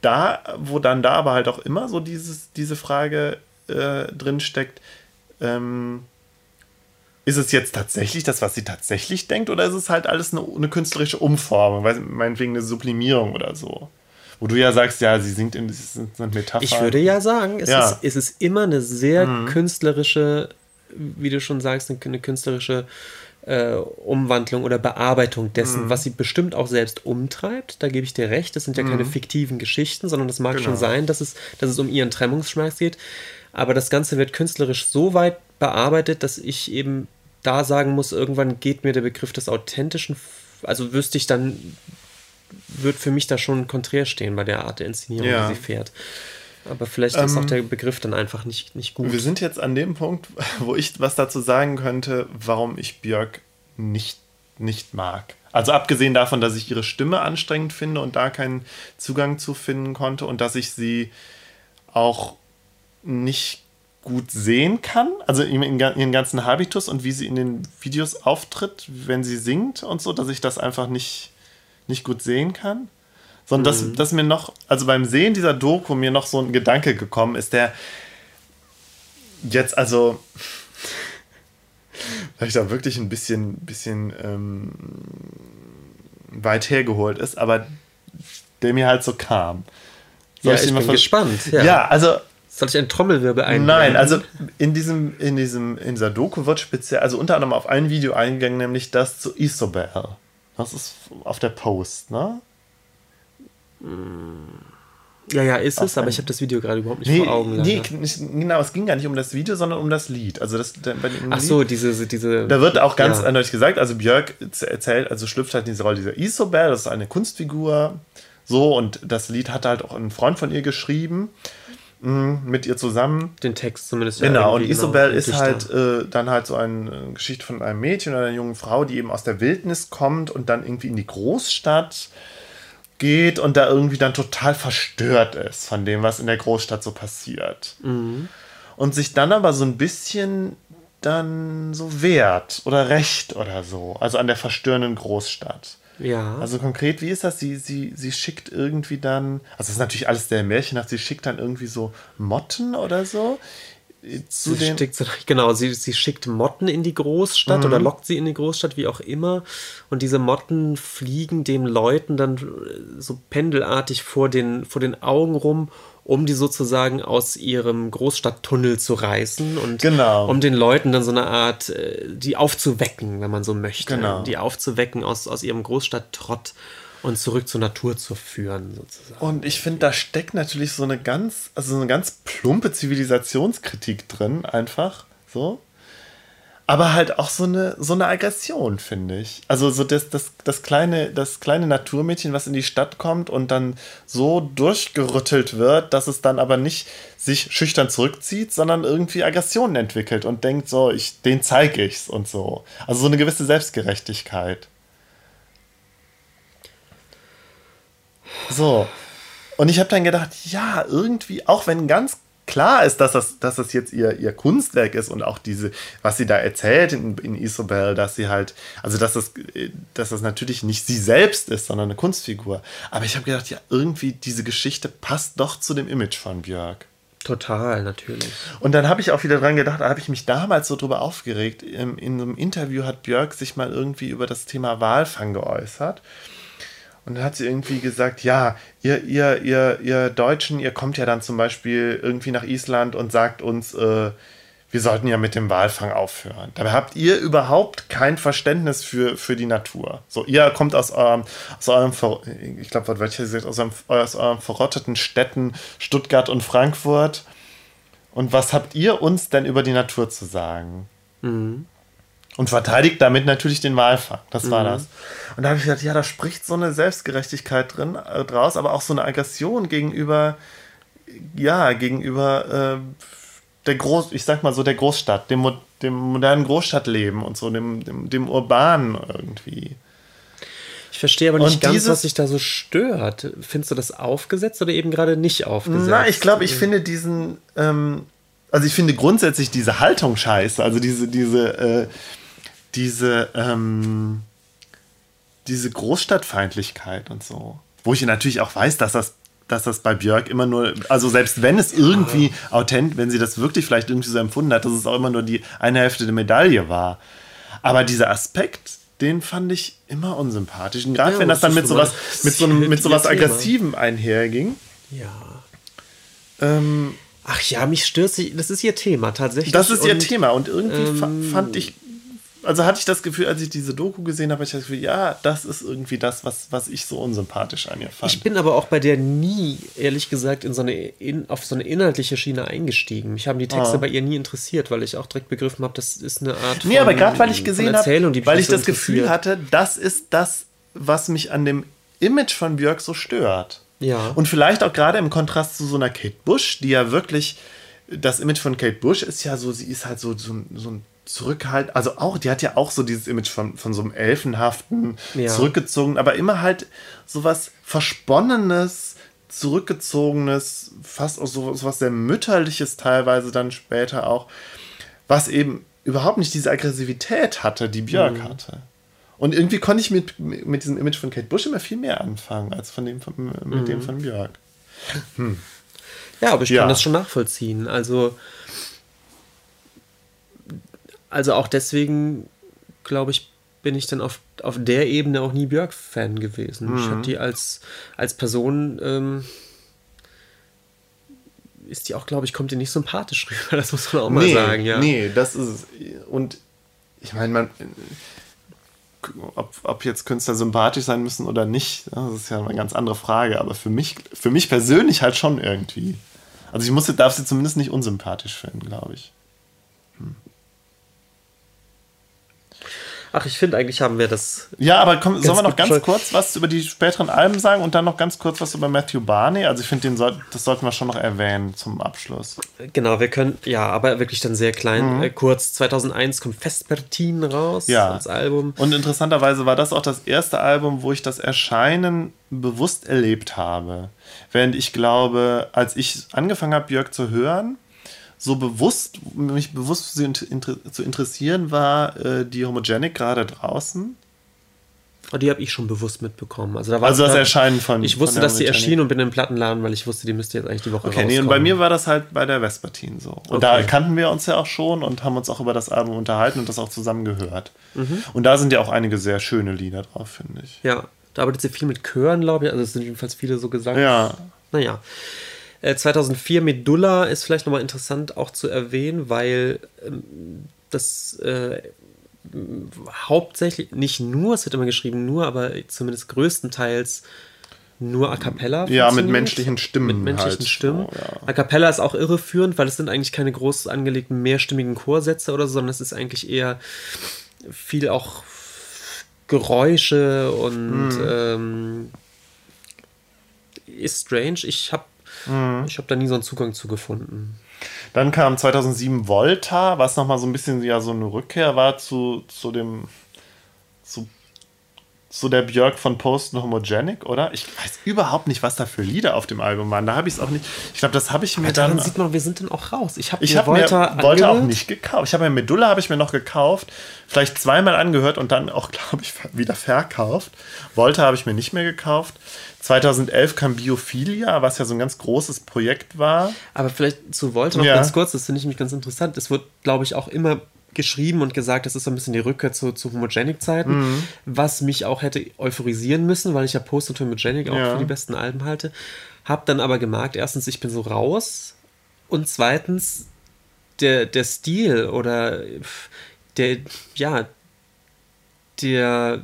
da, wo dann da aber halt auch immer so dieses, diese Frage äh, drin steckt, ähm, ist es jetzt tatsächlich das, was sie tatsächlich denkt, oder ist es halt alles eine, eine künstlerische Umformung, meinetwegen eine Sublimierung oder so? Wo du ja sagst, ja, sie singt in das sind Metaphern. Ich würde ja sagen, es, ja. Ist, es ist immer eine sehr mhm. künstlerische, wie du schon sagst, eine, künstlerische äh, Umwandlung oder Bearbeitung dessen, mhm. was sie bestimmt auch selbst umtreibt. Da gebe ich dir recht. Das sind ja mhm. keine fiktiven Geschichten, sondern es mag genau. schon sein, dass es, dass es um ihren Trennungsschmerz geht. Aber das Ganze wird künstlerisch so weit bearbeitet, dass ich eben da sagen muss, irgendwann geht mir der Begriff des Authentischen, also wüsste ich dann, wird für mich da schon konträr stehen bei der Art der Inszenierung, ja. die sie fährt. Aber vielleicht ähm, ist auch ähm, der Begriff dann einfach nicht, nicht gut. Wir sind jetzt an dem Punkt, wo ich was dazu sagen könnte, warum ich Björk nicht, nicht mag. Also abgesehen davon, dass ich ihre Stimme anstrengend finde und da keinen Zugang zu finden konnte und dass ich sie auch nicht gut sehen kann, also ihren ganzen Habitus und wie sie in den Videos auftritt, wenn sie singt und so, dass ich das einfach nicht, nicht gut sehen kann. Sondern mhm. dass, dass mir noch, also beim Sehen dieser Doku mir noch so ein Gedanke gekommen ist, der jetzt also vielleicht auch wirklich ein bisschen, bisschen ähm, weit hergeholt ist, aber der mir halt so kam. Soll ja, ich, ich bin gespannt. Ja. ja, also soll ich einen Trommelwirbel einbauen? Nein, also in diesem, in diesem, in dieser Doku wird speziell, also unter anderem auf ein Video eingegangen, nämlich das zu Isobel. Das ist auf der Post, ne? Ja, ja, ist es, aber ich habe das Video gerade überhaupt nicht nee, vor Augen. Nee, nicht, genau, es ging gar nicht um das Video, sondern um das Lied. Also das, dem Ach so, diese, diese. Da wird auch ganz ja. eindeutig gesagt, also Björk erzählt, also schlüpft halt in diese Rolle dieser Isobel, das ist eine Kunstfigur, so, und das Lied hat halt auch ein Freund von ihr geschrieben mit ihr zusammen. Den Text zumindest. Genau, und Isobel genau, ist halt äh, dann halt so eine äh, Geschichte von einem Mädchen oder einer jungen Frau, die eben aus der Wildnis kommt und dann irgendwie in die Großstadt geht und da irgendwie dann total verstört ist von dem, was in der Großstadt so passiert. Mhm. Und sich dann aber so ein bisschen dann so wehrt oder recht oder so, also an der verstörenden Großstadt. Ja. Also konkret, wie ist das? Sie, sie, sie schickt irgendwie dann, also das ist natürlich alles der Märchenhaft, sie schickt dann irgendwie so Motten oder so zu sie den. genau, sie, sie schickt Motten in die Großstadt mhm. oder lockt sie in die Großstadt, wie auch immer. Und diese Motten fliegen den Leuten dann so pendelartig vor den, vor den Augen rum, um die sozusagen aus ihrem Großstadttunnel zu reißen und genau. um den Leuten dann so eine Art, äh, die aufzuwecken, wenn man so möchte. Genau. Die aufzuwecken aus, aus ihrem Großstadttrott und zurück zur Natur zu führen, sozusagen. Und ich finde, da steckt natürlich so eine ganz, also so eine ganz plumpe Zivilisationskritik drin, einfach so. Aber halt auch so eine, so eine Aggression, finde ich. Also so das, das, das, kleine, das kleine Naturmädchen, was in die Stadt kommt und dann so durchgerüttelt wird, dass es dann aber nicht sich schüchtern zurückzieht, sondern irgendwie Aggressionen entwickelt und denkt so, ich, den zeige ich's und so. Also so eine gewisse Selbstgerechtigkeit. So. Und ich habe dann gedacht, ja, irgendwie, auch wenn ganz klar ist, dass das, dass das jetzt ihr, ihr Kunstwerk ist und auch diese, was sie da erzählt in, in Isabel, dass sie halt, also dass das, dass das natürlich nicht sie selbst ist, sondern eine Kunstfigur. Aber ich habe gedacht, ja, irgendwie diese Geschichte passt doch zu dem Image von Björk. Total, natürlich. Und dann habe ich auch wieder dran gedacht, da habe ich mich damals so drüber aufgeregt. In, in einem Interview hat Björk sich mal irgendwie über das Thema Walfang geäußert. Und dann hat sie irgendwie gesagt, ja, ihr, ihr, ihr, ihr Deutschen, ihr kommt ja dann zum Beispiel irgendwie nach Island und sagt uns, äh, wir sollten ja mit dem Walfang aufhören. Dabei habt ihr überhaupt kein Verständnis für, für die Natur. So, ihr kommt aus eurem, aus eurem ich glaube, was gesagt, aus, eurem, aus euren verrotteten Städten Stuttgart und Frankfurt. Und was habt ihr uns denn über die Natur zu sagen? Mhm. Und verteidigt damit natürlich den Walfang. Das war mhm. das. Und da habe ich gedacht, ja, da spricht so eine Selbstgerechtigkeit drin äh, draus, aber auch so eine Aggression gegenüber, ja, gegenüber äh, der Groß, ich sag mal so der Großstadt, dem, dem modernen Großstadtleben und so, dem, dem, dem urbanen irgendwie. Ich verstehe aber nicht und ganz, was sich da so stört. Findest du das aufgesetzt oder eben gerade nicht aufgesetzt? Na, ich glaube, ich finde diesen, ähm, also ich finde grundsätzlich diese Haltung scheiße, also diese, diese, äh, diese, ähm, diese Großstadtfeindlichkeit und so. Wo ich natürlich auch weiß, dass das, dass das bei Björk immer nur, also selbst wenn es irgendwie ja. authentisch, wenn sie das wirklich vielleicht irgendwie so empfunden hat, dass es auch immer nur die eine Hälfte der Medaille war. Aber dieser Aspekt, den fand ich immer unsympathisch. Und gerade ja, wenn das dann mit sowas, mit so einem, mit sowas Aggressivem einherging. Ja. Ähm, Ach ja, mich stört sie. Das ist ihr Thema tatsächlich. Das ist ihr und, Thema und irgendwie ähm, fand ich also hatte ich das Gefühl, als ich diese Doku gesehen habe, ich das Gefühl, ja, das ist irgendwie das, was, was ich so unsympathisch an ihr fand. Ich bin aber auch bei der nie, ehrlich gesagt, in so eine, in, auf so eine inhaltliche Schiene eingestiegen. Mich haben die Texte ah. bei ihr nie interessiert, weil ich auch direkt begriffen habe, das ist eine Art Nee, aber gerade weil ich gesehen habe, weil ich das Gefühl hatte, das ist das, was mich an dem Image von Björk so stört. Ja. Und vielleicht auch gerade im Kontrast zu so einer Kate Bush, die ja wirklich das Image von Kate Bush ist ja so, sie ist halt so, so, so ein zurückhaltend, also auch, die hat ja auch so dieses Image von, von so einem elfenhaften, ja. zurückgezogen, aber immer halt so was Versponnenes, zurückgezogenes, fast auch so, so was sehr Mütterliches teilweise dann später auch, was eben überhaupt nicht diese Aggressivität hatte, die Björk mhm. hatte. Und irgendwie konnte ich mit, mit diesem Image von Kate Bush immer viel mehr anfangen, als von dem von, mit Mhm. dem von Björk. Ja, aber ich Ja. kann das schon nachvollziehen. Also, also auch deswegen, glaube ich, bin ich dann auf, auf der Ebene auch nie Björk-Fan gewesen. Ich Mhm. habe die als, als Person, ähm, ist die auch, glaube ich, kommt die nicht sympathisch rüber. Das muss man auch mal nee, sagen, ja. Nee, das ist es. Und ich meine, man, ob, ob jetzt Künstler sympathisch sein müssen oder nicht, das ist ja eine ganz andere Frage. Aber für mich, für mich persönlich halt schon irgendwie. Also ich muss, darf sie zumindest nicht unsympathisch finden, glaube ich. Ach, ich finde, eigentlich haben wir das. Ja, aber komm, sollen wir noch ganz kurz was über die späteren Alben sagen und dann noch ganz kurz was über Matthew Barney? Also ich finde, soll, das sollten wir schon noch erwähnen zum Abschluss. Genau, wir können, ja, aber wirklich dann sehr klein. Äh, kurz, 2001 kommt Vespertin raus Mhm. Ja. als Album. Und interessanterweise war das auch das erste Album, wo ich das Erscheinen bewusst erlebt habe. Während ich glaube, als ich angefangen habe, Björk zu hören, so bewusst, mich bewusst zu, inter zu interessieren war äh, die Homogenic gerade draußen. Oh, die habe ich schon bewusst mitbekommen. Also, da war Also das da- Erscheinen von. Ich von wusste, der dass Homogenic. erschien und bin im Plattenladen, weil ich wusste, die müsste jetzt eigentlich die Woche Okay, nee, und bei mir war das halt bei der Vespertin so. Und da Okay. kannten wir uns ja auch schon und haben uns auch über das Album unterhalten und das auch zusammen gehört. Mhm. Und da sind ja auch einige sehr schöne Lieder drauf, finde ich. Ja, da arbeitet sie viel mit Chören, glaube ich. Also es sind jedenfalls viele so gesagt. Ja, Naja. Äh, 2004 Medulla ist vielleicht nochmal interessant auch zu erwähnen, weil ähm, das äh, hauptsächlich, nicht nur, es wird immer geschrieben nur, aber zumindest größtenteils nur A Cappella. Ja, mit menschlichen Stimmen Mit menschlichen halt, Stimmen. so, ja. A Cappella ist auch irreführend, weil es sind eigentlich keine groß angelegten mehrstimmigen Chorsätze oder so, sondern es ist eigentlich eher viel auch Geräusche und Mhm. ähm, ist strange. Ich habe Mhm. ich hab da nie so einen Zugang zu gefunden. Dann kam 2007 Volta, was nochmal so ein bisschen ja so eine Rückkehr war zu, zu dem zu, zu der Björk von Post und Homogenic, oder? Ich weiß überhaupt nicht, was da für Lieder auf dem Album waren. Da habe ich es auch nicht. Ich glaube, das habe ich mir Daran dann. sieht man, wir sind dann auch raus. Ich habe Ich mir habe mir Volta auch nicht gekauft. Ich habe mir Medulla habe ich mir noch gekauft, vielleicht zweimal angehört und dann auch, glaube ich, wieder verkauft. Volta habe ich mir nicht mehr gekauft. 2011 kam Biophilia, was ja so ein ganz großes Projekt war. Aber vielleicht zu Volta noch Ja. ganz kurz, das finde ich nämlich ganz interessant. Es wird, glaube ich, auch immer geschrieben und gesagt, das ist so ein bisschen die Rückkehr zu, zu Homogenic-Zeiten, Mhm. was mich auch hätte euphorisieren müssen, weil ich ja Post und Homogenic auch Ja. für die besten Alben halte. Hab dann aber gemerkt, erstens, ich bin so raus und zweitens, der, der Stil oder der, ja, der,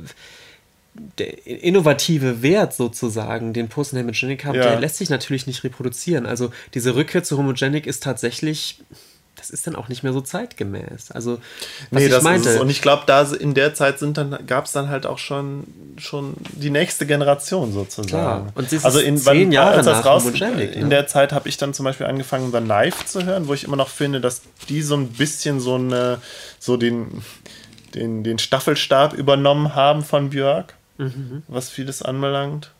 der innovative Wert sozusagen, den Post und Homogenic haben, Ja. der lässt sich natürlich nicht reproduzieren. Also diese Rückkehr zu Homogenic ist tatsächlich, das ist dann auch nicht mehr so zeitgemäß. Also was nee, ich das meinte, ist es. Und ich glaube, da in der Zeit sind dann gab es dann halt auch schon schon die nächste Generation sozusagen. Klar. Und sie also in zehn Jahre als raus, Homogenic, in ne? der Zeit habe ich dann zum Beispiel angefangen, The Knife zu hören, wo ich immer noch finde, dass die so ein bisschen so eine so den den, den Staffelstab übernommen haben von Björk, Mhm. was vieles anbelangt.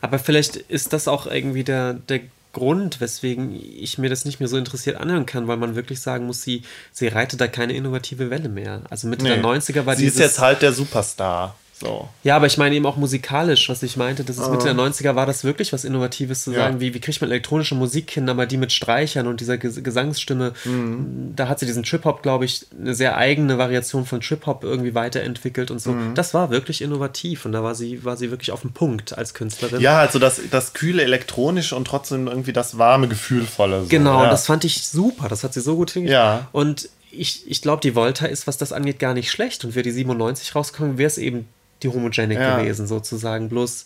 aber vielleicht ist das auch irgendwie der, der Grund, weswegen ich mir das nicht mehr so interessiert anhören kann, weil man wirklich sagen muss, sie, sie reitet da keine innovative Welle mehr. Also Mitte der 90er war Sie dieses... ist jetzt halt der Superstar. So. Ja, aber ich meine eben auch musikalisch, was ich meinte. Das ist Mitte der 90er war das wirklich was Innovatives zu Ah. Ja. sagen, wie, wie kriegt man elektronische Musik hin, aber die mit Streichern und dieser Ges Gesangsstimme. Mhm. Da hat sie diesen Trip-Hop, glaube ich, eine sehr eigene Variation von Trip-Hop irgendwie weiterentwickelt und so. Mhm. Das war wirklich innovativ und da war sie, war sie wirklich auf dem Punkt als Künstlerin. Ja, also das, das kühle elektronische und trotzdem irgendwie das warme, gefühlvolle. So. Genau, ja. das fand ich super. Das hat sie so gut hingekriegt. Ja. Und ich, ich glaube, die Volta ist, was das angeht, gar nicht schlecht. Und wäre die 97 rausgekommen, wäre es eben die Homogenic Ja. gewesen, sozusagen. Bloß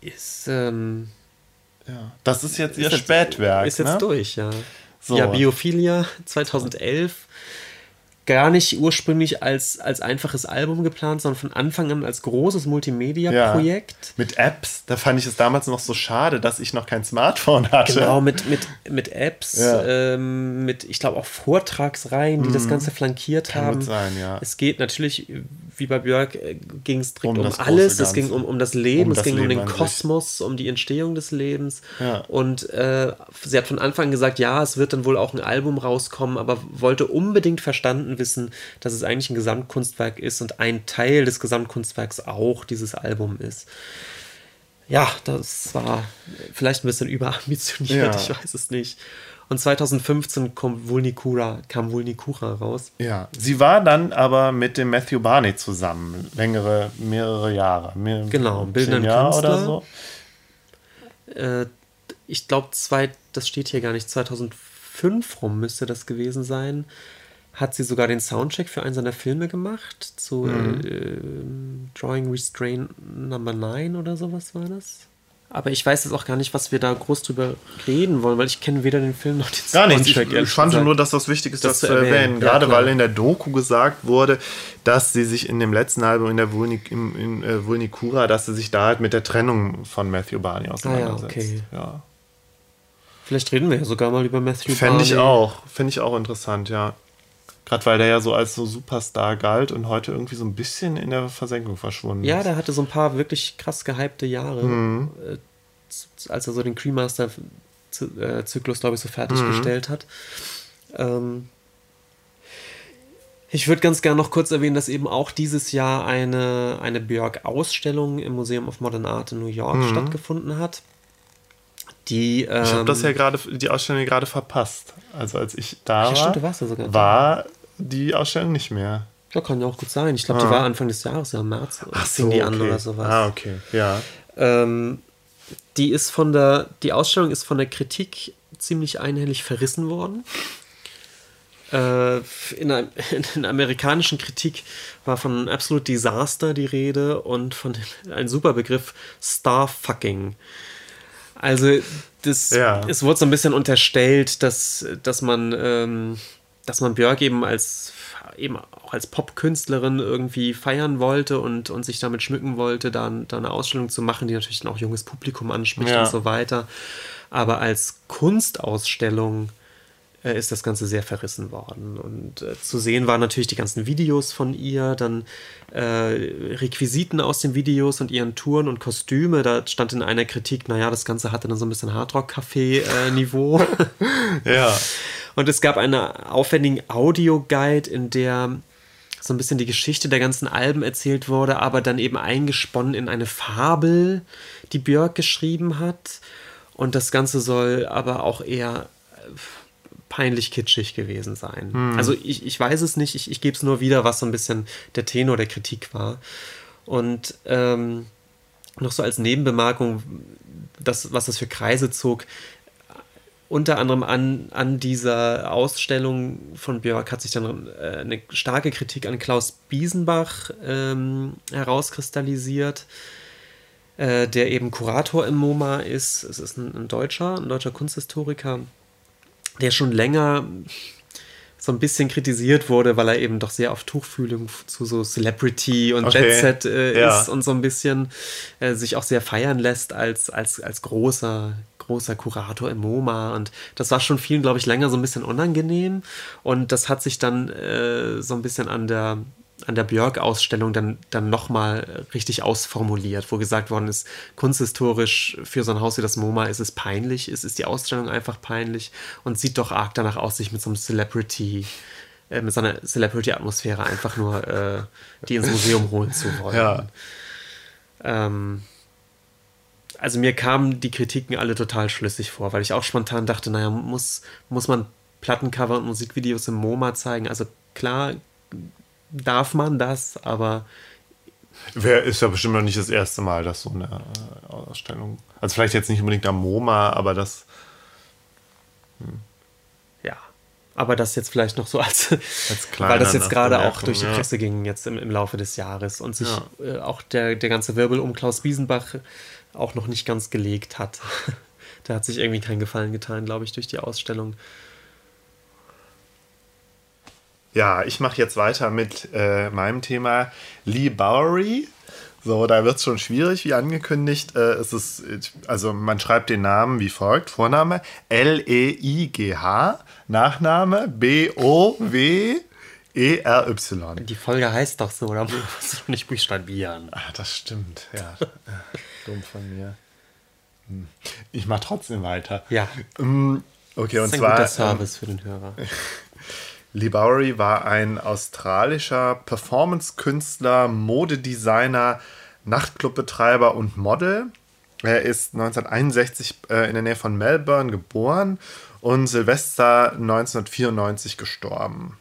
ist, ähm, Ja. Das ist jetzt ihr ist jetzt- Spätwerk. Ist jetzt ne? durch, ja. So. Ja, Biophilia 2011. Gar nicht ursprünglich als, als einfaches Album geplant, sondern von Anfang an als großes Multimedia-Projekt. Mit Apps, da fand ich es damals noch so schade, dass ich noch kein Smartphone hatte. Genau, mit, mit, mit Apps, Ja. Mhm. ähm, mit, ich glaube, auch Vortragsreihen, die das Ganze flankiert Kann haben. sein, ja. Es geht natürlich, wie bei Björk, ging es direkt Um um, alles. Es ging um, um das Leben, Um es das ging um Leben den an sich. Kosmos, um die Entstehung des Lebens. Ja. Und äh, sie hat von Anfang an gesagt, ja, es wird dann wohl auch ein Album rauskommen, aber wollte unbedingt verstanden wissen, dass es eigentlich ein Gesamtkunstwerk ist und ein Teil des Gesamtkunstwerks auch dieses Album ist. Ja, das war vielleicht ein bisschen überambitioniert, ja. ich weiß es nicht. Und 2015 kommt Vulnicura, kam Vulnicura raus. Ja, sie war dann aber mit dem Matthew Barney zusammen, längere, mehrere Jahre. Mehr, genau, bildenden Jahre Künstler. oder so. Äh, ich glaube, das steht hier gar nicht, 2005 rum müsste das gewesen sein. Hat sie sogar den Soundcheck für einen seiner Filme gemacht, zu mhm. äh, Drawing Restraint Number 9 oder sowas war das. Aber ich weiß jetzt auch gar nicht, was wir da groß drüber reden wollen, weil ich kenne weder den Film noch den Gar nicht. Ich, ich fand gesagt. nur, dass das wichtig ist, das, das zu erwähnen. erwähnen. Gerade ja, weil in der Doku gesagt wurde, dass sie sich in dem letzten Album in der Vulnik, in, in äh, Vulnikura, dass sie sich da halt mit der Trennung von Matthew Barney auseinandersetzt. Ah, ja, okay. ja. Vielleicht reden wir ja sogar mal über Matthew Fände Barney. Fände ich auch. Finde ich auch interessant, ja. Gerade weil der ja so als so Superstar galt und heute irgendwie so ein bisschen in der Versenkung verschwunden ja, ist. Ja, der hatte so ein paar wirklich krass gehypte Jahre, mhm. Äh, als er so den Cremaster-Zyklus, glaube ich, so fertiggestellt mhm. hat. Ähm, ich würde ganz gerne noch kurz erwähnen, dass eben auch dieses Jahr eine, eine Björk-Ausstellung im Museum of Modern Art in New York mhm. stattgefunden hat. Die, ähm, ich habe das ja gerade, die Ausstellung gerade verpasst. Also als ich da ja, war, stimmt, sogar war die Ausstellung nicht mehr. Ja, kann ja auch gut sein. Ich glaube, ah. die war Anfang des Jahres, ja im März. Ach so, die an oder sowas. Ah, okay, ja. Ähm, die ist von der, die Ausstellung ist von der Kritik ziemlich einhellig verrissen worden. Äh, in, der, in der amerikanischen Kritik war von Absolute Disaster die Rede und von dem, ein super Begriff Starfucking. Also das, ja. es wurde so ein bisschen unterstellt, dass, dass man, ähm, dass man Björk eben als eben auch als Popkünstlerin irgendwie feiern wollte und, und sich damit schmücken wollte, da, da eine Ausstellung zu machen, die natürlich dann auch junges Publikum anspricht ja. und so weiter. Aber als Kunstausstellung äh, ist das Ganze sehr verrissen worden. Und äh, zu sehen waren natürlich die ganzen Videos von ihr, dann äh, Requisiten aus den Videos und ihren Touren und Kostüme. Da stand in einer Kritik, naja, das Ganze hatte dann so ein bisschen Hardrock-Café-Niveau. ja. Und es gab einen aufwendigen Audio-Guide, in der so ein bisschen die Geschichte der ganzen Alben erzählt wurde, aber dann eben eingesponnen in eine Fabel, die Björk geschrieben hat. Und das Ganze soll aber auch eher peinlich kitschig gewesen sein. Hm. Also ich, ich weiß es nicht, ich, ich gebe es nur wieder, was so ein bisschen der Tenor der Kritik war. Und ähm, noch so als Nebenbemerkung, das, was das für Kreise zog, unter anderem an, an dieser Ausstellung von Björk hat sich dann äh, eine starke Kritik an Klaus Biesenbach ähm, herauskristallisiert, äh, der eben Kurator im MoMA ist. Es ist ein, ein Deutscher, ein deutscher Kunsthistoriker, der schon länger so ein bisschen kritisiert wurde, weil er eben doch sehr auf Tuchfühlung zu so Celebrity und okay. Jet Set äh, ja. ist und so ein bisschen äh, sich auch sehr feiern lässt als, als, als großer, großer Kurator im MoMA. Und das war schon vielen, glaube ich, länger so ein bisschen unangenehm. Und das hat sich dann äh, so ein bisschen an der an der Björk-Ausstellung dann, dann nochmal richtig ausformuliert, wo gesagt worden ist, kunsthistorisch für so ein Haus wie das MoMA ist es peinlich, es ist die Ausstellung einfach peinlich und sieht doch arg danach aus, sich mit so einem Celebrity, äh, mit so einer Celebrity-Atmosphäre einfach nur äh, die ins Museum holen zu wollen. Ja. Ähm, also mir kamen die Kritiken alle total schlüssig vor, weil ich auch spontan dachte, naja, muss, muss man Plattencover und Musikvideos im MoMA zeigen? Also klar darf man das, aber. Wer ist ja bestimmt noch nicht das erste Mal, dass so eine äh, Ausstellung. Also vielleicht jetzt nicht unbedingt am MoMA, aber das. Hm. Ja. Aber das jetzt vielleicht noch so als, als weil das jetzt gerade auch durch die Presse ja. ging jetzt im, im Laufe des Jahres und sich ja. äh, auch der, der ganze Wirbel um Klaus Biesenbach auch noch nicht ganz gelegt hat. der hat sich irgendwie keinen Gefallen getan, glaube ich, durch die Ausstellung. Ja, ich mache jetzt weiter mit äh, meinem Thema Lee Bowery. So, da wird es schon schwierig, wie angekündigt. Äh, es ist, also man schreibt den Namen wie folgt: Vorname L-E-I-G-H, Nachname B-O-W. E-R-Y. Die Folge heißt doch so, da musst du nicht buchstabieren. Ah, das stimmt, ja. Dumm von mir. Hm. Ich mache trotzdem weiter. Ja. Um, okay, das ist und ein zwar. Guter Service ähm, für den Hörer. Lee Bowery war ein australischer Performance-Künstler, Modedesigner, Nachtclubbetreiber und Model. Er ist 1961 äh, in der Nähe von Melbourne geboren und Silvester 1994 gestorben.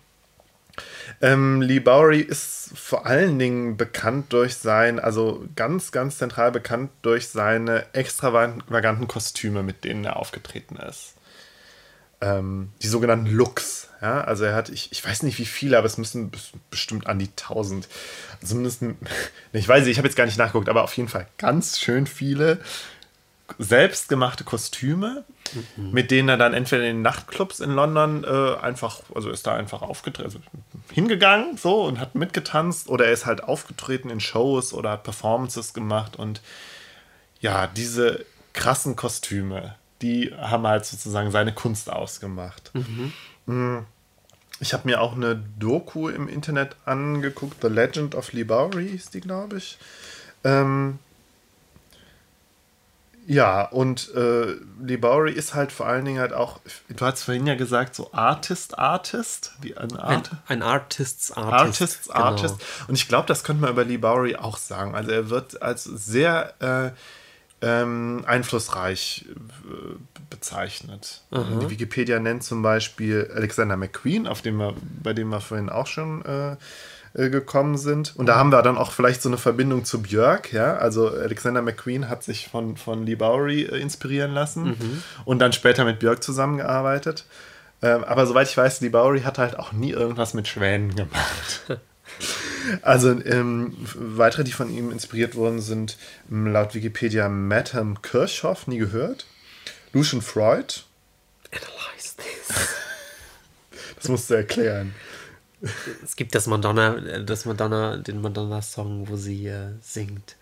Ähm, Lee Bowery ist vor allen Dingen bekannt durch sein, also ganz, ganz zentral bekannt durch seine extravaganten Kostüme, mit denen er aufgetreten ist. Ähm, die sogenannten Looks. Ja, also er hat, ich, ich weiß nicht wie viele, aber es müssen bestimmt an die 1000. Zumindest, ich weiß nicht, ich habe jetzt gar nicht nachgeguckt, aber auf jeden Fall ganz schön viele selbstgemachte Kostüme, mhm. mit denen er dann entweder in den Nachtclubs in London äh, einfach, also ist da einfach aufgetreten, also hingegangen so und hat mitgetanzt oder er ist halt aufgetreten in Shows oder hat Performances gemacht und ja, diese krassen Kostüme, die haben halt sozusagen seine Kunst ausgemacht. Mhm. Mm. Ich habe mir auch eine Doku im Internet angeguckt, The Legend of Bowery ist die, glaube ich. Ähm, ja, und äh, Bowery ist halt vor allen Dingen halt auch, du hast vorhin ja gesagt, so Artist, Artist, wie ein, Art ein, ein Artists Artist. Artists genau. Artist. Und ich glaube, das könnte man über Lee Bowery auch sagen. Also er wird als sehr äh, ähm, einflussreich äh, bezeichnet. Aha. Die Wikipedia nennt zum Beispiel Alexander McQueen, auf dem wir, bei dem wir vorhin auch schon äh, äh, gekommen sind. Und da haben wir dann auch vielleicht so eine Verbindung zu Björk, ja. Also Alexander McQueen hat sich von, von Lee Bowery äh, inspirieren lassen mhm. und dann später mit Björk zusammengearbeitet. Ähm, aber soweit ich weiß, Lee Bowery hat halt auch nie irgendwas mit Schwänen gemacht. Also ähm, weitere, die von ihm inspiriert wurden, sind laut Wikipedia Madame Kirchhoff, nie gehört. Lucian Freud. Analyze this. das musst du erklären es gibt das Madonna, das Madonna, den Madonna-Song, wo sie äh, singt.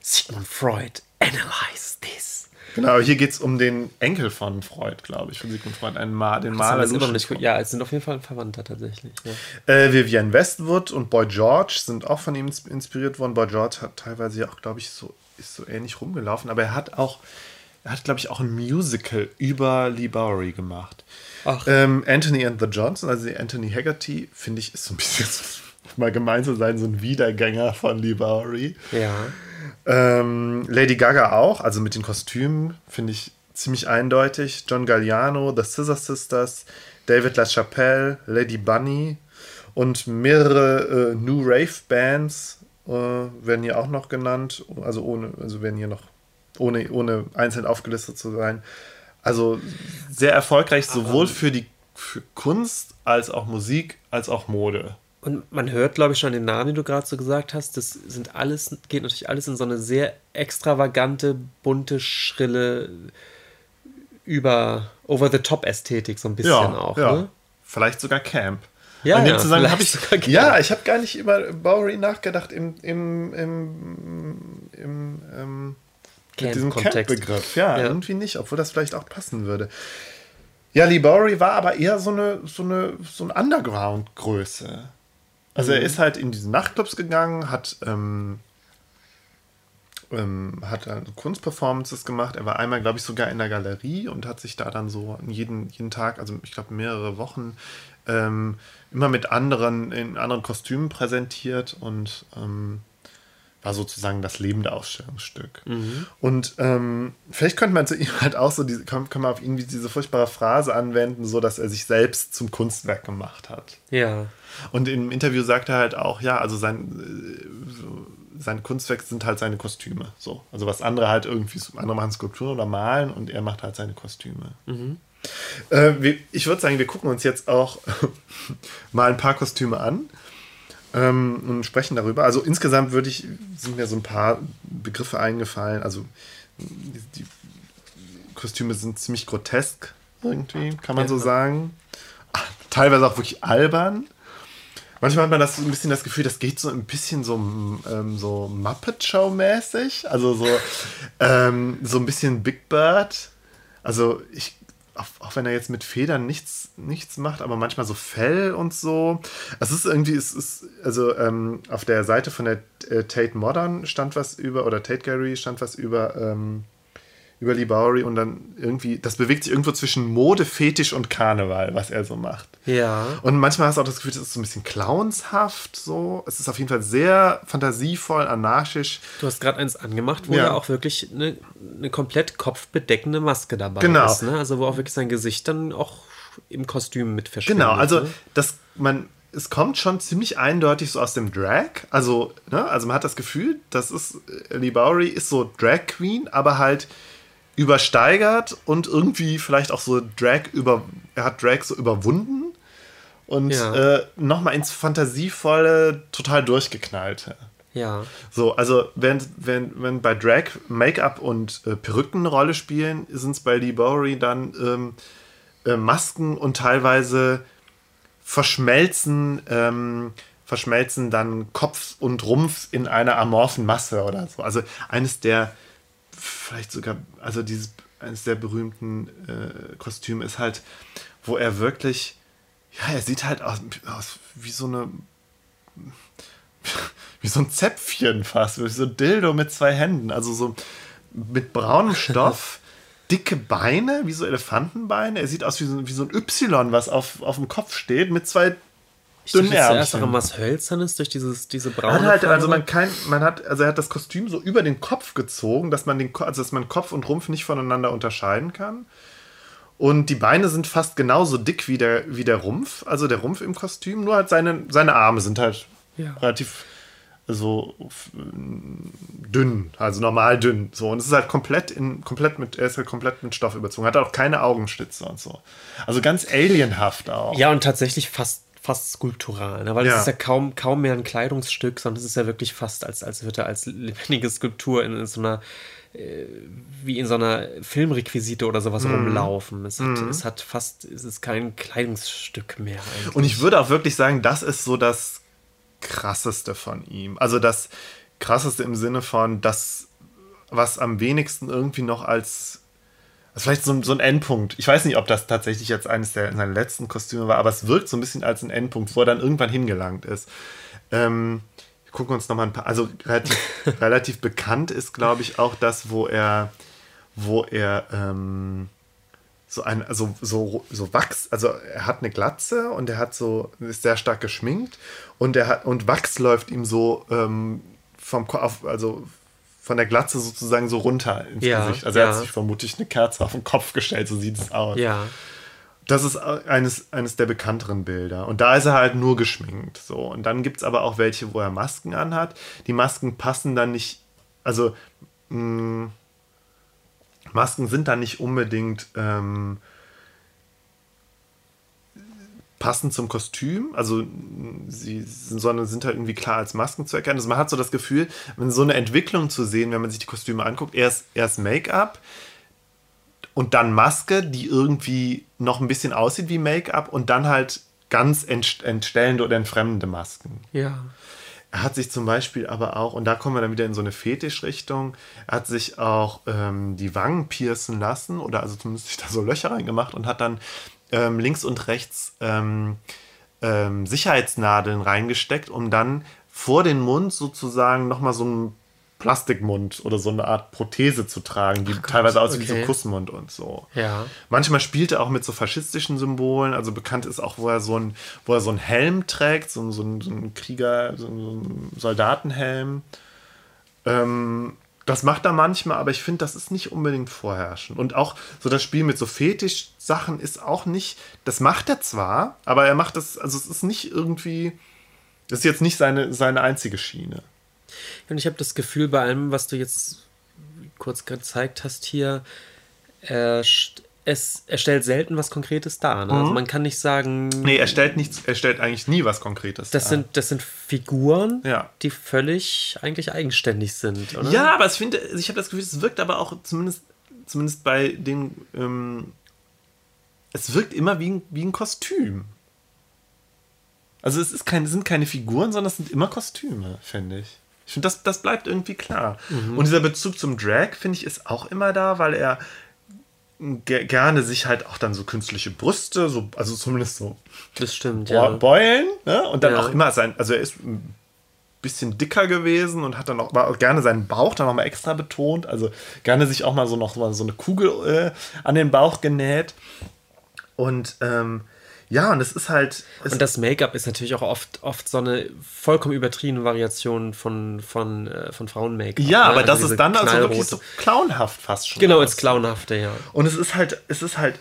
Sigmund Freud, analyze this. Genau, hier geht es um den Enkel von Freud, glaube ich, von Sigmund Freud, einen Ma den Maler. Das nicht, ja, es sind auf jeden Fall Verwandter tatsächlich. Ja. Äh, Vivienne Westwood und Boy George sind auch von ihm inspiriert worden. Boy George hat teilweise auch, glaube ich, so, ist so ähnlich rumgelaufen, aber er hat auch, er hat, glaube ich, auch ein Musical über Lee Bowery gemacht. Ähm, Anthony and the Johnson, also Anthony Haggerty, finde ich, ist so ein bisschen, mal gemein zu sein, so ein Wiedergänger von Lee Bowery. Ja. Ähm, Lady Gaga auch, also mit den Kostümen, finde ich ziemlich eindeutig. John Galliano, The Scissor Sisters, David LaChapelle, Lady Bunny und mehrere äh, New Rave Bands äh, werden hier auch noch genannt, also ohne, also werden hier noch ohne, ohne einzeln aufgelistet zu sein. Also sehr erfolgreich, sowohl für die für Kunst als auch Musik als auch Mode. Und man hört, glaube ich, schon den Namen, den du gerade so gesagt hast. Das sind alles, geht natürlich alles in so eine sehr extravagante, bunte, schrille, über Over-the-Top-Ästhetik so ein bisschen ja, auch. Ja. Ne? Vielleicht sogar Camp. Ja, ja, Zusammenhang hab ich, ja, ich habe gar nicht über Bowery nachgedacht im, im, im, im, im ähm, Camp mit diesem Camp-Begriff. Ja, ja, irgendwie nicht, obwohl das vielleicht auch passen würde. Ja, Bowery war aber eher so eine, so eine, so eine Underground-Größe. Also mhm. er ist halt in diese Nachtclubs gegangen, hat, ähm, ähm, hat Kunstperformances gemacht. Er war einmal, glaube ich, sogar in der Galerie und hat sich da dann so jeden, jeden Tag, also ich glaube mehrere Wochen, ähm, immer mit anderen, in anderen Kostümen präsentiert und ähm, war sozusagen das lebende Ausstellungsstück. Mhm. Und ähm, vielleicht könnte man zu ihm halt auch so, diese, kann, kann man auf ihn diese furchtbare Phrase anwenden, so dass er sich selbst zum Kunstwerk gemacht hat. Ja. Und im Interview sagt er halt auch, ja, also sein, äh, sein Kunstwerk sind halt seine Kostüme. So. Also was andere halt irgendwie, andere machen Skulpturen oder malen und er macht halt seine Kostüme. Mhm. Äh, ich würde sagen, wir gucken uns jetzt auch mal ein paar Kostüme an ähm, und sprechen darüber. Also insgesamt würde ich, sind mir so ein paar Begriffe eingefallen. Also die, Kostüme sind ziemlich grotesk irgendwie, kann man ja. so sagen. Teilweise auch wirklich albern. Manchmal hat man das so ein bisschen das Gefühl, das geht so ein bisschen so, ähm, so Muppet Show-mäßig. Also so, ähm, so ein bisschen Big Bird. Also ich auch, auch, wenn er jetzt mit Federn nichts, nichts macht, aber manchmal so Fell und so. Es ist irgendwie, es ist, also ähm, auf der Seite von der äh, Tate Modern stand was über, oder Tate Gallery stand was über, ähm, über Lee Bowery und dann irgendwie, das bewegt sich irgendwo zwischen Mode, Fetisch und Karneval, was er so macht. Ja. Und manchmal hast du auch das Gefühl, das ist so ein bisschen clownshaft so. Es ist auf jeden Fall sehr fantasievoll, anarchisch. Du hast gerade eins angemacht, wo Ja. auch wirklich eine, eine komplett kopfbedeckende Maske dabei Genau. ist. Ne? Also wo auch wirklich sein Gesicht dann auch im Kostüm mit verschwindet. Genau, also ne? das, man, es kommt schon ziemlich eindeutig so aus dem Drag. Also, ne, also man hat das Gefühl, das ist, äh, Lee Bowery ist so Drag Queen, aber halt übersteigert und irgendwie vielleicht auch so Drag über, er hat Drag so überwunden und Ja. äh, nochmal ins Fantasievolle, total durchgeknallte. Ja. So, also wenn, wenn, wenn bei Drag Make-up und äh, Perücken eine Rolle spielen, sind es bei Lee Bowery dann ähm, äh, Masken und teilweise verschmelzen, ähm, verschmelzen dann Kopf und Rumpf in einer amorphen Masse oder so. Also eines der, vielleicht sogar, also dieses, eines der berühmten äh, Kostüme ist halt, wo er wirklich, ja, er sieht halt aus, aus wie so eine wie so ein Zäpfchen fast, wie so ein Dildo mit zwei Händen. Also so mit braunem Stoff, dicke Beine, wie so Elefantenbeine. Er sieht aus wie so, wie so ein Y, was auf, auf dem Kopf steht, mit zwei Ich dachte Ärmchen. auch an was Hölzernes durch dieses, diese braune hat halt, also man kein, man hat, also er hat das Kostüm so über den Kopf gezogen, dass man den, also dass man Kopf und Rumpf nicht voneinander unterscheiden kann. Und die Beine sind fast genauso dick wie der, wie der Rumpf, also der Rumpf im Kostüm, nur halt seine, seine Arme sind halt Ja. relativ so dünn, also normal dünn. So, und es ist halt komplett in, komplett mit, er ist halt komplett mit Stoff überzogen, hat auch keine Augenstütze und so. Also ganz alienhaft auch. Ja, und tatsächlich fast, fast skulptural, ne? weil Ja. es ist ja kaum, kaum mehr ein Kleidungsstück, sondern es ist ja wirklich fast, als, als würde er als lebendige Skulptur in, in so einer, äh, wie in so einer Filmrequisite oder sowas Mhm. rumlaufen. Es hat, es hat fast, es ist kein Kleidungsstück mehr eigentlich. Und ich würde auch wirklich sagen, das ist so das krasseste von ihm. Also das krasseste im Sinne von das, was am wenigsten irgendwie noch als vielleicht so, ein- so ein Endpunkt. Ich weiß nicht, ob das tatsächlich jetzt eines der seiner letzten Kostüme war, aber es wirkt so ein bisschen als ein Endpunkt, wo er dann irgendwann hingelangt ist. Ähm, wir gucken uns nochmal ein paar. Also relativ, relativ bekannt ist, glaube ich, auch das, wo er, wo er ähm, so ein, also so, so Wachs, also er hat eine Glatze und er hat so, ist sehr stark geschminkt und er hat, und Wachs läuft ihm so ähm, vom Ko- auf, also von der Glatze sozusagen so runter ins Ja, Gesicht. Also er ja. hat sich vermutlich eine Kerze auf den Kopf gestellt, so sieht es aus. ja. Das ist eines, eines der bekannteren Bilder. Und da ist er halt nur geschminkt. So. Und dann gibt es aber auch welche, wo er Masken anhat. Die Masken passen dann nicht, also mh, Masken sind dann nicht unbedingt ähm, passend zum Kostüm. Also sie sind, sondern sind halt irgendwie klar als Masken zu erkennen. Also man hat so das Gefühl, wenn so eine Entwicklung zu sehen, wenn man sich die Kostüme anguckt, erst, erst Make-up, und dann Maske, die irgendwie noch ein bisschen aussieht wie Make-up und dann halt ganz entst entstellende oder entfremdende Masken. Ja. Er hat sich zum Beispiel aber auch, und da kommen wir dann wieder in so eine Fetischrichtung, er hat sich auch ähm, die Wangen piercen lassen oder also zumindest sich da so Löcher reingemacht und hat dann ähm, links und rechts ähm, ähm, Sicherheitsnadeln reingesteckt, um dann vor den Mund sozusagen nochmal so einen Plastikmund oder so eine Art Prothese zu tragen, die teilweise aussieht wie so okay. Kussmund und so. Ja. Manchmal spielt er auch mit so faschistischen Symbolen. Also bekannt ist auch, wo er so ein, wo er so einen Helm trägt, so, ein- so, ein, so ein Krieger, so, ein- so ein Soldatenhelm. Ähm, das macht er manchmal, aber ich finde, das ist nicht unbedingt vorherrschend. Und auch so das Spiel mit so Fetisch-Sachen ist auch nicht, das macht er zwar, aber er macht das, also es ist nicht irgendwie, das ist jetzt nicht seine, seine einzige Schiene. Und ich habe das Gefühl, bei allem, was du jetzt kurz gezeigt hast hier, er, es, er stellt selten was Konkretes dar. Ne? Also man kann nicht sagen, Nee, er stellt nichts, er stellt eigentlich nie was Konkretes das, dar. sind, das sind Figuren, Ja. die völlig eigentlich eigenständig sind, oder? Ja, aber ich finde, also ich habe das Gefühl, es wirkt aber auch zumindest, zumindest bei den, ähm, es wirkt immer wie ein, wie ein Kostüm. Also es ist kein, es sind keine Figuren, sondern es sind immer Kostüme, finde ich. Ich finde, das, das bleibt irgendwie klar. Und dieser Bezug zum Drag, finde ich, ist auch immer da, weil er gerne sich halt auch dann so künstliche Brüste, so, also zumindest so Das stimmt, ja. Beulen, ne? Und dann Ja. auch immer sein, also er ist ein bisschen dicker gewesen und hat dann auch, auch gerne seinen Bauch dann nochmal extra betont. Also gerne sich auch mal so noch mal so eine Kugel äh, an den Bauch genäht. Und ähm, ja, und es ist halt. Es und das Make-up ist natürlich auch oft, oft so eine vollkommen übertriebene Variation von, von, äh, von Frauen-Make-up. Ja, aber also das ist dann also wirklich so clownhaft fast schon. Genau, ins Clownhafte, ja. Und es ist halt, es ist halt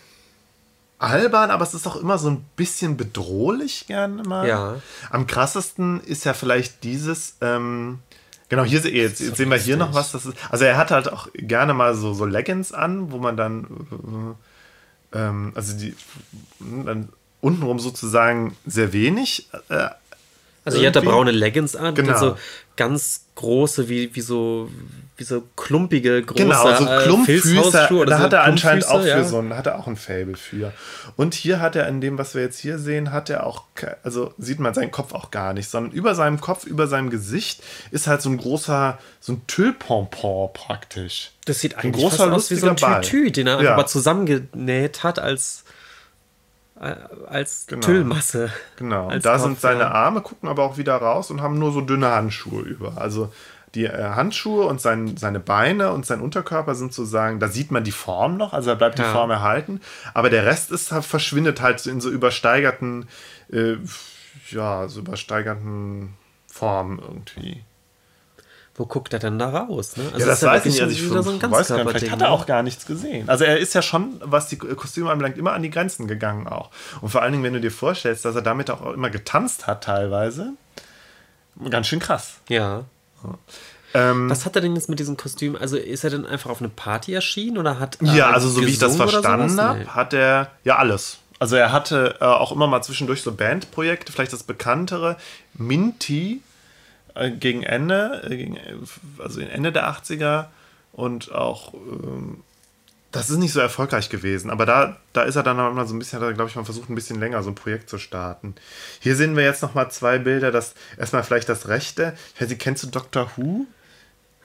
albern, aber es ist auch immer so ein bisschen bedrohlich gerne mal. Ja. Am krassesten ist ja vielleicht dieses. Ähm, Genau, hier jetzt, jetzt sehen wir hier noch was. Das ist, also er hat halt auch gerne mal so, so Leggings an, wo man dann, äh, ähm, also die, dann untenrum sozusagen sehr wenig. Äh, also hier hat er braune Leggings an, genau. so ganz große, wie, wie so wie so klumpige, große genau, so äh, Klumpfüße, oder da so hat er anscheinend auch für ja. so ein, hat er auch ein Fable für. Und hier hat er in dem, was wir jetzt hier sehen, hat er auch, also sieht man seinen Kopf auch gar nicht, sondern über seinem Kopf, über seinem Gesicht ist halt so ein großer, so ein Tüllpompon praktisch. Das sieht eigentlich ein großer, aus wie so ein Tütü, den er ja. einfach mal zusammengenäht hat als äh, als genau. Tüllmasse. Genau. Als da Kopf, sind seine Arme, gucken aber auch wieder raus und haben nur so dünne Handschuhe über. Also die äh, Handschuhe und sein, seine Beine und sein Unterkörper sind sozusagen, da sieht man die Form noch, also da bleibt ja. die Form erhalten, aber der Rest ist verschwindet halt in so übersteigerten, äh, ja, so übersteigerten Formen irgendwie. Wo guckt er denn da raus? Ne? Also ja, das weiß ich nicht. Also ich so ein weiß gar nicht. Vielleicht hat er ne? auch gar nichts gesehen. Also er ist ja schon, was die Kostüme anbelangt, immer an die Grenzen gegangen auch. Und vor allen Dingen, wenn du dir vorstellst, dass er damit auch immer getanzt hat teilweise, ganz schön krass. Ja. Ähm, Was hat er denn jetzt mit diesem Kostüm? Also ist er denn einfach auf eine Party erschienen oder hat er Ja, also so wie ich das verstanden habe, nee. hat er ja alles. Also er hatte äh, auch immer mal zwischendurch so Bandprojekte, vielleicht das bekanntere Minty äh, gegen Ende, äh, gegen, also Ende der 80er und auch ähm, das ist nicht so erfolgreich gewesen, aber da, da ist er dann mal so ein bisschen, hat er, glaube ich, mal versucht, ein bisschen länger so ein Projekt zu starten. Hier sehen wir jetzt noch mal zwei Bilder, das erstmal vielleicht das rechte. Ich weiß nicht, kennst du Doctor Who?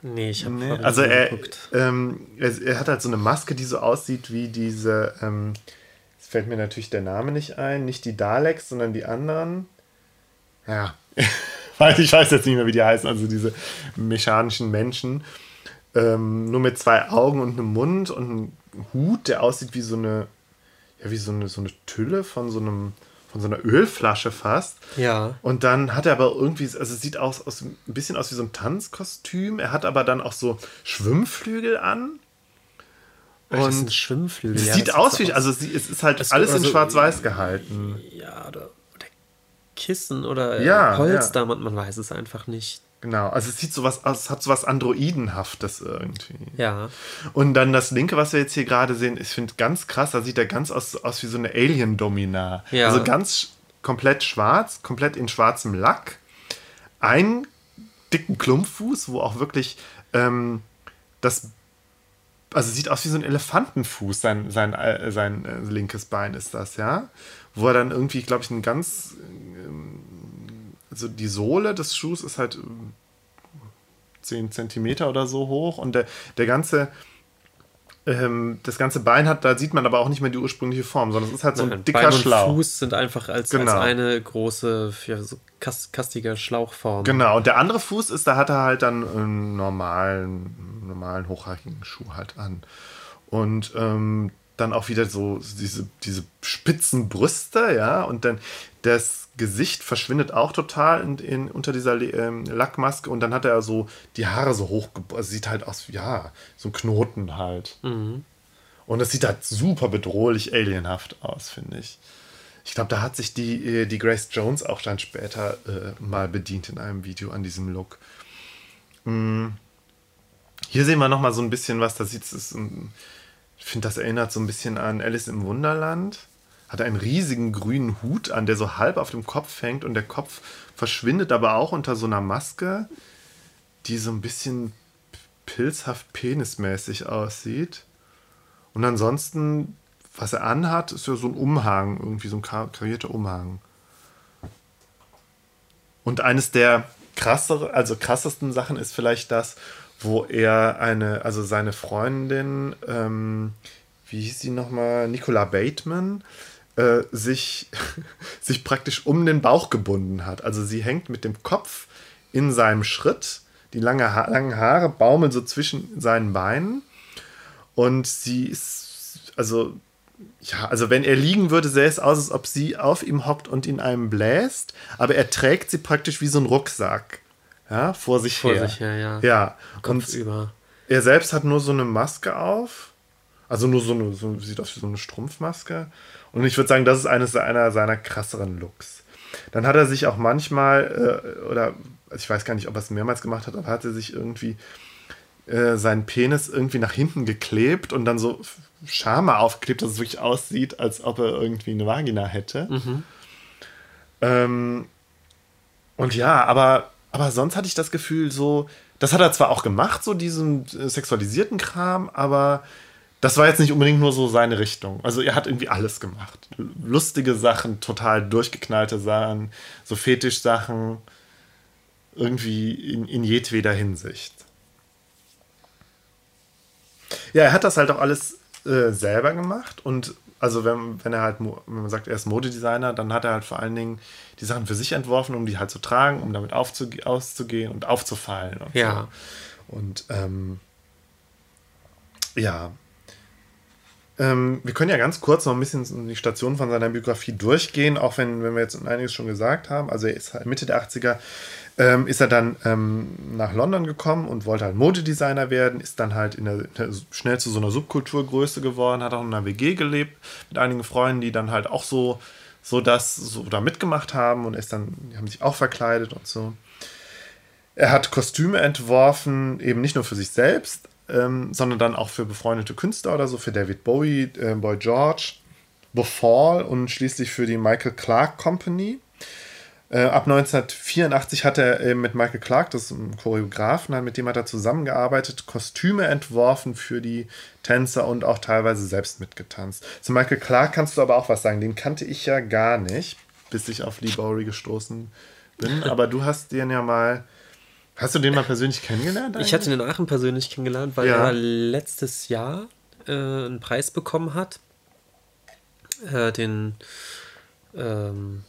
Nee, ich habe nee. Also er, ähm, er, er, hat halt so eine Maske, die so aussieht wie diese, ähm, fällt mir natürlich der Name nicht ein, nicht die Daleks, sondern die anderen. Ja, ich weiß jetzt nicht mehr, wie die heißen, also diese mechanischen Menschen. Ähm, nur mit zwei Augen und einem Mund und einem Hut, der aussieht wie so eine, ja, wie so eine, so eine Tülle von so einem, von so einer Ölflasche fast. Ja. Und dann hat er aber irgendwie, also es sieht aus, aus, ein bisschen aus wie so ein Tanzkostüm. Er hat aber dann auch so Schwimmflügel an. Und das sind Schwimmflügel. Ja, sieht aus wie, also es ist halt das alles in so, schwarz-weiß gehalten. Ja, oder Kissen oder ja, Polster, ja. Man, man weiß es einfach nicht. Genau, also es sieht sowas aus, hat sowas Androidenhaftes irgendwie. Ja. Und dann das linke, was wir jetzt hier gerade sehen, ich finde ganz krass, da sieht er ganz aus, aus wie so eine Alien-Domina. Ja. Also ganz komplett schwarz, komplett in schwarzem Lack. Einen dicken Klumpfuß, wo auch wirklich ähm, das also sieht aus wie so ein Elefantenfuß, sein, sein, äh, sein äh, linkes Bein ist das, ja. Wo er dann irgendwie, glaube ich, ein ganz ähm, also die Sohle des Schuhs ist halt 10 äh, Zentimeter oder so hoch und der, der ganze, ähm, das ganze Bein hat, da sieht man aber auch nicht mehr die ursprüngliche Form, sondern es ist halt so ein Nein, dicker Bein und Schlauch. Fuß sind einfach als, genau. als eine große, ja, so kastiger Schlauchform. Genau, und der andere Fuß ist, da hat er halt dann einen normalen, normalen hochhackigen Schuh halt an. Und ähm, dann auch wieder so diese, diese spitzen Brüste, ja, und dann das Gesicht verschwindet auch total in, in, unter dieser ähm, Lackmaske und dann hat er so die Haare so hoch, also sieht halt aus, ja, so ein Knoten halt. Mhm. Und es sieht halt super bedrohlich alienhaft aus, finde ich. Ich glaube, da hat sich die, äh, die Grace Jones auch dann später äh, mal bedient in einem Video an diesem Look. Mhm. Hier sehen wir noch mal so ein bisschen was, da sieht es, ich finde, das erinnert so ein bisschen an Alice im Wunderland hat einen riesigen grünen Hut an, der so halb auf dem Kopf hängt und der Kopf verschwindet aber auch unter so einer Maske, die so ein bisschen pilzhaft penismäßig aussieht. Und ansonsten, was er anhat, ist ja so ein Umhang, irgendwie so ein karierter Umhang. Und eines der krassere, also krassesten Sachen ist vielleicht das, wo er eine, also seine Freundin, ähm, wie hieß sie nochmal, Nicola Bateman, äh, sich, sich praktisch um den Bauch gebunden hat. Also sie hängt mit dem Kopf in seinem Schritt. Die lange ha langen Haare baumeln so zwischen seinen Beinen. Und sie ist, also, ja, also wenn er liegen würde, sähe es aus, als ob sie auf ihm hockt und in einem bläst. Aber er trägt sie praktisch wie so ein Rucksack. Ja, vor sich Vor her. sich her, ja. Ja. Kopf Und über. er selbst hat nur so eine Maske auf. Also nur so eine, so, sieht aus wie so eine Strumpfmaske. Und ich würde sagen, das ist eines einer seiner krasseren Looks. Dann hat er sich auch manchmal, äh, oder also ich weiß gar nicht, ob er es mehrmals gemacht hat, aber hat er sich irgendwie äh, seinen Penis irgendwie nach hinten geklebt und dann so Schame aufgeklebt, dass es wirklich aussieht, als ob er irgendwie eine Vagina hätte. Ähm, und ja, aber, aber sonst hatte ich das Gefühl, so, das hat er zwar auch gemacht, so diesen äh, sexualisierten Kram, aber das war jetzt nicht unbedingt nur so seine Richtung. Also er hat irgendwie alles gemacht. Lustige Sachen, total durchgeknallte Sachen, so Fetischsachen, irgendwie in, in jedweder Hinsicht. Ja, er hat das halt auch alles äh, selber gemacht und also wenn, wenn er halt, wenn man sagt, er ist Modedesigner, dann hat er halt vor allen Dingen die Sachen für sich entworfen, um die halt zu tragen, um damit aufzuge auszugehen und aufzufallen. Und Ja. So. Und ähm, ja. Ähm, wir können ja ganz kurz noch ein bisschen die Station von seiner Biografie durchgehen, auch wenn, wenn wir jetzt einiges schon gesagt haben. Also er ist halt Mitte der 80er ähm, ist er dann ähm, nach London gekommen und wollte halt Modedesigner werden, ist dann halt in der, schnell zu so einer Subkulturgröße geworden, hat auch in einer WG gelebt mit einigen Freunden, die dann halt auch so, so das so da mitgemacht haben und ist dann, die haben sich auch verkleidet und so. Er hat Kostüme entworfen, eben nicht nur für sich selbst, ähm, sondern dann auch für befreundete Künstler oder so, für David Bowie, äh, Boy George, The Fall und schließlich für die Michael Clark Company. Äh, ab 1984 hat er äh, mit Michael Clark, das ist ein Choreografen, mit dem hat er zusammengearbeitet, Kostüme entworfen für die Tänzer und auch teilweise selbst mitgetanzt. Zu Michael Clark kannst du aber auch was sagen, den kannte ich ja gar nicht, bis ich auf Lee Bowery gestoßen bin. Aber du hast den ja mal, hast du den mal persönlich kennengelernt? Ich hatte den in Aachen persönlich kennengelernt, weil Ja. er letztes Jahr äh, einen Preis bekommen hat. Äh, den, ähm,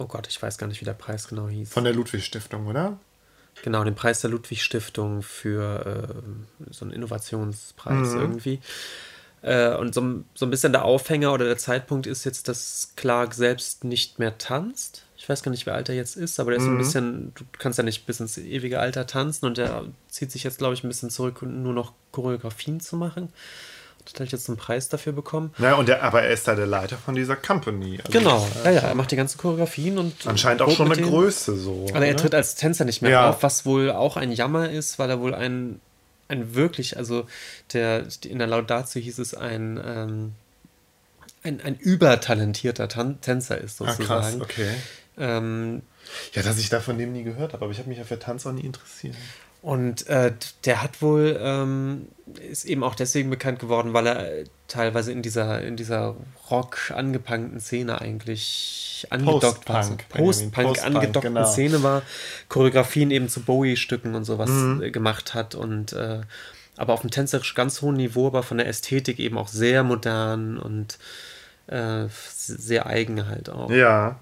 oh Gott, ich weiß gar nicht, wie der Preis genau hieß. Von der Ludwig Stiftung, oder? Genau, den Preis der Ludwig Stiftung für äh, so einen Innovationspreis Mhm. irgendwie. Äh, und so, ein- so ein bisschen der Aufhänger oder der Zeitpunkt ist jetzt, dass Clark selbst nicht mehr tanzt. Ich weiß gar nicht, wie alt er jetzt ist, aber der ist so ein bisschen, du kannst ja nicht bis ins ewige Alter tanzen und der zieht sich jetzt, glaube ich, ein bisschen zurück, um nur noch Choreografien zu machen. Hat halt jetzt einen Preis dafür bekommen. Ja, und der, aber er ist da der Leiter von dieser Company. Also Genau, ja, ja, er macht die ganzen Choreografien und. Anscheinend auch schon eine denen. Größe so. Aber er oder? tritt als Tänzer nicht mehr Ja. auf, was wohl auch ein Jammer ist, weil er wohl ein, ein wirklich, also der, in der Laudatio hieß es ein, ähm, ein, ein übertalentierter Tan Tänzer ist Ah, sozusagen. krass, okay. ähm, Ja, dass ich da von dem nie gehört habe, aber ich habe mich ja für Tanz auch nie interessiert. Und äh, der hat wohl, ähm, ist eben auch deswegen bekannt geworden, weil er äh, teilweise in dieser, in dieser Rock angepunkten Szene eigentlich angedockt war. Post-Punk, Post-Punk, angedockten genau. Szene war, Choreografien eben zu Bowie-Stücken und sowas Mhm. äh, gemacht hat und äh, aber auf einem tänzerisch ganz hohen Niveau, aber von der Ästhetik eben auch sehr modern und äh, sehr eigen halt auch. Ja,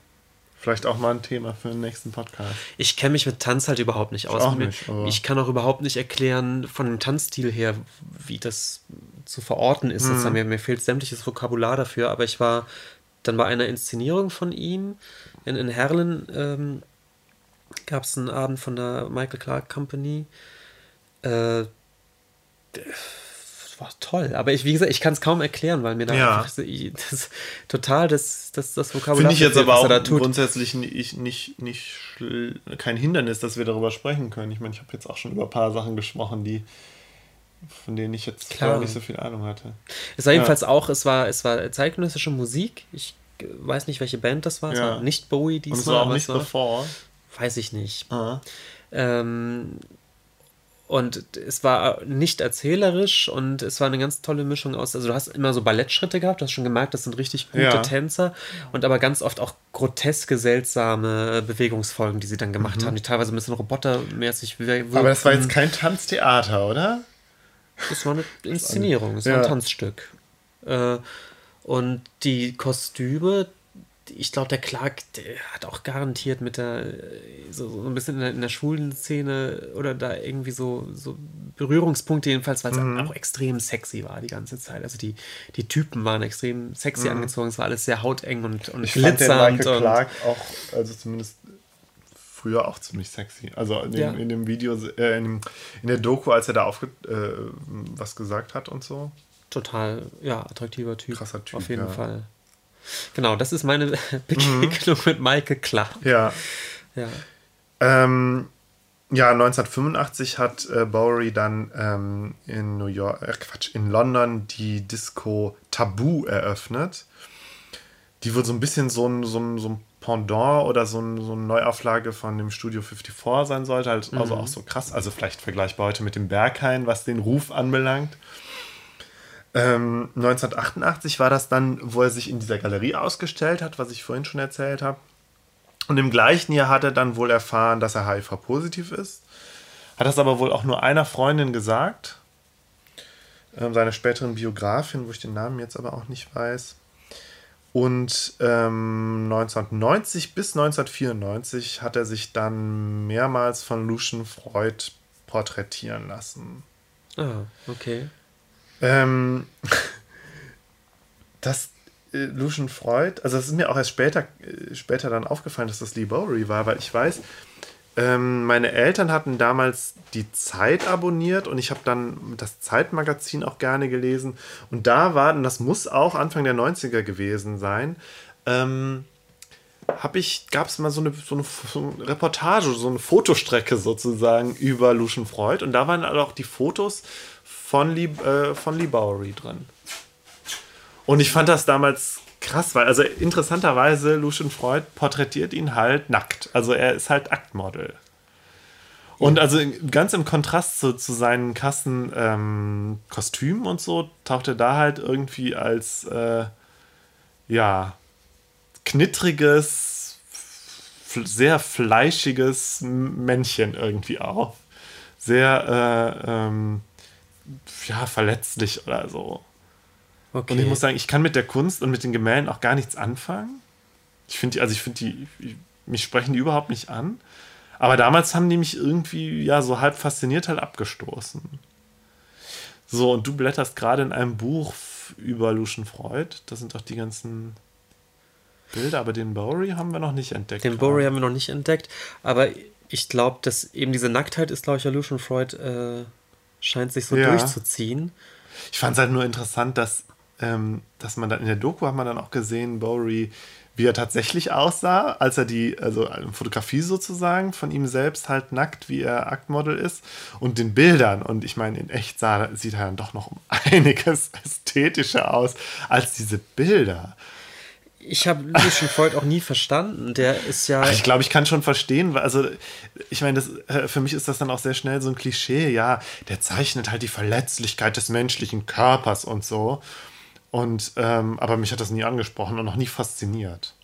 vielleicht auch mal ein Thema für den nächsten Podcast. Ich kenne mich mit Tanz halt überhaupt nicht aus. auch nicht, ich kann auch überhaupt nicht erklären von dem Tanzstil her, wie das zu verorten ist. Sozusagen. Mir, mir fehlt sämtliches Vokabular dafür, aber ich war dann bei einer Inszenierung von ihm in, in Herlen ähm, gab es einen Abend von der Michael Clark Company. Äh, war toll, aber ich, wie gesagt, ich kann es kaum erklären, weil mir da Ja. einfach so- ich, das, total das, das, das Vokabular Finde ich jetzt fehlt, aber auch grundsätzlich nicht, nicht, nicht kein Hindernis, dass wir darüber sprechen können. Ich meine, ich habe jetzt auch schon über ein paar Sachen gesprochen, die von denen ich jetzt Klar. gar nicht so viel Ahnung hatte. Es war Ja. jedenfalls auch, es war, es war zeitgenössische Musik. Ich weiß nicht, welche Band das war. Es Ja. war nicht Bowie Und diesmal. es war auch nicht war, bevor. Weiß ich nicht. Ah. Ähm, und es war nicht erzählerisch und es war eine ganz tolle Mischung aus. Also, du hast immer so Ballettschritte gehabt, du hast schon gemerkt, das sind richtig gute Ja. Tänzer und aber ganz oft auch groteske, seltsame Bewegungsfolgen, die sie dann gemacht haben, die teilweise ein bisschen robotermäßig wirken. Mhm. Aber das war jetzt kein Tanztheater, oder? Das war eine Inszenierung, es Ja. war ein Tanzstück. Äh, und die Kostüme, ich glaube, der Clark, der hat auch garantiert mit der, so, so ein bisschen in der, in der schwulen Szene oder da irgendwie so, so Berührungspunkte jedenfalls, weil es mhm. auch extrem sexy war die ganze Zeit. Also die, die Typen waren extrem sexy mhm. angezogen, es war alles sehr hauteng und, und ich glitzernd. Fand den Michael Clark auch, also zumindest früher auch ziemlich sexy. Also in dem, ja. in dem Video, äh, in, dem, in, der Doku, als er da aufge, äh, was gesagt hat und so. Total, ja, attraktiver Typ. Krasser Typ. Auf jeden ja. Fall. Genau, das ist meine Begegnung mhm. mit Michael Clark. Ja. Ja. Ähm, ja, 1985 hat äh, Bowery dann ähm, in New York, äh, Quatsch, in London die Disco Tabu eröffnet. Die wohl so ein bisschen so ein, so ein, so ein Pendant oder so, ein, so eine Neuauflage von dem Studio 54 sein sollte. Also, mhm. also auch so krass, also vielleicht vergleichbar heute mit dem Berghain, was den Ruf anbelangt. Ähm, 1988 war das dann, wo er sich in dieser Galerie ausgestellt hat, was ich vorhin schon erzählt habe. Und im gleichen Jahr hat er dann wohl erfahren, dass er HIV-positiv ist. Hat das aber wohl auch nur einer Freundin gesagt. Ähm, seiner späteren Biografin, wo ich den Namen jetzt aber auch nicht weiß. Und ähm, 1990 bis 1994 hat er sich dann mehrmals von Lucian Freud porträtieren lassen. Ah, okay. Ähm, das äh, Lucian Freud, also es ist mir auch erst später, äh, später dann aufgefallen, dass das Lee Bowery war, weil ich weiß, ähm, meine Eltern hatten damals die Zeit abonniert und ich habe dann das Zeitmagazin auch gerne gelesen. Und da war, und das muss auch Anfang der 90er gewesen sein, ähm, habe ich, gab es mal so eine, so, eine, so eine, Reportage, so eine Fotostrecke sozusagen über Lucian Freud. Und da waren auch die Fotos von Lee, äh, von Lee Bowery drin. Und ich fand das damals krass, weil, also interessanterweise, Lucian Freud porträtiert ihn halt nackt. Also er ist halt Aktmodel. Und also ganz im Kontrast zu, zu seinen krassen ähm, Kostümen und so, taucht er da halt irgendwie als, äh, ja, knittriges, sehr fleischiges Männchen irgendwie auf. Sehr, äh, ähm, ja, verletzlich oder so. Okay. Und ich muss sagen, ich kann mit der Kunst und mit den Gemälden auch gar nichts anfangen. Ich finde die, also ich finde die, mich sprechen die überhaupt nicht an. Aber damals haben die mich irgendwie, ja, so halb fasziniert halt abgestoßen. So, und du blätterst gerade in einem Buch über Lucian Freud. Das sind doch die ganzen Bilder, aber den Bowery haben wir noch nicht entdeckt. Den Bowery haben wir noch nicht entdeckt, aber ich glaube, dass eben diese Nacktheit ist, glaube ich, ja Lucian Freud äh, scheint sich so ja. durchzuziehen. Ich fand es halt nur interessant, dass ähm, dass man dann in der Doku hat man dann auch gesehen, Bowery, wie er tatsächlich aussah, als er die, also eine Fotografie sozusagen von ihm selbst halt nackt, wie er Aktmodel ist und den Bildern. Und ich meine, in echt sah, sieht er dann doch noch um einiges ästhetischer aus als diese Bilder. Ich habe Lucian Freud auch nie verstanden. Der ist ja. Ach, ich glaube, ich kann schon verstehen, also, ich meine, äh, für mich ist das dann auch sehr schnell so ein Klischee. Ja, der zeichnet halt die Verletzlichkeit des menschlichen Körpers und so. Und, ähm, aber mich hat das nie angesprochen und noch nie fasziniert.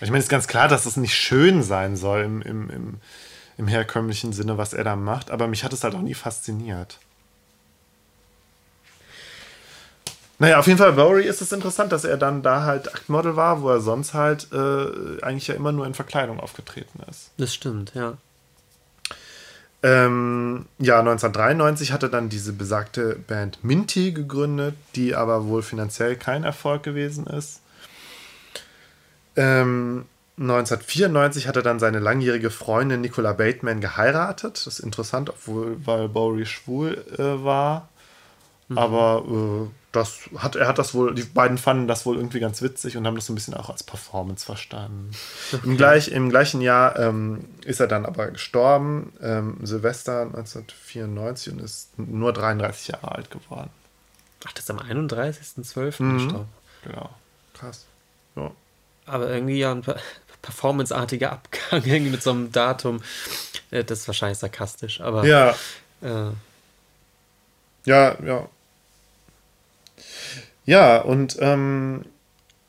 Ich meine, es ist ganz klar, dass es nicht schön sein soll im, im, im, im herkömmlichen Sinne, was er da macht, aber mich hat es halt auch nie fasziniert. Naja, auf jeden Fall, Bowery ist es interessant, dass er dann da halt Aktmodel war, wo er sonst halt äh, eigentlich ja immer nur in Verkleidung aufgetreten ist. Das stimmt, ja. Ähm, ja, 1993 hat er dann diese besagte Band Minty gegründet, die aber wohl finanziell kein Erfolg gewesen ist. Ähm, 1994 hat er dann seine langjährige Freundin Nicola Bateman geheiratet. Das ist interessant, obwohl weil Bowery schwul äh, war. Mhm. Aber äh, das hat, er hat das wohl, die beiden fanden das wohl irgendwie ganz witzig und haben das so ein bisschen auch als Performance verstanden. Okay. Im, gleich, Im gleichen Jahr ähm, ist er dann aber gestorben, ähm, Silvester 1994 und ist nur 33 Jahre alt geworden. Ach, das ist am 31.12. Mhm. gestorben. Genau. Krass. Ja. Aber irgendwie ja ein performanceartiger Abgang, irgendwie mit so einem Datum. Äh, das ist wahrscheinlich sarkastisch, aber. Ja. Äh, ja, ja. Ja, und ähm,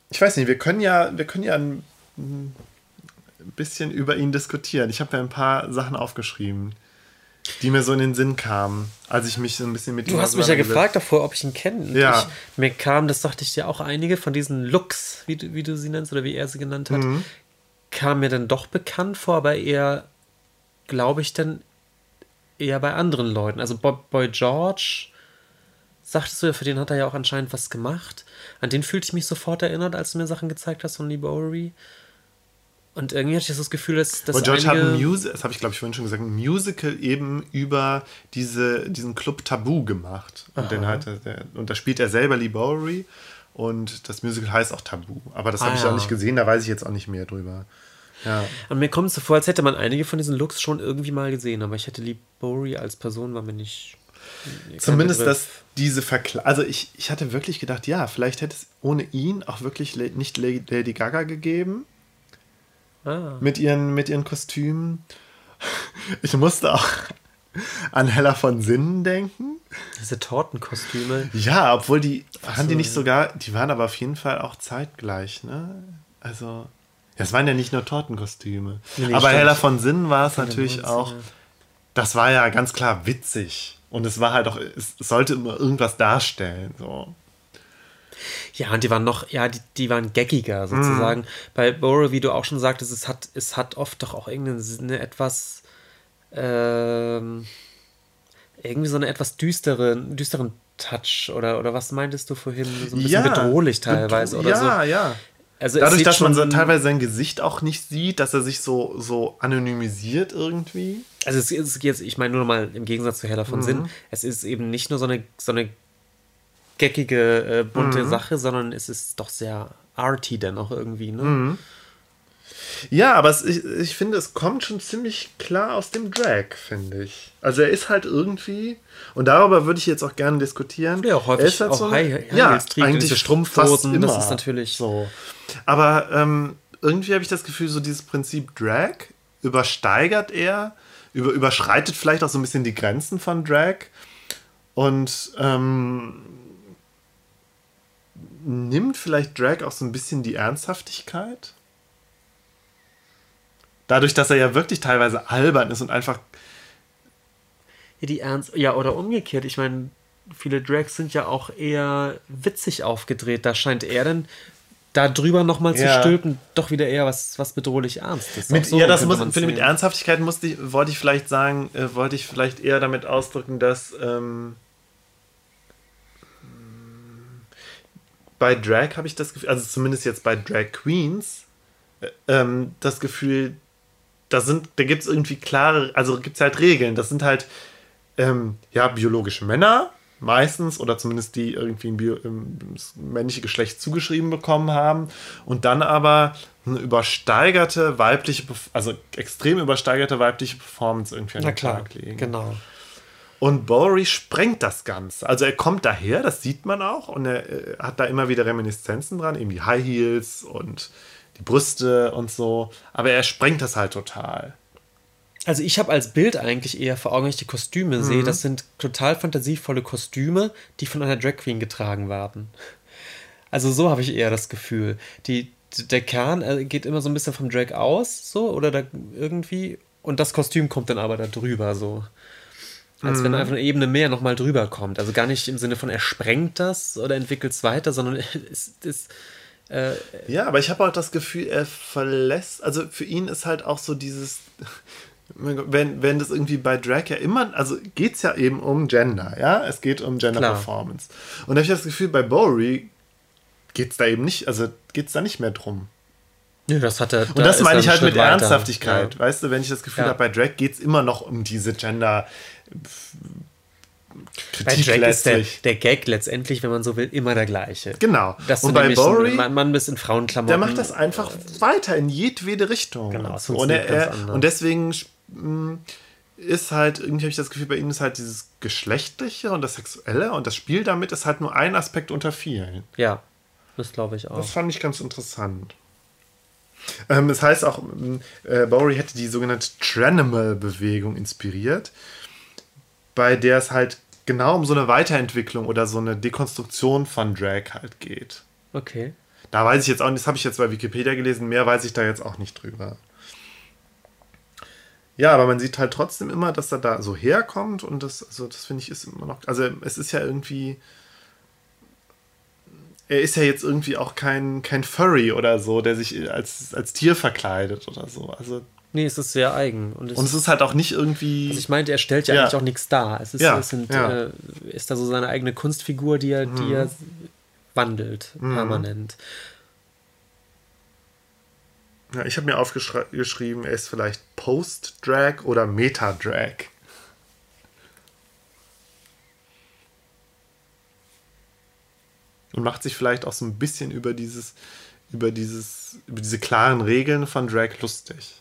ich weiß nicht, wir können ja, wir können ja ein, bisschen über ihn diskutieren. Ich habe ja ein paar Sachen aufgeschrieben, die mir so in den Sinn kamen, als ich mich so ein bisschen mit ihm Du hast mich ja gefragt davor, ob ich ihn kenne. Ja. Ich, mir kam, das dachte ich dir auch, einige von diesen Looks, wie du, wie du sie nennst oder wie er sie genannt hat, Mhm. kam mir dann doch bekannt vor, aber eher, glaube ich, dann eher bei anderen Leuten. Also Boy George, sagtest du ja, für den hat er ja auch anscheinend was gemacht. An den fühlte ich mich sofort erinnert, als du mir Sachen gezeigt hast von Lee Bowery. Und irgendwie hatte ich das Gefühl, dass, dass Und George hat ein Musical, das habe ich glaube ich vorhin schon gesagt, ein Musical eben über diese, diesen Club Tabu gemacht. Und, den halt, der, und da spielt er selber Lee Bowery und das Musical heißt auch Tabu. Aber das habe Ah, ich ja. auch nicht gesehen, da weiß ich jetzt auch nicht mehr drüber. Ja. Und mir kommt es so vor, als hätte man einige von diesen Looks schon irgendwie mal gesehen, aber ich hätte Lee Bowery als Person war mir nicht. Zumindest dass diese Verkleidung. Also ich, ich hatte wirklich gedacht, ja, vielleicht hätte es ohne ihn auch wirklich nicht La- Lady Gaga gegeben. Ah. mit ihren, mit ihren Kostümen. Ich musste auch an Hella von Sinnen denken. Diese Tortenkostüme. Ja, obwohl die, waren die so, nicht sogar, die waren aber auf jeden Fall auch zeitgleich, ne? Also, das waren ja nicht nur Tortenkostüme. Nee, aber stimmt. Hella von Sinnen war es natürlich 90er. auch, das war ja ganz klar witzig. Und es war halt auch, es sollte immer irgendwas darstellen, so. Ja, und die waren noch, ja, die, die waren gaggiger sozusagen. Bei Borough, wie du auch schon sagtest, es hat, es hat oft doch auch irgendeine eine etwas, ähm, irgendwie so eine etwas düstere, düsteren Touch oder, oder was meintest du vorhin? So ein bisschen bedrohlich teilweise oder so. ja, ja. Also Dadurch, dass man so teilweise sein Gesicht auch nicht sieht, dass er sich so, so anonymisiert irgendwie. Also es ist jetzt, ich meine nur mal im Gegensatz zu Hella von Mhm. Sinn, es ist eben nicht nur so eine, so eine geckige, äh, bunte Mhm. Sache, sondern es ist doch sehr arty dann auch irgendwie, ne? Mhm. Ja, aber es, ich, ich finde, es kommt schon ziemlich klar aus dem Drag, finde ich. Also er ist halt irgendwie, und darüber würde ich jetzt auch gerne diskutieren. Ja, auch häufig er ist halt auch so, High- High ja, eigentlich Strumpfhosen, das ist natürlich- so. Aber ähm, irgendwie habe ich das Gefühl, so dieses Prinzip Drag übersteigert er, über, überschreitet vielleicht auch so ein bisschen die Grenzen von Drag und ähm, nimmt vielleicht Drag auch so ein bisschen die Ernsthaftigkeit? Dadurch, dass er ja wirklich teilweise albern ist und einfach. Ja, die Ernst, ja, oder umgekehrt. Ich meine, viele Drags sind ja auch eher witzig aufgedreht. Da scheint er dann da drüber nochmal zu Ja. stülpen, doch wieder eher was, was bedrohlich Ernstes. Mit, so ja, das muss, mit sehen. Ernsthaftigkeit musste ich, wollte ich vielleicht sagen, äh, wollte ich vielleicht eher damit ausdrücken, dass ähm, bei Drag habe ich das Gefühl, also zumindest jetzt bei Drag Queens, äh, ähm, das Gefühl, da sind, da gibt es irgendwie klare, also gibt es halt Regeln. Das sind halt ähm, ja biologische Männer meistens oder zumindest die irgendwie ein Bio, ähm, das männliche Geschlecht zugeschrieben bekommen haben und dann aber eine übersteigerte weibliche, also extrem übersteigerte weibliche Performance irgendwie an Na den klar, Tag legen. genau. Und Bowery sprengt das Ganze. Also er kommt daher, das sieht man auch, und er äh, hat da immer wieder Reminiszenzen dran, eben die High Heels und die Brüste und so. Aber er sprengt das halt total. Also ich habe als Bild eigentlich eher vor Augen, wenn ich die Kostüme Mhm. sehe, das sind total fantasievolle Kostüme, die von einer Drag Queen getragen werden. Also so habe ich eher das Gefühl. Die, der Kern äh, geht immer so ein bisschen vom Drag aus, so, oder da irgendwie, und das Kostüm kommt dann aber da drüber, so. Als Mhm. wenn einfach eine Ebene mehr nochmal drüber kommt. Also gar nicht im Sinne von, er sprengt das oder entwickelt es weiter, sondern es ist. Äh, Ja, aber ich habe auch das Gefühl, er verlässt, also für ihn ist halt auch so dieses, wenn, wenn das irgendwie bei Drag ja immer, also geht es ja eben um Gender, ja, es geht um Gender Klar. Performance. Und da habe ich das Gefühl, bei Bowery geht es da eben nicht, also geht es da nicht mehr drum. nö, das hat er. Und das meine ich halt mit weiter. Ernsthaftigkeit, Ja. weißt du, wenn ich das Gefühl Ja. habe, bei Drag geht es immer noch um diese Gender Bei Drag ist der, der Gag letztendlich, wenn man so will, immer der gleiche. Genau. Dass Und bei Bowery, ein Mann bist in Frauenklamotten. der macht das einfach weiter in jedwede Richtung. Genau, es so. und, er, und deswegen mh, ist halt, irgendwie habe ich das Gefühl, bei ihm ist halt dieses Geschlechtliche und das Sexuelle und das Spiel damit ist halt nur ein Aspekt unter vielen. Ja, das glaube ich auch. Das fand ich ganz interessant. Ähm, es heißt auch, ähm, äh, Bowery hätte die sogenannte Tranimal-Bewegung inspiriert, bei der es halt genau um so eine Weiterentwicklung oder so eine Dekonstruktion von Drag halt geht. Okay. Da weiß ich jetzt auch nicht, das habe ich jetzt bei Wikipedia gelesen, mehr weiß ich da jetzt auch nicht drüber. Ja, aber man sieht halt trotzdem immer, dass er da so herkommt und das, also das finde ich ist immer noch, also es ist ja irgendwie, er ist ja jetzt irgendwie auch kein, kein Furry oder so, der sich als, als Tier verkleidet oder so. Also Nee, es ist sehr eigen. Und es, und es ist halt auch nicht irgendwie. Also ich meinte, er stellt ja, ja. eigentlich auch nichts dar. Es ist, ja, es sind, ja. äh, ist da so seine eigene Kunstfigur, die er, mhm. die er wandelt, mhm. permanent. Ja, ich habe mir aufgeschrieben, er ist vielleicht Post-Drag oder Meta-Drag. Und macht sich vielleicht auch so ein bisschen über dieses, über dieses, über diese klaren Regeln von Drag lustig.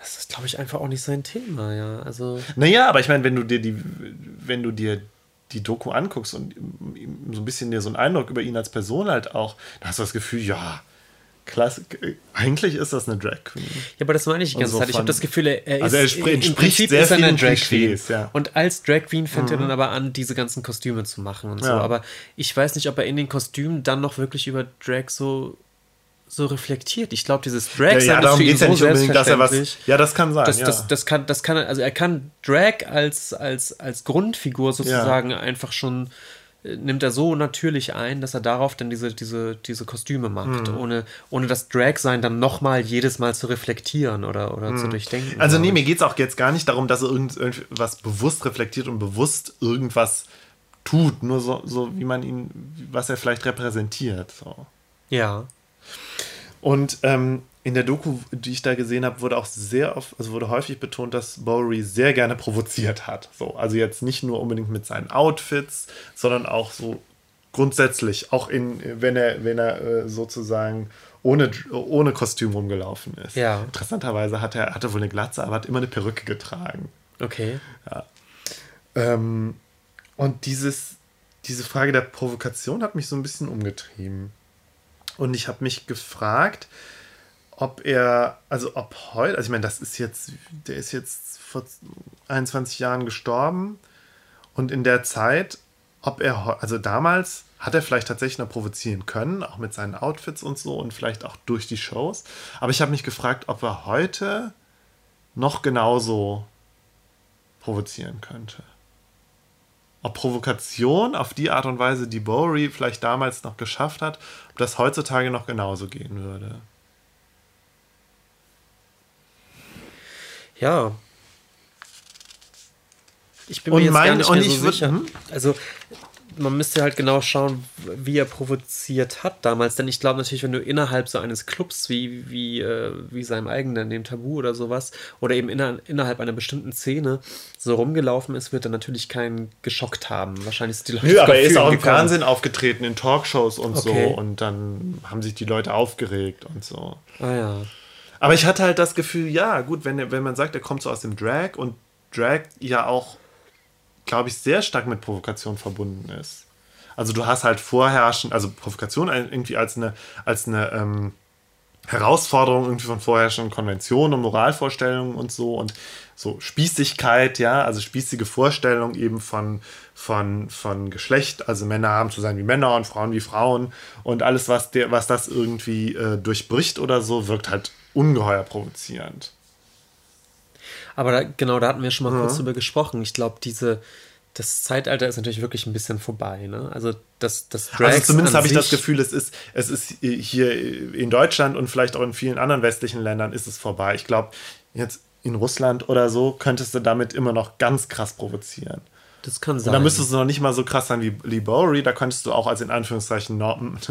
Das ist, glaube ich, einfach auch nicht sein Thema, ja. Also. Naja, aber ich meine, wenn du dir die, wenn du dir die Doku anguckst und so ein bisschen dir so einen Eindruck über ihn als Person halt auch, dann hast du das Gefühl, ja, klasse, eigentlich ist das eine Drag Queen. Ja, aber das meine ich die ganze so Zeit. Ich habe das Gefühl, er ist, also er im Prinzip sehr ist er eine Drag Queen. Ja. Und als Drag Queen fängt mhm. er dann aber an, diese ganzen Kostüme zu machen und so. Aber ich weiß nicht, ob er in den Kostümen dann noch wirklich über Drag so so reflektiert. Ich glaube, dieses Drag ja, ja, darum geht es ja nicht unbedingt, dass er was. Ja, das kann sein. Das, ja. das, das, kann, das kann, also er kann Drag als, als, als Grundfigur sozusagen ja. einfach schon äh, nimmt er so natürlich ein, dass er darauf dann diese, diese, diese Kostüme macht, mhm. ohne, ohne das Drag-Sein dann nochmal jedes Mal zu reflektieren oder, oder mhm. zu durchdenken. Also nee, mir geht es auch jetzt gar nicht darum, dass er irgendwas bewusst reflektiert und bewusst irgendwas tut, nur so, so wie man ihn, was er vielleicht repräsentiert. So. Ja. Und ähm, in der Doku, die ich da gesehen habe, wurde auch sehr oft, also wurde häufig betont, dass Bowery sehr gerne provoziert hat. So, also jetzt nicht nur unbedingt mit seinen Outfits, sondern auch so grundsätzlich, auch in, wenn er, wenn er äh, sozusagen ohne, ohne Kostüm rumgelaufen ist. Ja. Interessanterweise hat er hatte wohl eine Glatze, aber hat immer eine Perücke getragen. Okay. Ja. Ähm, und dieses, diese Frage der Provokation hat mich so ein bisschen umgetrieben. Und ich habe mich gefragt, ob er, also ob heute, also ich meine, das ist jetzt, der ist jetzt vor 21 Jahren gestorben und in der Zeit, ob er, also damals hat er vielleicht tatsächlich noch provozieren können, auch mit seinen Outfits und so und vielleicht auch durch die Shows. Aber ich habe mich gefragt, ob er heute noch genauso provozieren könnte ob Provokation auf die Art und Weise, die Bowery vielleicht damals noch geschafft hat, das heutzutage noch genauso gehen würde. Ja. Ich bin und mir jetzt mein, gar nicht mehr so sicher. Hm? Also man müsste halt genau schauen, wie er provoziert hat damals. Denn ich glaube natürlich, wenn du innerhalb so eines Clubs wie, wie, äh, wie seinem eigenen, dem Tabu oder sowas, oder eben inner, innerhalb einer bestimmten Szene so rumgelaufen ist, wird er natürlich keinen geschockt haben. Wahrscheinlich ist die Leute. Nö, aber er ist auch im Fernsehen aufgetreten, in Talkshows und okay. so. Und dann haben sich die Leute aufgeregt und so. Ah ja. Aber ich hatte halt das Gefühl, ja, gut, wenn, wenn man sagt, er kommt so aus dem Drag und Drag ja auch glaube ich, sehr stark mit Provokation verbunden ist. Also du hast halt vorherrschend, also Provokation irgendwie als eine, als eine ähm, Herausforderung irgendwie von vorherrschenden Konventionen und Moralvorstellungen und so und so Spießigkeit, ja, also spießige Vorstellungen eben von, von, von Geschlecht, also Männer haben zu sein wie Männer und Frauen wie Frauen und alles, was, der, was das irgendwie äh, durchbricht oder so, wirkt halt ungeheuer provozierend. Aber da, genau, da hatten wir schon mal mhm. kurz drüber gesprochen. Ich glaube, diese, das Zeitalter ist natürlich wirklich ein bisschen vorbei. Ne? Also das, das Drags Also zumindest habe ich das Gefühl, es ist, es ist hier in Deutschland und vielleicht auch in vielen anderen westlichen Ländern ist es vorbei. Ich glaube, jetzt in Russland oder so könntest du damit immer noch ganz krass provozieren. Das kann sein. Und da müsstest du noch nicht mal so krass sein wie Lee Bowery. Da könntest du auch als in Anführungszeichen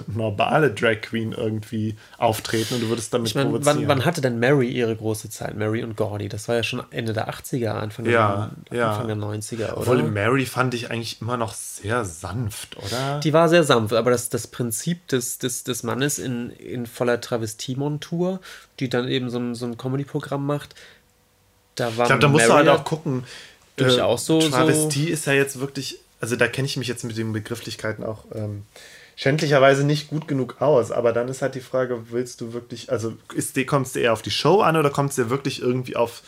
normale Drag Queen irgendwie auftreten und du würdest damit ich mein, provozieren. Wann, wann, hatte denn Mary ihre große Zeit? Mary und Gordy. Das war ja schon Ende der 80er, Anfang, ja, der, ja. Anfang der 90er, oder? Obwohl Mary fand ich eigentlich immer noch sehr sanft, oder? Die war sehr sanft, aber das, das Prinzip des, des, des Mannes in, in voller Travestiemontur, die dann eben so ein, so ein Comedy-Programm macht, da war Ich glaube, da musst Mary du halt auch gucken, durchaus so. Travestie so ist ja jetzt wirklich, also da kenne ich mich jetzt mit den Begrifflichkeiten auch ähm, schändlicherweise nicht gut genug aus. Aber dann ist halt die Frage, willst du wirklich, also ist, kommst du eher auf die Show an oder kommst du dir wirklich irgendwie auf,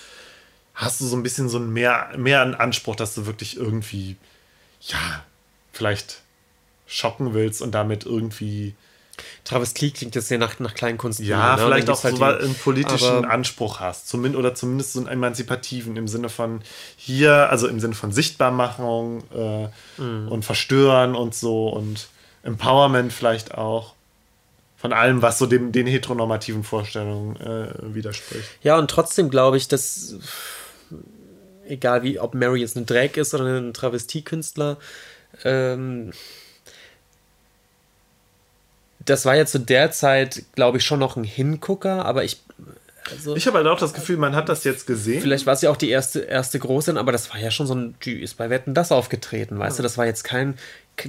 hast du so ein bisschen so ein mehr, mehr einen Anspruch, dass du wirklich irgendwie, ja, vielleicht schocken willst und damit irgendwie Travestie klingt jetzt sehr nach, nach Kleinkunst. Ja, ne? vielleicht auch halt so einen politischen Anspruch hast. Zumindest, oder zumindest so einen emanzipativen im Sinne von hier, also im Sinne von Sichtbarmachung äh, mhm. und Verstören und so und Empowerment vielleicht auch. Von allem, was so dem, den heteronormativen Vorstellungen äh, widerspricht. Ja, und trotzdem glaube ich, dass egal wie, ob Mary jetzt ein Drag ist oder ein Travestiekünstler, ähm, das war ja zu der Zeit, glaube ich, schon noch ein Hingucker, aber ich. Also, ich habe halt auch das Gefühl, man hat das jetzt gesehen. Vielleicht war es ja auch die erste, erste große, aber das war ja schon so ein, die ist bei Wetten das aufgetreten, weißt ja. du, das war jetzt kein,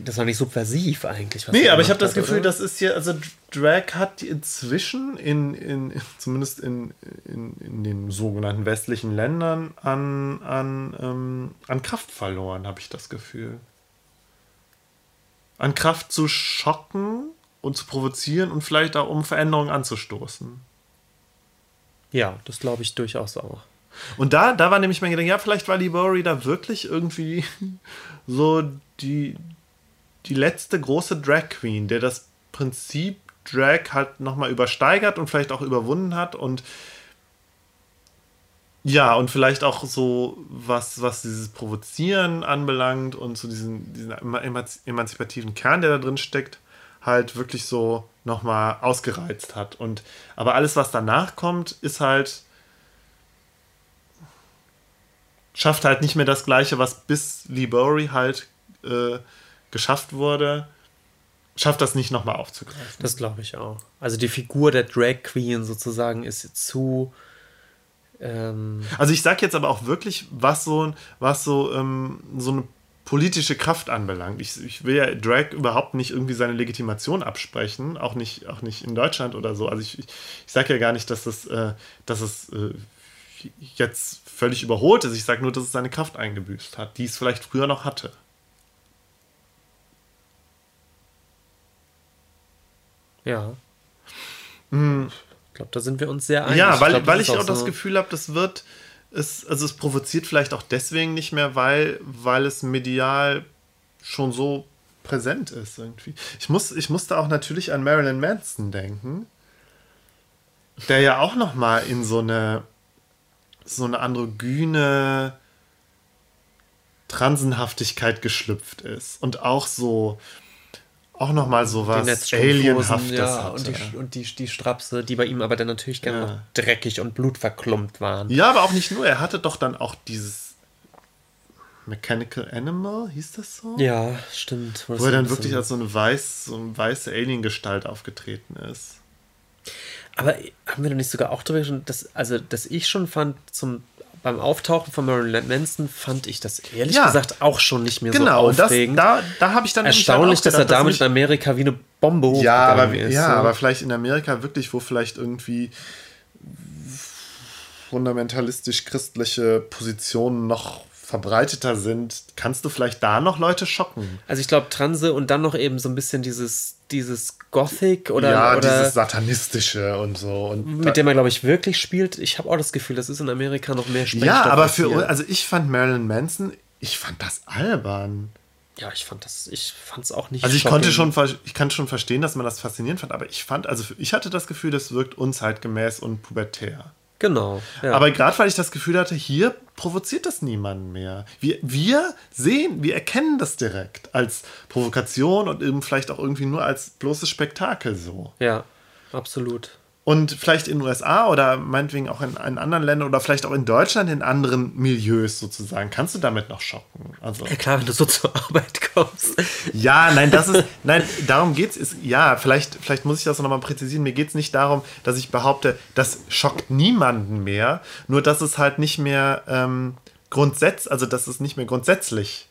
das war nicht subversiv eigentlich. nee, aber ich habe das Gefühl, oder? das ist hier, also Drag hat inzwischen in, in zumindest in, in, in den sogenannten westlichen Ländern an, an, ähm, an Kraft verloren, habe ich das Gefühl. An Kraft zu schocken und zu provozieren und vielleicht auch um Veränderungen anzustoßen. Ja, das glaube ich durchaus auch. Und da, da war nämlich mein Gedanke, ja, vielleicht war Libori da wirklich irgendwie so die, die letzte große Drag Queen, der das Prinzip Drag halt nochmal übersteigert und vielleicht auch überwunden hat und ja, und vielleicht auch so, was, was dieses Provozieren anbelangt und so diesen, diesen emanzipativen Kern, der da drin steckt, halt wirklich so nochmal ausgereizt hat. Und aber alles, was danach kommt, ist halt. schafft halt nicht mehr das Gleiche, was bis Lee Bowery halt äh, geschafft wurde. Schafft das nicht nochmal aufzugreifen. Das glaube ich auch. Also die Figur der Drag Queen sozusagen ist zu. Ähm also ich sag jetzt aber auch wirklich, was so, was so, ähm, so eine politische Kraft anbelangt. Ich, ich, will ja Drag überhaupt nicht irgendwie seine Legitimation absprechen, auch nicht, auch nicht in Deutschland oder so. Also ich, ich, ich sage ja gar nicht, dass das, äh, dass es äh, jetzt völlig überholt ist. Ich sage nur, dass es seine Kraft eingebüßt hat, die es vielleicht früher noch hatte. Ja. Hm. Ich glaube, da sind wir uns sehr einig. Ja, weil ich, glaub, weil ich auch, auch so das Gefühl habe, das wird es, also es provoziert vielleicht auch deswegen nicht mehr, weil, weil es medial schon so präsent ist irgendwie. Ich, muss, ich musste auch natürlich an Marilyn Manson denken, der ja auch noch mal in so eine so eine androgyne Transenhaftigkeit geschlüpft ist und auch so auch nochmal so was Alienhaftes ja, hatte. Und, die, und die, die Strapse, die bei ihm aber dann natürlich gerne ja. noch dreckig und blutverklumpt waren. Ja, aber auch nicht nur. Er hatte doch dann auch dieses Mechanical Animal, hieß das so? Ja, stimmt. Wo er dann wirklich als so eine, weiß, so eine weiße Alien-Gestalt aufgetreten ist. Aber haben wir da nicht sogar auch darüber schon, dass, also, dass ich schon fand, zum beim Auftauchen von Marilyn Manson fand ich das ehrlich ja. gesagt auch schon nicht mehr genau, so aufregend. Genau, da, da habe ich dann erstaunlich, dass er damit in Amerika wie eine Bombe ja, aber, ist. Ja, so. aber vielleicht in Amerika wirklich, wo vielleicht irgendwie fundamentalistisch christliche Positionen noch verbreiteter sind, kannst du vielleicht da noch Leute schocken. Also ich glaube Transe und dann noch eben so ein bisschen dieses, dieses Gothic oder, ja, oder dieses Satanistische und so. Und mit dem man, glaube ich, wirklich spielt. Ich habe auch das Gefühl, das ist in Amerika noch mehr Sprengstoff Ja, aber für also ich fand Marilyn Manson, ich fand das albern. Ja, ich fand das, ich fand es auch nicht. Also ich shocking. konnte schon, ich kann schon verstehen, dass man das faszinierend fand, aber ich fand, also ich hatte das Gefühl, das wirkt unzeitgemäß und pubertär. Genau. Ja. Aber gerade weil ich das Gefühl hatte, hier provoziert das niemanden mehr. Wir, wir sehen, wir erkennen das direkt als Provokation und eben vielleicht auch irgendwie nur als bloßes Spektakel so. Ja, absolut. Und vielleicht in den USA oder meinetwegen auch in, in, anderen Ländern oder vielleicht auch in Deutschland in anderen Milieus sozusagen, kannst du damit noch schocken. Also, ja klar, wenn du so zur Arbeit kommst. Ja, nein, das ist, nein, darum geht es. Ja, vielleicht, vielleicht muss ich das nochmal präzisieren. Mir geht es nicht darum, dass ich behaupte, das schockt niemanden mehr, nur dass es halt nicht mehr ähm, grundsätzlich, also dass es nicht mehr grundsätzlich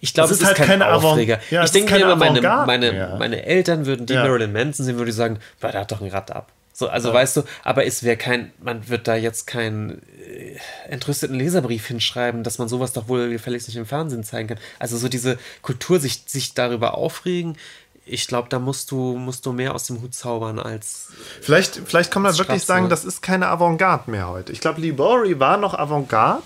ich glaube, es ist, halt kein Aufreger. Ja, ich denke mir immer, meine, meine, meine Eltern würden die ja. Marilyn Manson sehen, würde ich sagen, der hat doch ein Rad ab. So, also ja. weißt du, aber es wäre kein, man wird da jetzt keinen äh, entrüsteten Leserbrief hinschreiben, dass man sowas doch wohl gefälligst nicht im Fernsehen zeigen kann. Also so diese Kultur, sich, sich darüber aufregen, ich glaube, da musst du, musst du mehr aus dem Hut zaubern als. Vielleicht, vielleicht kann man wirklich sagen, das ist keine Avantgarde mehr heute. Ich glaube, Lee Bowery war noch Avantgarde.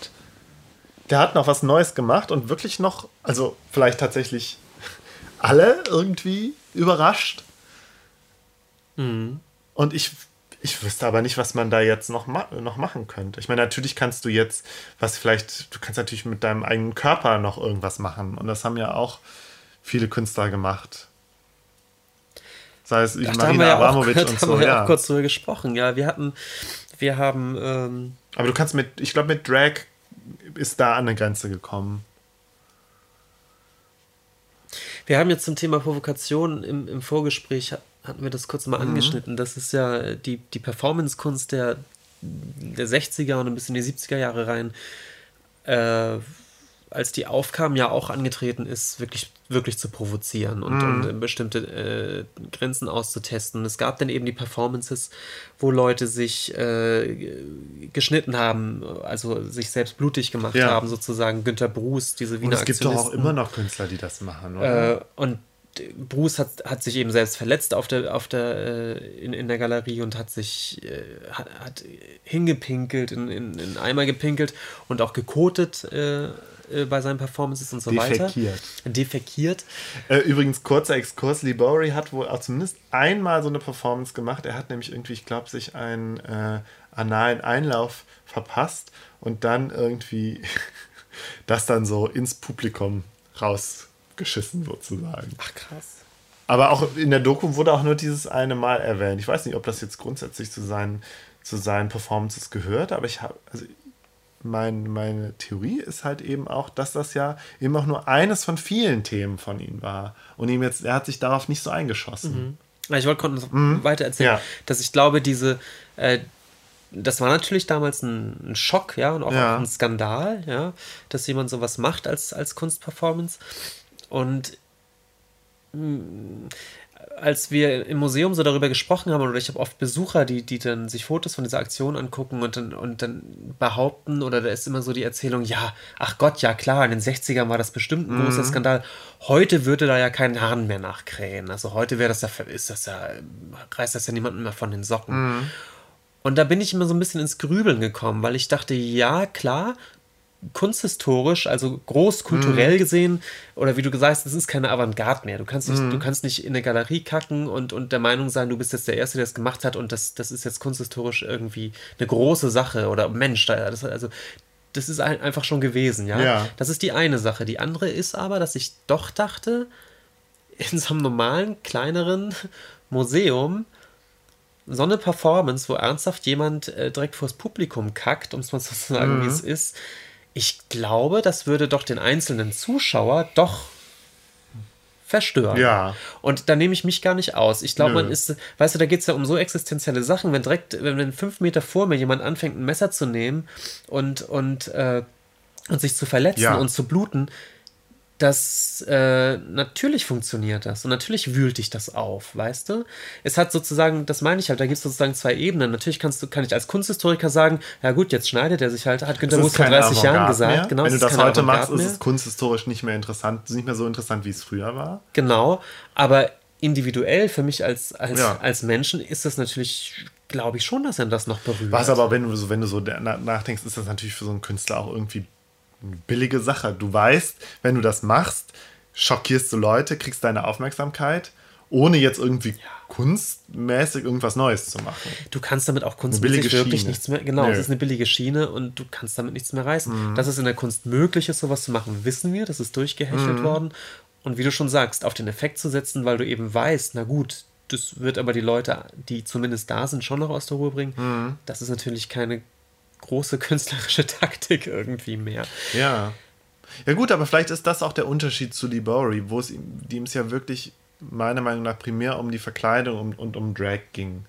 Der hat noch was Neues gemacht und wirklich noch, also vielleicht tatsächlich alle irgendwie überrascht. Mhm. Und ich, ich wüsste aber nicht, was man da jetzt noch, ma noch machen könnte. Ich meine, natürlich kannst du jetzt, was vielleicht, du kannst natürlich mit deinem eigenen Körper noch irgendwas machen. Und das haben ja auch viele Künstler gemacht. Sei es Ach, Marina ja Abramovic und so. Da haben wir ja auch kurz drüber gesprochen. Ja, wir hatten, wir haben. Ähm aber du kannst mit, ich glaube, mit Drag ist da an eine Grenze gekommen. Wir haben jetzt zum Thema Provokation im, im Vorgespräch, hatten wir das kurz mal mhm. angeschnitten. Das ist ja die, die Performance-Kunst der, der 60er und ein bisschen die 70er Jahre rein. Äh, als die aufkam, ja auch angetreten ist, wirklich, wirklich zu provozieren und, mhm. und bestimmte äh, Grenzen auszutesten. Es gab dann eben die Performances, wo Leute sich äh, geschnitten haben, also sich selbst blutig gemacht ja. haben, sozusagen. Günter Bruce, diese Wiener Und es gibt doch auch immer noch Künstler, die das machen, oder? Äh, und Bruce hat, hat sich eben selbst verletzt auf der, auf der, äh, in, in der Galerie und hat sich äh, hat, hat hingepinkelt, in, in, in Eimer gepinkelt und auch gekotet äh, bei seinen Performances und so Defekiert. weiter. Defekiert. Äh, übrigens, kurzer Exkurs: Lee Bowery hat wohl auch zumindest einmal so eine Performance gemacht. Er hat nämlich irgendwie, ich glaube, sich einen äh, analen Einlauf verpasst und dann irgendwie das dann so ins Publikum rausgeschissen, sozusagen. Ach, krass. Aber auch in der Doku wurde auch nur dieses eine Mal erwähnt. Ich weiß nicht, ob das jetzt grundsätzlich zu seinen, zu seinen Performances gehört, aber ich habe, also mein, meine Theorie ist halt eben auch, dass das ja eben auch nur eines von vielen Themen von ihm war. Und ihm jetzt, er hat sich darauf nicht so eingeschossen. Mhm. Ich wollte noch mhm. weiter erzählen, ja. dass ich glaube, diese, äh, das war natürlich damals ein, ein Schock, ja, und auch, ja. ein Skandal, ja, dass jemand sowas macht als, als Kunstperformance. Und mh, mm, als wir im Museum so darüber gesprochen haben, oder ich habe oft Besucher, die, die dann sich Fotos von dieser Aktion angucken und dann, und dann behaupten, oder da ist immer so die Erzählung, ja, ach Gott, ja klar, in den 60ern war das bestimmt ein mhm. großer Skandal. Heute würde da ja kein Hahn mehr nachkrähen. Also heute wäre das ja, ist das ja, reißt das ja niemanden mehr von den Socken. Mhm. Und da bin ich immer so ein bisschen ins Grübeln gekommen, weil ich dachte, ja, klar, kunsthistorisch, also großkulturell mm. gesehen, oder wie du gesagt hast, das ist keine Avantgarde mehr. Du kannst nicht, mm. du kannst nicht in eine Galerie kacken und, und der Meinung sein, du bist jetzt der Erste, der es gemacht hat und das, das ist jetzt kunsthistorisch irgendwie eine große Sache oder Mensch, das, also das ist einfach schon gewesen, ja? ja. Das ist die eine Sache. Die andere ist aber, dass ich doch dachte, in so einem normalen, kleineren Museum, so eine Performance, wo ernsthaft jemand äh, direkt vors Publikum kackt, um es mal so zu sagen, mhm. wie es ist, ich glaube, das würde doch den einzelnen Zuschauer doch verstören. Ja. Und da nehme ich mich gar nicht aus. Ich glaube, man ist, weißt du, da geht es ja um so existenzielle Sachen, wenn direkt, wenn fünf Meter vor mir jemand anfängt, ein Messer zu nehmen und, und, äh, und sich zu verletzen ja. und zu bluten, das äh, natürlich funktioniert das und natürlich wühlt dich das auf, weißt du? Es hat sozusagen, das meine ich halt, da gibt es sozusagen zwei Ebenen. Natürlich kannst du, kann ich als Kunsthistoriker sagen, ja gut, jetzt schneidet er sich halt, hat Günter Muss vor 30 Jahren gesagt. Mehr. Genau, Wenn du das heute machst, ist es kunsthistorisch nicht mehr interessant, nicht mehr so interessant, wie es früher war. Genau, aber individuell für mich als, als, ja. als Menschen ist das natürlich glaube ich schon, dass er das noch berührt. Was aber, wenn du so, wenn du so nachdenkst, ist das natürlich für so einen Künstler auch irgendwie billige Sache. Du weißt, wenn du das machst, schockierst du Leute, kriegst deine Aufmerksamkeit, ohne jetzt irgendwie ja. kunstmäßig irgendwas Neues zu machen. Du kannst damit auch kunstmäßig wirklich Schiene. nichts mehr. Genau, es ist eine billige Schiene und du kannst damit nichts mehr reißen. Mhm. Dass es in der Kunst möglich ist, sowas zu machen, wissen wir. Das ist durchgehechelt mhm. worden. Und wie du schon sagst, auf den Effekt zu setzen, weil du eben weißt, na gut, das wird aber die Leute, die zumindest da sind, schon noch aus der Ruhe bringen. Mhm. Das ist natürlich keine große künstlerische Taktik irgendwie mehr. Ja. Ja gut, aber vielleicht ist das auch der Unterschied zu Bowery, wo es ihm, dem es ja wirklich meiner Meinung nach primär um die Verkleidung und, und um Drag ging.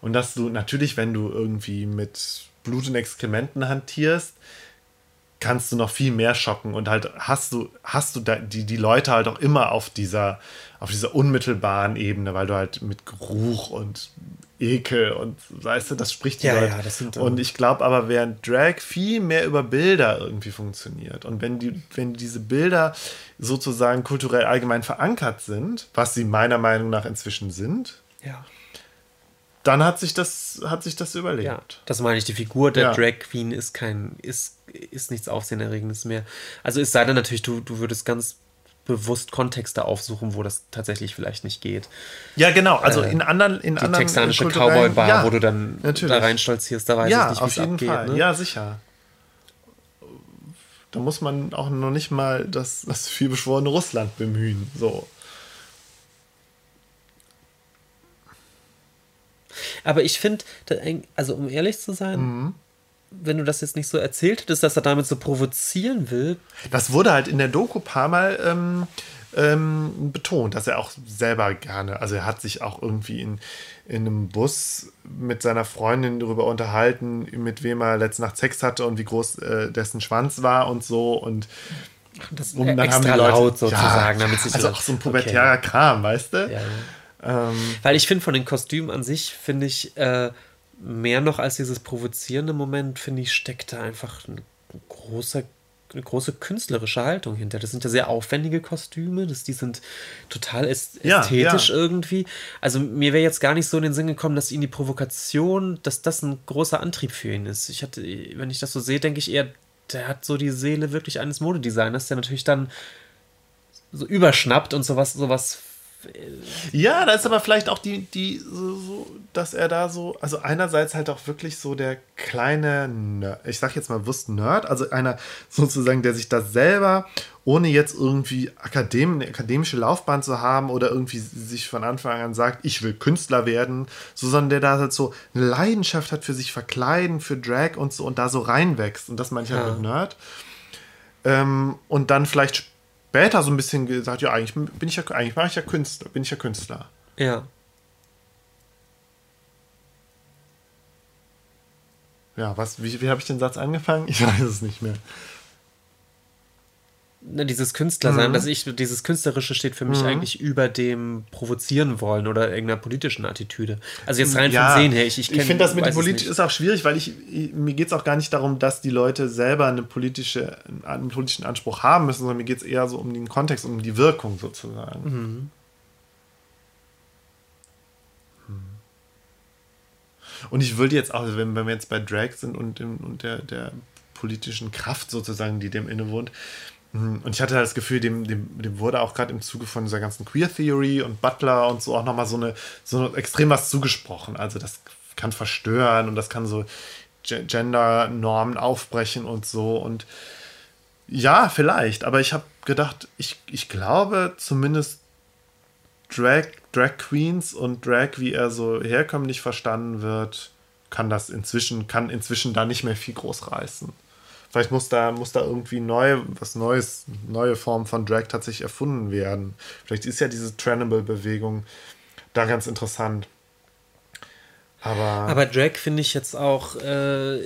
Und dass du natürlich, wenn du irgendwie mit Blut und Exkrementen hantierst, kannst du noch viel mehr schocken und halt hast du hast du die die Leute halt auch immer auf dieser auf dieser unmittelbaren Ebene, weil du halt mit Geruch und Ekel und weißt du, das spricht die ja, Leute. Ja, das sind und ich glaube aber, während Drag viel mehr über Bilder irgendwie funktioniert und wenn die, wenn diese Bilder sozusagen kulturell allgemein verankert sind, was sie meiner Meinung nach inzwischen sind, ja. dann hat sich das, hat sich das überlebt. Ja, das meine ich, die Figur der ja. Drag Queen ist kein, ist, ist nichts Aufsehenerregendes mehr. Also es sei denn natürlich, du, du würdest ganz bewusst Kontexte aufsuchen, wo das tatsächlich vielleicht nicht geht. Ja, genau. Also äh, in anderen in die anderen texanische Cowboy-Bar, ja, wo du dann natürlich. da reinstolzierst, da weiß ja, ich nicht, wie es abgeht. Fall. Ne? Ja, sicher. Da muss man auch noch nicht mal das, das vielbeschworene Russland bemühen. So. Aber ich finde, also um ehrlich zu sein, mhm. Wenn du das jetzt nicht so erzählt hättest, dass er damit so provozieren will. Das wurde halt in der Doku paar Mal ähm, ähm, betont, dass er auch selber gerne, also er hat sich auch irgendwie in, in einem Bus mit seiner Freundin darüber unterhalten, mit wem er letzte Nacht Sex hatte und wie groß äh, dessen Schwanz war und so und das und dann extra Leute, laut sozusagen, ja, damit sich also auch so ein pubertärer okay. Kram, weißt du? Ja, ja. Ähm, Weil ich finde, von den Kostümen an sich, finde ich, äh, mehr noch als dieses provozierende Moment, finde ich, steckt da einfach ein großer eine große künstlerische Haltung hinter. Das sind ja sehr aufwendige Kostüme, das, die sind total ästhetisch ja, ja. irgendwie. Also mir wäre jetzt gar nicht so in den Sinn gekommen, dass ihn die Provokation, dass das ein großer Antrieb für ihn ist. Ich hatte, wenn ich das so sehe, denke ich eher, der hat so die Seele wirklich eines Modedesigners, der natürlich dann so überschnappt und sowas, sowas ja, da ist aber vielleicht auch die, die so, so, dass er da so, also einerseits halt auch wirklich so der kleine, Nerd, ich sag jetzt mal bewusst Nerd, also einer sozusagen, der sich da selber, ohne jetzt irgendwie Akadem, eine akademische Laufbahn zu haben oder irgendwie sich von Anfang an sagt, ich will Künstler werden, so, sondern der da halt so eine Leidenschaft hat für sich verkleiden, für Drag und so und da so reinwächst. Und das meine ich halt ja. mit Nerd. Ähm, und dann vielleicht später so ein bisschen gesagt, ja, eigentlich bin ich ja, eigentlich mache ich ja Künstler, bin ich ja Künstler. Ja. Ja, was, wie, wie habe ich den Satz angefangen? Ich weiß es nicht mehr ne, dieses Künstler sein, mhm. dass ich, dieses Künstlerische steht für mich mhm. eigentlich über dem provozieren wollen oder irgendeiner politischen Attitüde. Also jetzt rein ja, vom Sehen her. Ich, ich, ich finde das mit dem politisch ist auch schwierig, weil ich, mir geht es auch gar nicht darum, dass die Leute selber eine politische, einen politischen Anspruch haben müssen, sondern mir geht es eher so um den Kontext, um die Wirkung sozusagen. Mhm. Hm. Und ich würde jetzt auch, wenn, wenn wir jetzt bei Drag sind und, und der, der politischen Kraft sozusagen, die dem innewohnt, Mhm. Und ich hatte das Gefühl, dem, dem, dem wurde auch gerade im Zuge von dieser ganzen Queer Theory und Butler und so auch nochmal so eine, so extrem was zugesprochen. Also das kann verstören und das kann so Gender-Normen aufbrechen und so. Und ja, vielleicht, aber ich habe gedacht, ich, ich glaube zumindest Drag, Drag Queens und Drag, wie er so herkömmlich verstanden wird, kann das inzwischen, kann inzwischen da nicht mehr viel groß reißen. Vielleicht muss da, muss da irgendwie neu, was Neues, neue Form von Drag tatsächlich erfunden werden. Vielleicht ist ja diese Trannable-Bewegung da ganz interessant. Aber, Aber Drag finde ich jetzt auch, äh,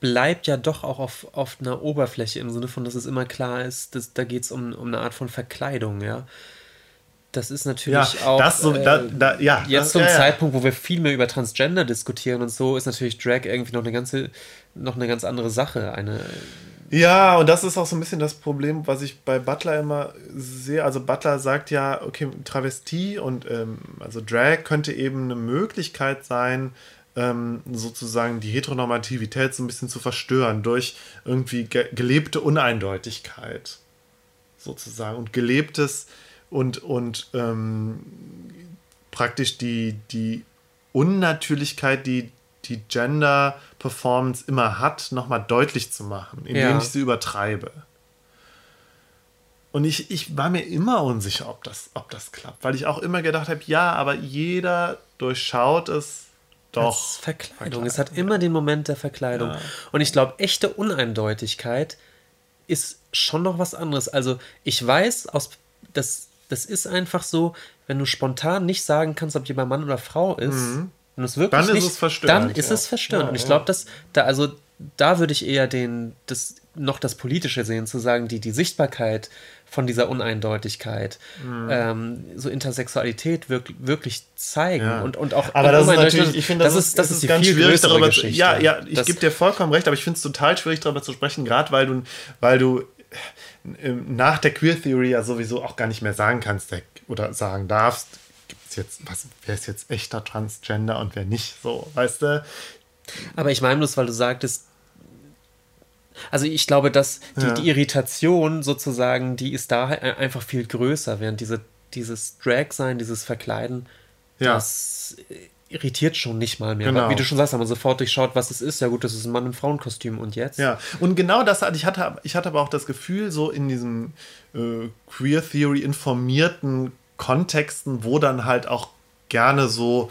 bleibt ja doch auch auf, auf einer Oberfläche im Sinne von, dass es immer klar ist, dass, da geht es um, um eine Art von Verkleidung, ja. Das ist natürlich ja, auch so, äh, da, da, ja, jetzt das, zum ja, Zeitpunkt, wo wir viel mehr über Transgender diskutieren und so, ist natürlich Drag irgendwie noch eine ganze, noch eine ganz andere Sache. Eine ja, und das ist auch so ein bisschen das Problem, was ich bei Butler immer sehe. Also Butler sagt ja, okay, Travestie und ähm, also Drag könnte eben eine Möglichkeit sein, ähm, sozusagen die Heteronormativität so ein bisschen zu verstören durch irgendwie ge gelebte Uneindeutigkeit sozusagen und gelebtes und, und ähm, praktisch die, die Unnatürlichkeit, die die Gender-Performance immer hat, nochmal deutlich zu machen, indem ja. ich sie übertreibe. Und ich, ich war mir immer unsicher, ob das, ob das klappt, weil ich auch immer gedacht habe, ja, aber jeder durchschaut es doch. Als Verkleidung. Verkleidung. Es hat immer den Moment der Verkleidung. Ja. Und ich glaube, echte Uneindeutigkeit ist schon noch was anderes. Also ich weiß aus, dass das ist einfach so, wenn du spontan nicht sagen kannst, ob jemand Mann oder Frau ist, mhm. und es wirklich dann nicht, ist es verstörend. Dann ist ja. es verstörend. Ja, und ich glaube, dass da, also da würde ich eher den, das, noch das Politische sehen, zu sagen, die, die Sichtbarkeit von dieser Uneindeutigkeit, mhm. ähm, so Intersexualität wirk wirklich zeigen ja. und, und auch. Aber das ist natürlich, ich finde, das, das, ist, das ist, ist ganz schwierig darüber zu. Ja, ja, ich gebe dir vollkommen recht, aber ich finde es total schwierig darüber zu sprechen, gerade weil du, weil du nach der Queer Theory ja sowieso auch gar nicht mehr sagen kannst oder sagen darfst, gibt's jetzt, was, wer ist jetzt echter Transgender und wer nicht, so, weißt du? Aber ich meine bloß, weil du sagtest, Also ich glaube, dass die, ja. die, Irritation sozusagen, die ist da einfach viel größer, während diese, dieses Drag-Sein, dieses Verkleiden, ja. das irritiert schon nicht mal mehr. Genau. Wie du schon sagst, haben wir sofort durchschaut, was es ist. Ja gut, das ist ein Mann im Frauenkostüm und jetzt? Ja, und genau das hatte ich hatte, ich hatte aber auch das Gefühl, so in diesem äh, Queer Theory informierten Kontexten, wo dann halt auch gerne so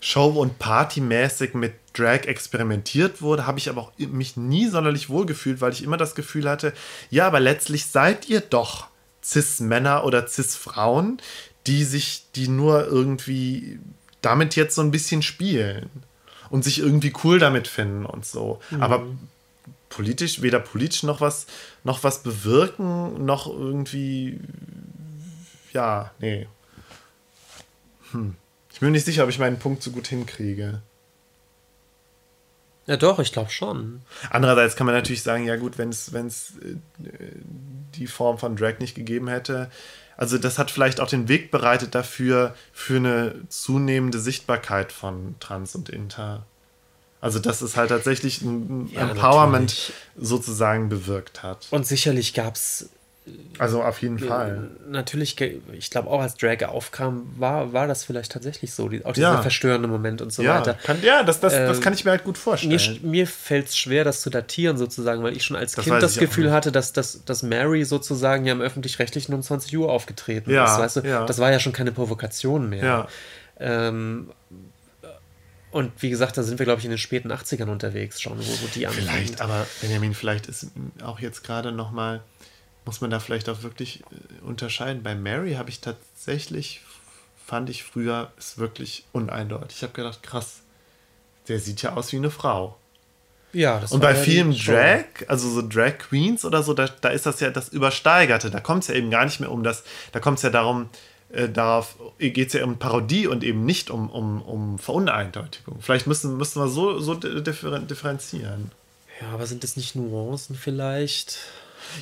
Show- und Partymäßig mit Drag experimentiert wurde, habe ich aber auch mich nie sonderlich wohlgefühlt, weil ich immer das Gefühl hatte, ja, aber letztlich seid ihr doch Cis-Männer oder Cis-Frauen, die sich, die nur irgendwie damit jetzt so ein bisschen spielen und sich irgendwie cool damit finden und so. Mhm. Aber politisch, weder politisch noch was, noch was bewirken, noch irgendwie, ja, nee. Hm. Ich bin nicht sicher, ob ich meinen Punkt so gut hinkriege. Ja, doch, ich glaube schon. Andererseits kann man natürlich sagen, ja gut, wenn es äh, die Form von Drag nicht gegeben hätte, also das hat vielleicht auch den Weg bereitet dafür, für eine zunehmende Sichtbarkeit von Trans und Inter. Also dass es halt tatsächlich ein ja, Empowerment natürlich. sozusagen bewirkt hat. Und sicherlich gab es also auf jeden Fall. Natürlich, ich glaube auch als Drag aufkam, war, war das vielleicht tatsächlich so, auch dieser ja. verstörende Moment und so ja, weiter. Kann, ja, das, das, ähm, das kann ich mir halt gut vorstellen. Mir, mir fällt es schwer, das zu datieren sozusagen, weil ich schon als das Kind das Gefühl hatte, dass, dass, dass Mary sozusagen ja im Öffentlich-Rechtlichen um 20 Uhr aufgetreten ja, ist. Weißt du? ja. Das war ja schon keine Provokation mehr. Ja. Ähm, und wie gesagt, da sind wir, glaube ich, in den späten 80ern unterwegs schon, wo, wo die anfangen. Vielleicht, aber Benjamin, vielleicht ist auch jetzt gerade noch mal muss man da vielleicht auch wirklich äh, unterscheiden. Bei Mary habe ich tatsächlich, fand ich früher, ist wirklich uneindeutig. Ich habe gedacht, krass, der sieht ja aus wie eine Frau. Ja, das Und bei ja vielen Drag, also so Drag Queens oder so, da, da ist das ja das Übersteigerte. Da kommt es ja eben gar nicht mehr um das, da kommt es ja darum, äh, darauf geht es ja um Parodie und eben nicht um, um, um Veruneindeutigung. Vielleicht müssen, müssen wir so, so differenzieren. Ja, aber sind das nicht Nuancen vielleicht?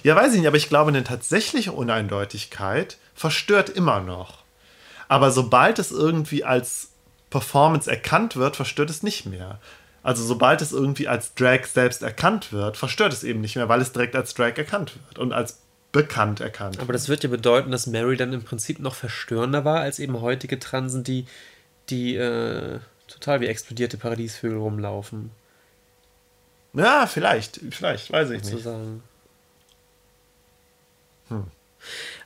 Ja, weiß ich nicht, aber ich glaube, eine tatsächliche Uneindeutigkeit verstört immer noch. Aber sobald es irgendwie als Performance erkannt wird, verstört es nicht mehr. Also sobald es irgendwie als Drag selbst erkannt wird, verstört es eben nicht mehr, weil es direkt als Drag erkannt wird und als bekannt erkannt. Aber das wird ja bedeuten, dass Mary dann im Prinzip noch verstörender war als eben heutige Transen, die, die äh, total wie explodierte Paradiesvögel rumlaufen. Ja, vielleicht, vielleicht, weiß ich nicht. Hm.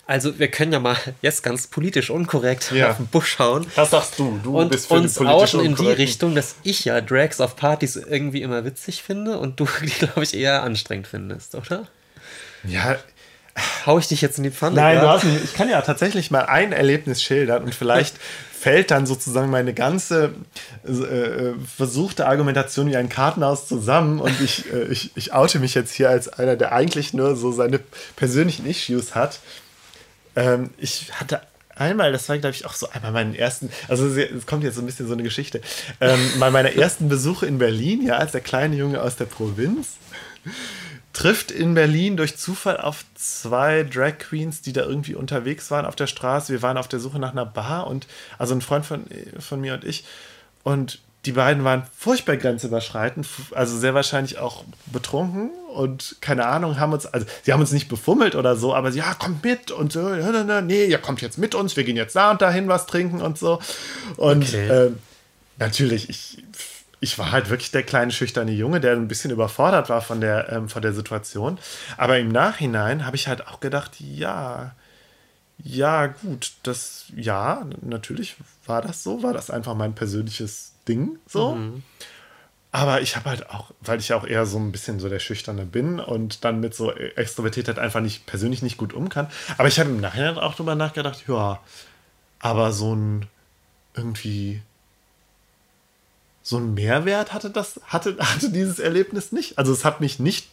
Also wir können ja mal jetzt ganz politisch unkorrekt ja. auf den Busch schauen. Das sagst du. Du und bist für uns outen in die Richtung, dass ich ja Drags auf Partys irgendwie immer witzig finde und du die, glaube ich, eher anstrengend findest, oder? Ja. Hau ich dich jetzt in die Pfanne? Nein, du hast nicht. Ich kann ja tatsächlich mal ein Erlebnis schildern und vielleicht fällt dann sozusagen meine ganze äh, versuchte Argumentation wie ein Kartenhaus zusammen und ich, äh, ich, ich oute mich jetzt hier als einer, der eigentlich nur so seine persönlichen Issues hat. Ähm, ich hatte einmal, das war glaube ich auch so einmal meinen ersten, also es kommt jetzt so ein bisschen so eine Geschichte, ähm, bei meiner ersten Besuche in Berlin, ja, als der kleine Junge aus der Provinz trifft in Berlin durch Zufall auf zwei Drag Queens, die da irgendwie unterwegs waren auf der Straße. Wir waren auf der Suche nach einer Bar und also ein Freund von, von mir und ich. Und die beiden waren furchtbar grenzüberschreitend, also sehr wahrscheinlich auch betrunken und keine Ahnung, haben uns, also sie haben uns nicht befummelt oder so, aber sie, ja, kommt mit und so, nee, ihr kommt jetzt mit uns, wir gehen jetzt da und dahin was trinken und so. Und okay. äh, natürlich, ich ich war halt wirklich der kleine schüchterne Junge, der ein bisschen überfordert war von der, ähm, von der Situation. Aber im Nachhinein habe ich halt auch gedacht, ja, ja, gut, das, ja, natürlich war das so, war das einfach mein persönliches Ding so. Mhm. Aber ich habe halt auch, weil ich auch eher so ein bisschen so der Schüchterne bin und dann mit so Extrovertiertheit einfach nicht persönlich nicht gut um kann. Aber ich habe im Nachhinein auch drüber nachgedacht, ja, aber so ein irgendwie so einen Mehrwert hatte das, hatte, hatte dieses Erlebnis nicht. Also es hat mich nicht.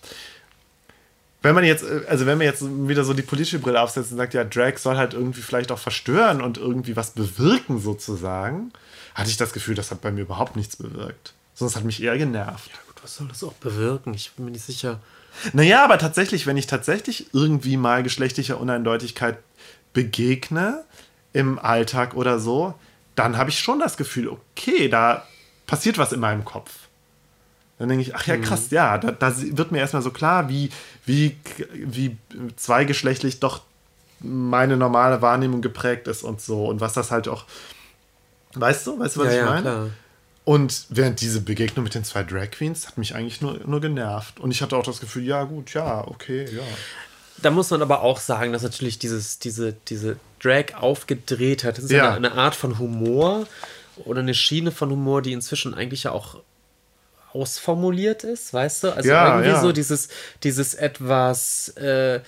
Wenn man jetzt, also wenn man jetzt wieder so die politische Brille aufsetzt und sagt, ja, Drag soll halt irgendwie vielleicht auch verstören und irgendwie was bewirken, sozusagen, hatte ich das Gefühl, das hat bei mir überhaupt nichts bewirkt. Sonst hat mich eher genervt. Ja, gut, was soll das auch bewirken? Ich bin mir nicht sicher. Naja, aber tatsächlich, wenn ich tatsächlich irgendwie mal geschlechtlicher Uneindeutigkeit begegne im Alltag oder so, dann habe ich schon das Gefühl, okay, da passiert was in meinem Kopf. dann denke ich, ach ja, krass, mhm. ja, da, da, wird mir erstmal so klar, wie, wie, wie zweigeschlechtlich doch meine normale Wahrnehmung geprägt ist und so und was das halt auch, weißt du, weißt du, was ja, ich ja, meine? Klar. Und während diese Begegnung mit den zwei Drag Queens hat mich eigentlich nur, nur genervt. Und ich hatte auch das Gefühl, ja, gut, ja, okay, ja. Da muss man aber auch sagen, dass natürlich dieses, diese, diese Drag aufgedreht hat. Das ist ja. eine, eine Art von Humor oder eine Schiene von Humor, die inzwischen eigentlich ja auch ausformuliert ist, weißt du? Also ja, irgendwie ja. so dieses, dieses etwas äh,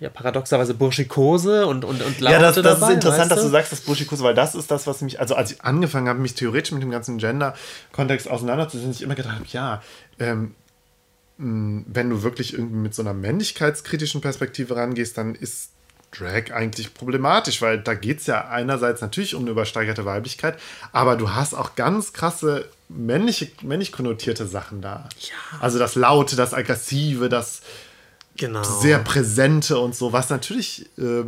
ja, paradoxerweise Burschikose und, und, und Laute Ja, das, das dabei, ist interessant, weißt du? dass du sagst, das Burschikose, weil das ist das, was mich, also als ich angefangen habe, mich theoretisch mit dem ganzen Gender-Kontext auseinanderzusetzen, ich immer gedacht habe, ja, ähm, wenn du wirklich irgendwie mit so einer männlichkeitskritischen Perspektive rangehst, dann ist Drag eigentlich problematisch, weil da geht es ja einerseits natürlich um eine übersteigerte Weiblichkeit, aber du hast auch ganz krasse männliche, männlich konnotierte Sachen da. Ja. Also das Laute, das Aggressive, das genau. sehr Präsente und so, was natürlich. Äh,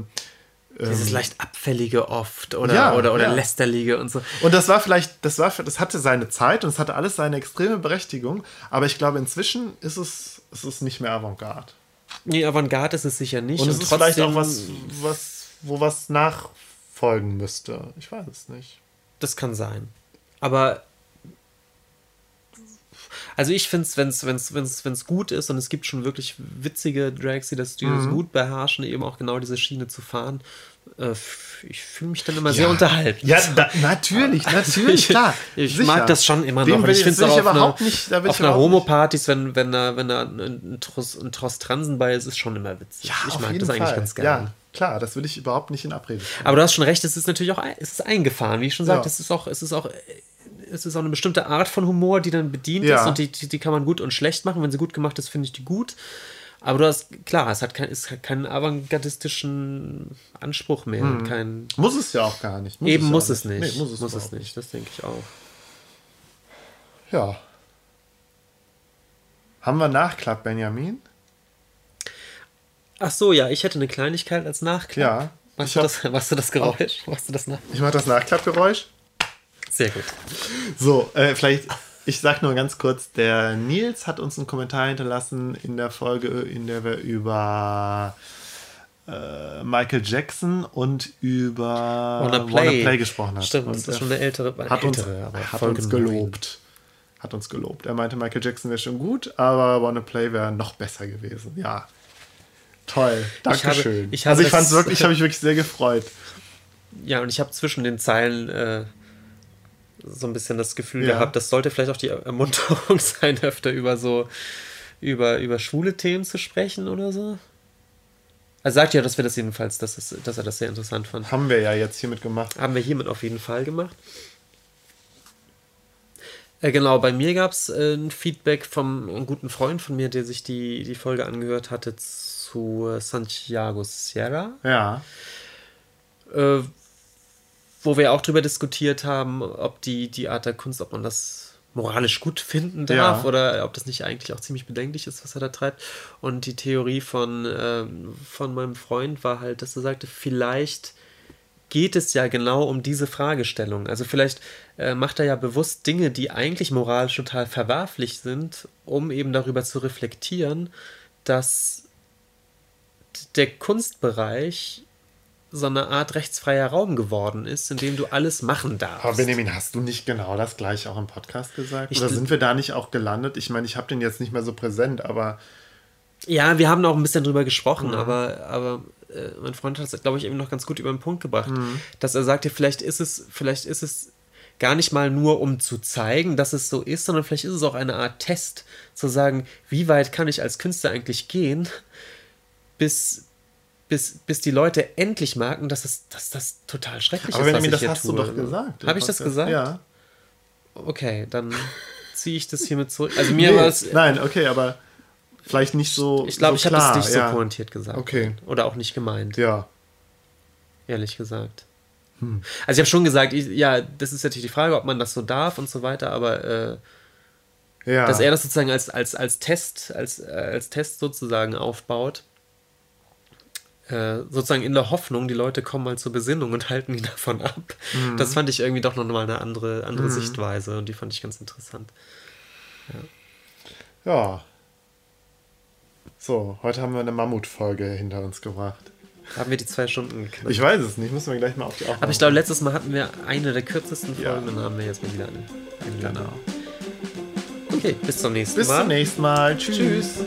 dieses ähm, leicht abfällige oft oder, ja, oder, oder ja. lästerliche und so. Und das war vielleicht, das war, das hatte seine Zeit und es hatte alles seine extreme Berechtigung, aber ich glaube, inzwischen ist es, ist es nicht mehr Avantgarde. Nee, Avantgarde ist es sicher nicht. Und, und es ist vielleicht auch was, was, wo was nachfolgen müsste. Ich weiß es nicht. Das kann sein. Aber also ich finde es, wenn es wenn's, wenn's, wenn's gut ist und es gibt schon wirklich witzige Drags, die das, die mhm. das gut beherrschen, eben auch genau diese Schiene zu fahren, ich fühle mich dann immer ja. sehr unterhalten. Ja, da, natürlich, natürlich, klar. ich, ich mag das schon immer noch. Will, ich finde es auch auf, eine, nicht, auf einer Homo-Partys, wenn, wenn da, wenn da ein, Trost, ein Trost Transen bei ist, ist schon immer witzig. Ja, ich mag das eigentlich Fall. ganz gerne. Ja, klar, das will ich überhaupt nicht in Abrede. Aber du hast schon recht, es ist natürlich auch es ist eingefahren, wie ich schon sagte, ja. es ist auch, es ist auch es ist auch eine bestimmte Art von Humor, die dann bedient ja. ist und die, die, die, kann man gut und schlecht machen. Wenn sie gut gemacht ist, finde ich die gut. Aber du hast, klar, es hat, kein, es hat keinen avantgardistischen Anspruch mehr. Hm. Kein, muss es ja auch gar nicht. Muss eben es muss, es nicht. Nee, muss es, muss es nicht. Das denke ich auch. Ja. Haben wir Nachklapp, Benjamin? Ach so, ja, ich hätte eine Kleinigkeit als Nachklapp. Ja. Machst, du, das, machst du das Geräusch? Oh. Machst du das nach? Ich mach das Nachklappgeräusch. Sehr gut. So, äh, vielleicht, ich sag nur ganz kurz, der Nils hat uns einen Kommentar hinterlassen in der Folge, in der wir über äh, Michael Jackson und über Wanna Play, Wanna Play gesprochen haben. Stimmt, und das ist schon eine ältere, eine hat uns, hat uns gelobt. Hat uns gelobt. Er meinte, Michael Jackson wäre schon gut, aber Wanna Play wäre noch besser gewesen. Ja. Toll. Dankeschön. Ich habe, ich habe also ich fand es wirklich, habe mich wirklich sehr gefreut. Ja, und ich habe zwischen den Zeilen äh, so ein bisschen das Gefühl ja. gehabt, das sollte vielleicht auch die Ermunterung sein, öfter über so über, über schwule Themen zu sprechen oder so. Er sagt ja, dass wir das jedenfalls, dass, es, dass er das sehr interessant fand. Haben wir ja jetzt hiermit gemacht. Haben wir hiermit auf jeden Fall gemacht. Äh, genau, bei mir gab es äh, ein Feedback vom einem guten Freund von mir, der sich die, die Folge angehört hatte zu Santiago Sierra. Ja. Äh, wo wir auch darüber diskutiert haben, ob die, die Art der Kunst, ob man das moralisch gut finden darf ja. oder ob das nicht eigentlich auch ziemlich bedenklich ist, was er da treibt. Und die Theorie von, ähm, von meinem Freund war halt, dass er sagte, vielleicht geht es ja genau um diese Fragestellung. Also vielleicht äh, macht er ja bewusst Dinge, die eigentlich moralisch total verwerflich sind, um eben darüber zu reflektieren, dass der Kunstbereich so eine Art rechtsfreier Raum geworden ist, in dem du alles machen darfst. Aber Benjamin, hast du nicht genau das gleiche auch im Podcast gesagt? Ich Oder sind wir da nicht auch gelandet? Ich meine, ich habe den jetzt nicht mehr so präsent, aber. Ja, wir haben auch ein bisschen drüber gesprochen, mhm. aber, aber äh, mein Freund hat es, glaube ich, eben noch ganz gut über den Punkt gebracht, mhm. dass er sagte, vielleicht ist es, vielleicht ist es gar nicht mal nur, um zu zeigen, dass es so ist, sondern vielleicht ist es auch eine Art Test, zu sagen, wie weit kann ich als Künstler eigentlich gehen, bis, bis, bis die Leute endlich merken, dass, es, dass das total schrecklich Aber ist. Aber das hast tue. du doch gesagt. Habe ich das gesagt? Ja. Okay, dann ziehe ich das hiermit zurück. Also mir nee, war es. Nein, okay, aber vielleicht nicht so. Ich glaube, so ich habe es nicht ja. so pointiert gesagt. Okay. Oder auch nicht gemeint. Ja. Ehrlich gesagt. Hm. Also ich habe schon gesagt, ich, ja, das ist natürlich die Frage, ob man das so darf und so weiter, aber äh, ja. dass er das sozusagen als, als, als Test, als, äh, als Test sozusagen aufbaut äh, sozusagen in der Hoffnung, die Leute kommen mal zur Besinnung und halten die davon ab. Mhm. Das fand ich irgendwie doch noch mal eine andere, andere mhm. Sichtweise und die fand ich ganz interessant. Ja. Ja. So, heute haben wir eine Mammutfolge hinter uns gebracht. Haben wir die zwei Stunden geknackt? Ich weiß es nicht, müssen wir gleich mal auf die Aufnahme. Aber ich glaube, letztes Mal hatten wir eine der kürzesten Folgen, Ja. dann haben wir jetzt mal wieder eine. eine Genau. Okay, bis zum nächsten Bis Mal. zum nächsten Mal. Tschüss. Tschüss.